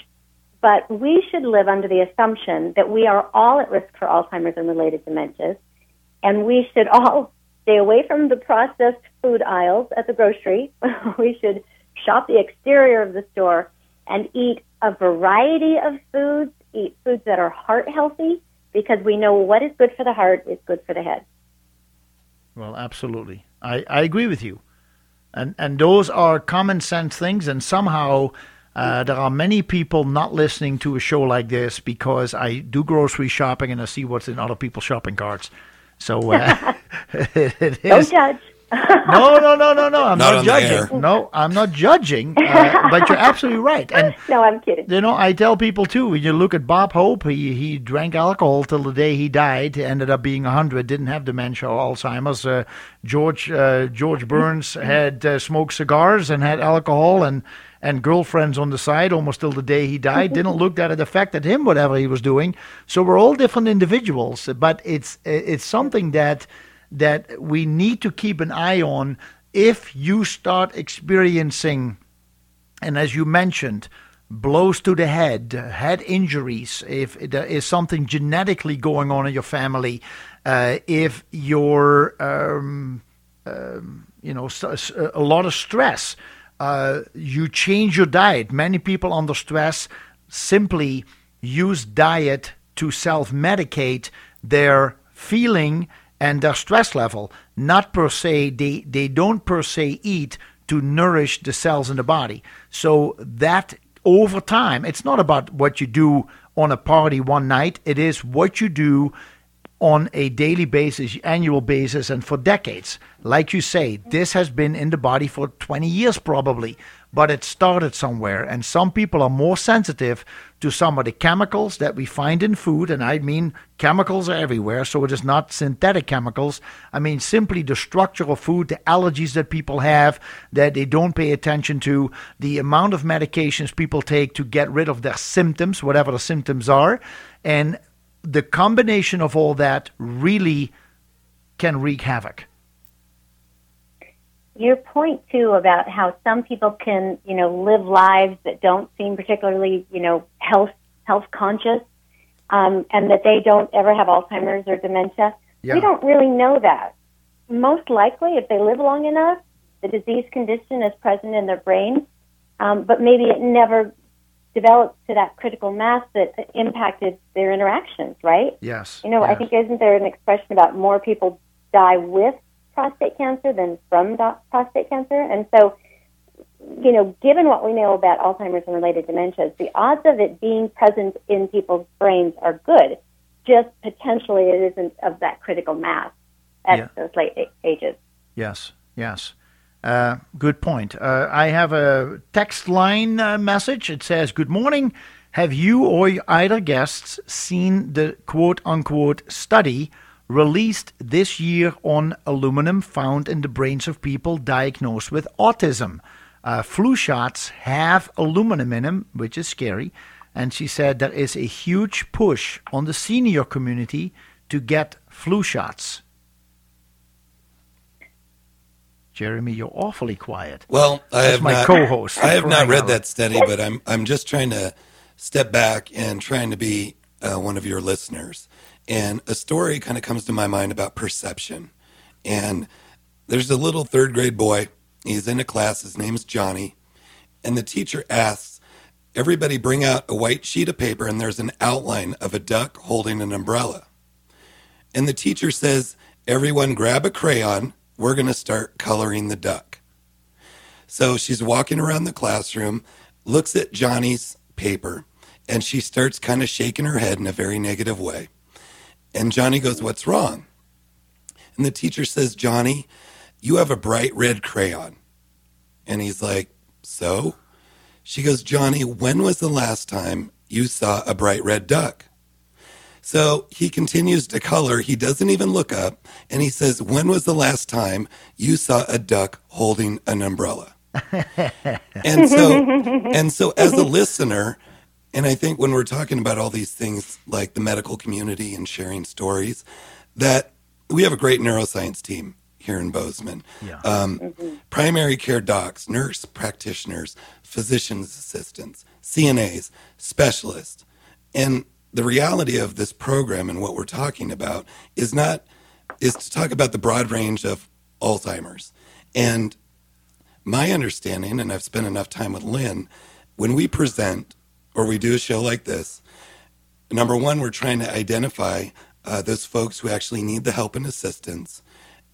[SPEAKER 4] But we should live under the assumption that we are all at risk for Alzheimer's and related dementias, and we should all stay away from the processed food aisles at the grocery. we should shop the exterior of the store and eat a variety of foods, eat foods that are heart healthy, because we know what is good for the heart is good for the head.
[SPEAKER 1] Well, absolutely. I, I agree with you. And, and those are common sense things, and somehow uh, there are many people not listening to a show like this because I do grocery shopping and I see what's in other people's shopping carts. So uh,
[SPEAKER 4] it is. Don't judge
[SPEAKER 1] no, no, no, no, no. I'm
[SPEAKER 5] not,
[SPEAKER 1] not judging. No, I'm not judging. Uh, but you're absolutely right. And
[SPEAKER 4] no, I'm kidding.
[SPEAKER 1] You know, I tell people too. When you look at Bob Hope, he he drank alcohol till the day he died. Ended up being hundred. Didn't have dementia or Alzheimer's. Uh, George uh, George Burns had uh, smoked cigars and had alcohol and and girlfriends on the side almost till the day he died. Didn't look that it affected him, whatever he was doing. So we're all different individuals, but it's it's something that that we need to keep an eye on if you start experiencing, and as you mentioned, blows to the head, head injuries, if there is something genetically going on in your family, uh, if you're, um, um, you know, a lot of stress, uh, you change your diet. Many people under stress simply use diet to self medicate their feeling and their stress level. Not per se, they, they don't per se eat to nourish the cells in the body. So that over time, it's not about what you do on a party one night, it is what you do on a daily basis, annual basis, and for decades. Like you say, this has been in the body for 20 years probably, but it started somewhere. And some people are more sensitive to some of the chemicals that we find in food. And I mean, chemicals are everywhere, so it is not synthetic chemicals. I mean, simply the structure of food, the allergies that people have that they don't pay attention to, the amount of medications people take to get rid of their symptoms, whatever the symptoms are. And the combination of all that really can wreak havoc.
[SPEAKER 4] Your point too about how some people can, you know, live lives that don't seem particularly, you know, health health conscious, um, and that they don't ever have Alzheimer's or dementia. Yeah. We don't really know that. Most likely, if they live long enough, the disease condition is present in their brain, um, but maybe it never developed to that critical mass that impacted their interactions, right?
[SPEAKER 1] Yes.
[SPEAKER 4] You know,
[SPEAKER 1] yes.
[SPEAKER 4] I think isn't there an expression about more people die with prostate cancer than from prostate cancer? And so, you know, given what we know about Alzheimer's and related dementias, the odds of it being present in people's brains are good. Just potentially it isn't of that critical mass at yeah. those late ages.
[SPEAKER 1] Yes, yes. Uh, good point. Uh, I have a text line uh, message. It says, Good morning. Have you or either guests seen the quote unquote study released this year on aluminum found in the brains of people diagnosed with autism? Uh, flu shots have aluminum in them, which is scary. And she said there is a huge push on the senior community to get flu shots. Jeremy, you're awfully quiet.
[SPEAKER 5] Well, I
[SPEAKER 1] That's
[SPEAKER 5] have
[SPEAKER 1] my
[SPEAKER 5] not,
[SPEAKER 1] co-host.
[SPEAKER 5] I have not read that study, but I'm I'm just trying to step back and trying to be uh, one of your listeners. And a story kind of comes to my mind about perception. And there's a little third grade boy. He's in a class. His name's Johnny, and the teacher asks everybody bring out a white sheet of paper, and there's an outline of a duck holding an umbrella. And the teacher says, everyone grab a crayon we're going to start coloring the duck. So she's walking around the classroom, looks at Johnny's paper, and she starts kind of shaking her head in a very negative way. And Johnny goes, What's wrong? And the teacher says, Johnny, you have a bright red crayon. And he's like, So? She goes, Johnny, when was the last time you saw a bright red duck? So he continues to color. He doesn't even look up. And he says, When was the last time you saw a duck holding an umbrella? and so and so as a listener, and I think when we're talking about all these things like the medical community and sharing stories, that we have a great neuroscience team here in Bozeman.
[SPEAKER 1] Yeah.
[SPEAKER 5] Um, mm-hmm. Primary care docs, nurse practitioners, physician's assistants, CNAs, specialists. And the reality of this program and what we're talking about is not is to talk about the broad range of Alzheimer's. And my understanding, and I've spent enough time with Lynn, when we present or we do a show like this, number one, we're trying to identify uh, those folks who actually need the help and assistance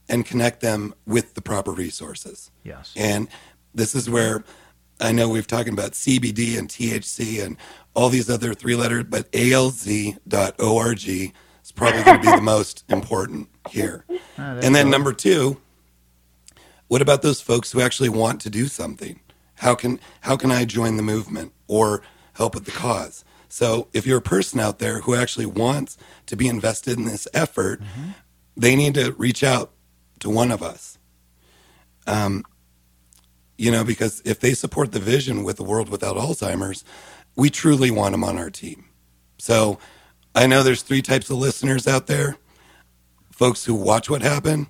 [SPEAKER 5] and connect them with the proper resources.
[SPEAKER 1] Yes.
[SPEAKER 5] And this is where I know we've talking about CBD and THC and all these other three letters, but alz.org is probably going to be the most important here. Oh, and then cool. number two, what about those folks who actually want to do something? How can how can I join the movement or help with the cause? So if you're a person out there who actually wants to be invested in this effort, mm-hmm. they need to reach out to one of us. Um, you know, because if they support the vision with the world without Alzheimer's, we truly want them on our team. So I know there's three types of listeners out there folks who watch what happened.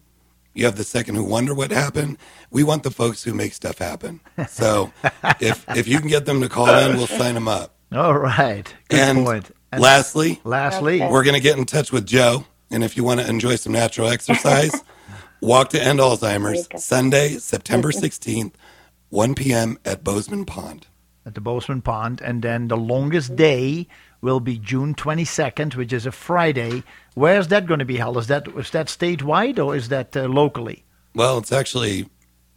[SPEAKER 5] You have the second who wonder what happened. We want the folks who make stuff happen. So if if you can get them to call in, we'll sign them up.
[SPEAKER 1] All right. Good
[SPEAKER 5] and
[SPEAKER 1] point.
[SPEAKER 5] And lastly,
[SPEAKER 1] lastly,
[SPEAKER 5] we're going to get in touch with Joe. And if you want to enjoy some natural exercise, walk to end Alzheimer's Sunday, September 16th, 1 p.m. at Bozeman Pond.
[SPEAKER 1] At the Bozeman Pond. And then the longest day will be June 22nd, which is a Friday. Where's that going to be held? Is that is that statewide or is that uh, locally?
[SPEAKER 5] Well, it's actually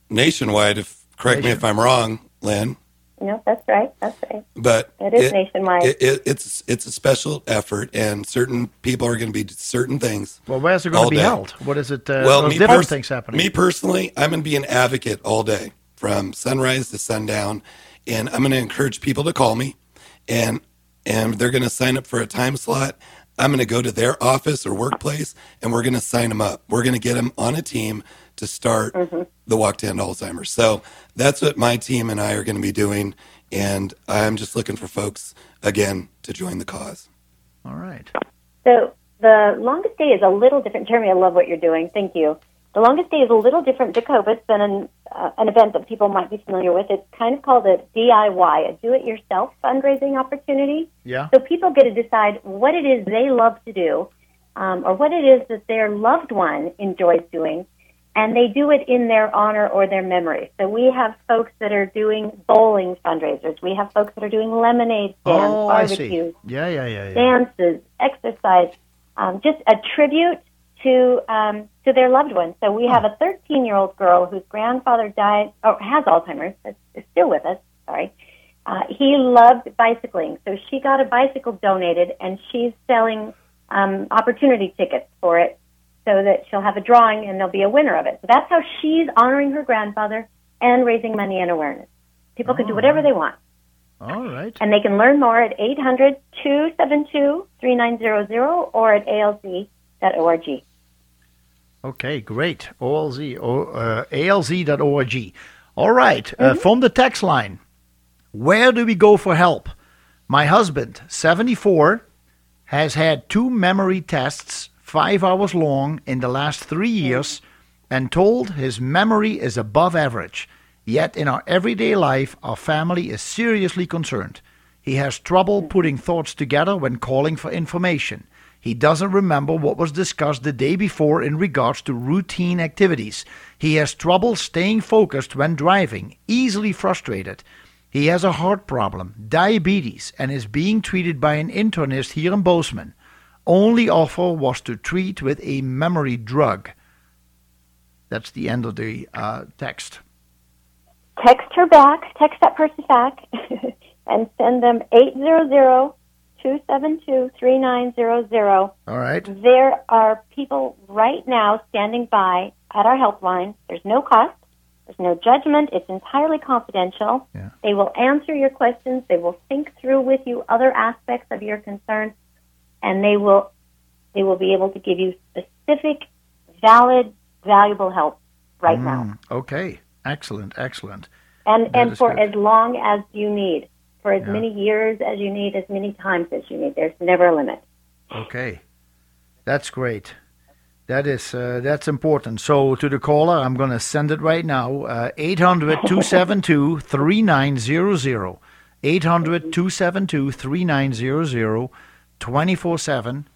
[SPEAKER 5] nationwide. If correct Nation. me if I'm wrong, Lynn.
[SPEAKER 4] No, that's right. That's right.
[SPEAKER 5] But
[SPEAKER 4] it is it, nationwide.
[SPEAKER 5] It, it, it's it's a special effort, and certain people are going to be certain things.
[SPEAKER 1] Well, where's it going to be day. held? What is it? Uh,
[SPEAKER 5] well,
[SPEAKER 1] me different pers- things happening.
[SPEAKER 5] Me personally, I'm going to be an advocate all day, from sunrise to sundown, and I'm going to encourage people to call me, and and they're going to sign up for a time slot. I'm going to go to their office or workplace, and we're going to sign them up. We're going to get them on a team to start mm-hmm. the Walk to End Alzheimer's. So that's what my team and I are going to be doing. And I'm just looking for folks, again, to join the cause.
[SPEAKER 1] All right.
[SPEAKER 4] So the longest day is a little different. Jeremy, I love what you're doing. Thank you. The longest day is a little different Jacobus than an, uh, an event that people might be familiar with. It's kind of called a DIY, a do-it-yourself fundraising opportunity.
[SPEAKER 1] Yeah.
[SPEAKER 4] So people get to decide what it is they love to do, um, or what it is that their loved one enjoys doing, and they do it in their honor or their memory. So we have folks that are doing bowling fundraisers. We have folks that are doing lemonade stands,
[SPEAKER 1] oh,
[SPEAKER 4] barbecues,
[SPEAKER 1] yeah, yeah, yeah, yeah.
[SPEAKER 4] dances, exercise, um, just a tribute to um, to their loved ones. So we have a 13 year old girl whose grandfather died or has Alzheimer's. Is still with us. Sorry. Uh, he loved bicycling, so she got a bicycle donated, and she's selling um, opportunity tickets for it so that she'll have a drawing and there'll be a winner of it. So that's how she's honoring her grandfather and raising money and awareness. People can do whatever they want.
[SPEAKER 1] All right.
[SPEAKER 4] And they can learn more at 800 272 3900 or at alz.org.
[SPEAKER 1] Okay, great. OLZ, uh, alz.org. All right, uh, mm-hmm. uh, from the text line, where do we go for help? My husband, 74, has had two memory tests five hours long in the last three years and told his memory is above average. Yet in our everyday life, our family is seriously concerned. He has trouble putting thoughts together when calling for information. He doesn't remember what was discussed the day before in regards to routine activities. He has trouble staying focused when driving, easily frustrated. He has a heart problem, diabetes, and is being treated by an internist here in Bozeman only offer was to treat with a memory drug. That's the end of the uh, text.
[SPEAKER 4] Text her back, text that person back, and send them 800 272 3900.
[SPEAKER 1] All right.
[SPEAKER 4] There are people right now standing by at our helpline. There's no cost. There's no judgment. It's entirely confidential.
[SPEAKER 1] Yeah.
[SPEAKER 4] They will answer your questions. They will think through with you other aspects of your concerns and they will they will be able to give you specific, valid, valuable help right mm, now.
[SPEAKER 1] Okay, excellent, excellent.
[SPEAKER 4] And
[SPEAKER 1] that
[SPEAKER 4] and for
[SPEAKER 1] good.
[SPEAKER 4] as long as you need, for as
[SPEAKER 1] yeah.
[SPEAKER 4] many years as you need, as many times as you need. There's never a limit.
[SPEAKER 1] Okay, that's great. That is uh, that's important. So to the caller, I'm going to send it right now. Uh, 800 272 3900. 800 272 3900. 24 7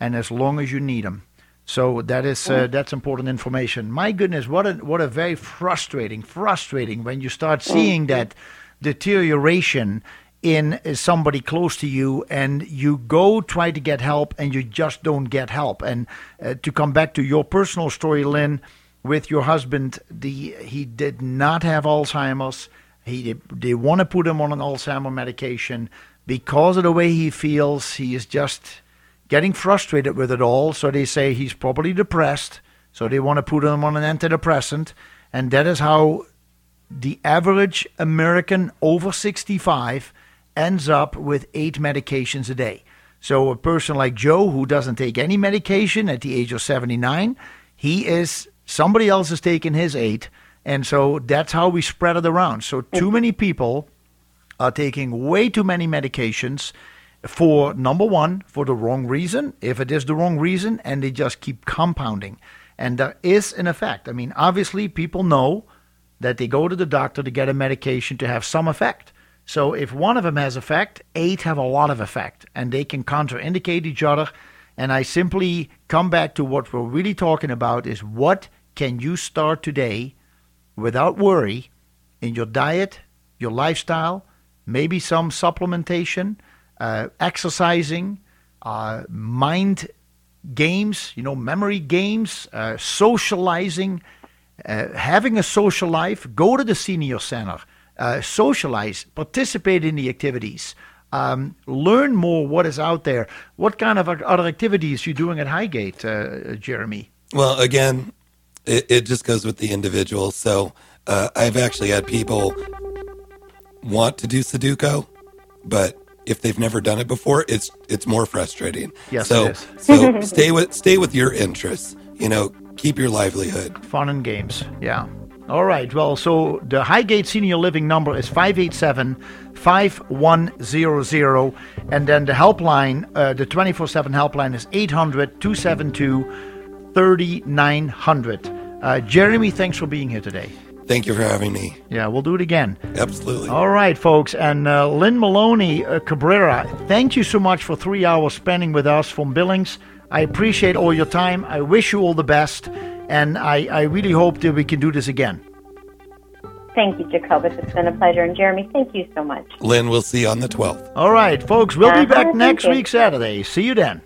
[SPEAKER 1] and as long as you need them. So that is uh, that's important information. My goodness, what a what a very frustrating, frustrating when you start seeing that deterioration in somebody close to you, and you go try to get help, and you just don't get help. And uh, to come back to your personal story, Lynn, with your husband, the he did not have Alzheimer's. He they want to put him on an Alzheimer medication because of the way he feels, he is just getting frustrated with it all. So they say he's probably depressed. So they want to put him on an antidepressant. And that is how the average American over 65 ends up with eight medications a day. So a person like Joe, who doesn't take any medication at the age of 79, he is somebody else is taking his eight And so that's how we spread it around. So too mm. many people are taking way too many medications for number one, for the wrong reason, if it is the wrong reason, and they just keep compounding. And there is an effect. I mean, obviously, people know that they go to the doctor to get a medication to have some effect. So if one of them has effect, eight have a lot of effect, and they can contraindicate each other. And I simply come back to what we're really talking about is what can you start today without worry in your diet, your lifestyle, maybe some supplementation, uh, exercising, uh, mind games, you know, memory games, uh, socializing, uh, having a social life, go to the senior center, uh, socialize, participate in the activities. Um, learn more what is out there. What kind of other activities you doing at Highgate, uh, Jeremy?
[SPEAKER 5] Well, again, it, it, just goes with the individual. So I've actually had people want to do Sudoku, but if they've never done it before, it's it's more frustrating.
[SPEAKER 1] Yes,
[SPEAKER 5] so so stay with stay with your interests. You know, keep your livelihood.
[SPEAKER 1] Fun and games. Yeah. All right. Well, so the Highgate Senior Living number is 587 5100. And then the helpline, uh, the 24 7 helpline is 800 272 3900. Uh, Jeremy, thanks for being here today.
[SPEAKER 5] Thank you for having me.
[SPEAKER 1] Yeah, we'll do it again.
[SPEAKER 5] Absolutely.
[SPEAKER 1] All right, folks. And uh, Lynn Maloney uh, Cabrera, thank you so much for three hours spending with us from Billings. I appreciate all your time. I wish you all the best. And I, I really hope that we can do this again.
[SPEAKER 4] Thank you, Jacobus. It's been a pleasure. And Jeremy, thank you so much.
[SPEAKER 5] Lynn, we'll see you on the 12th.
[SPEAKER 1] All right, folks. We'll uh-huh, be back next week, Saturday. See you then.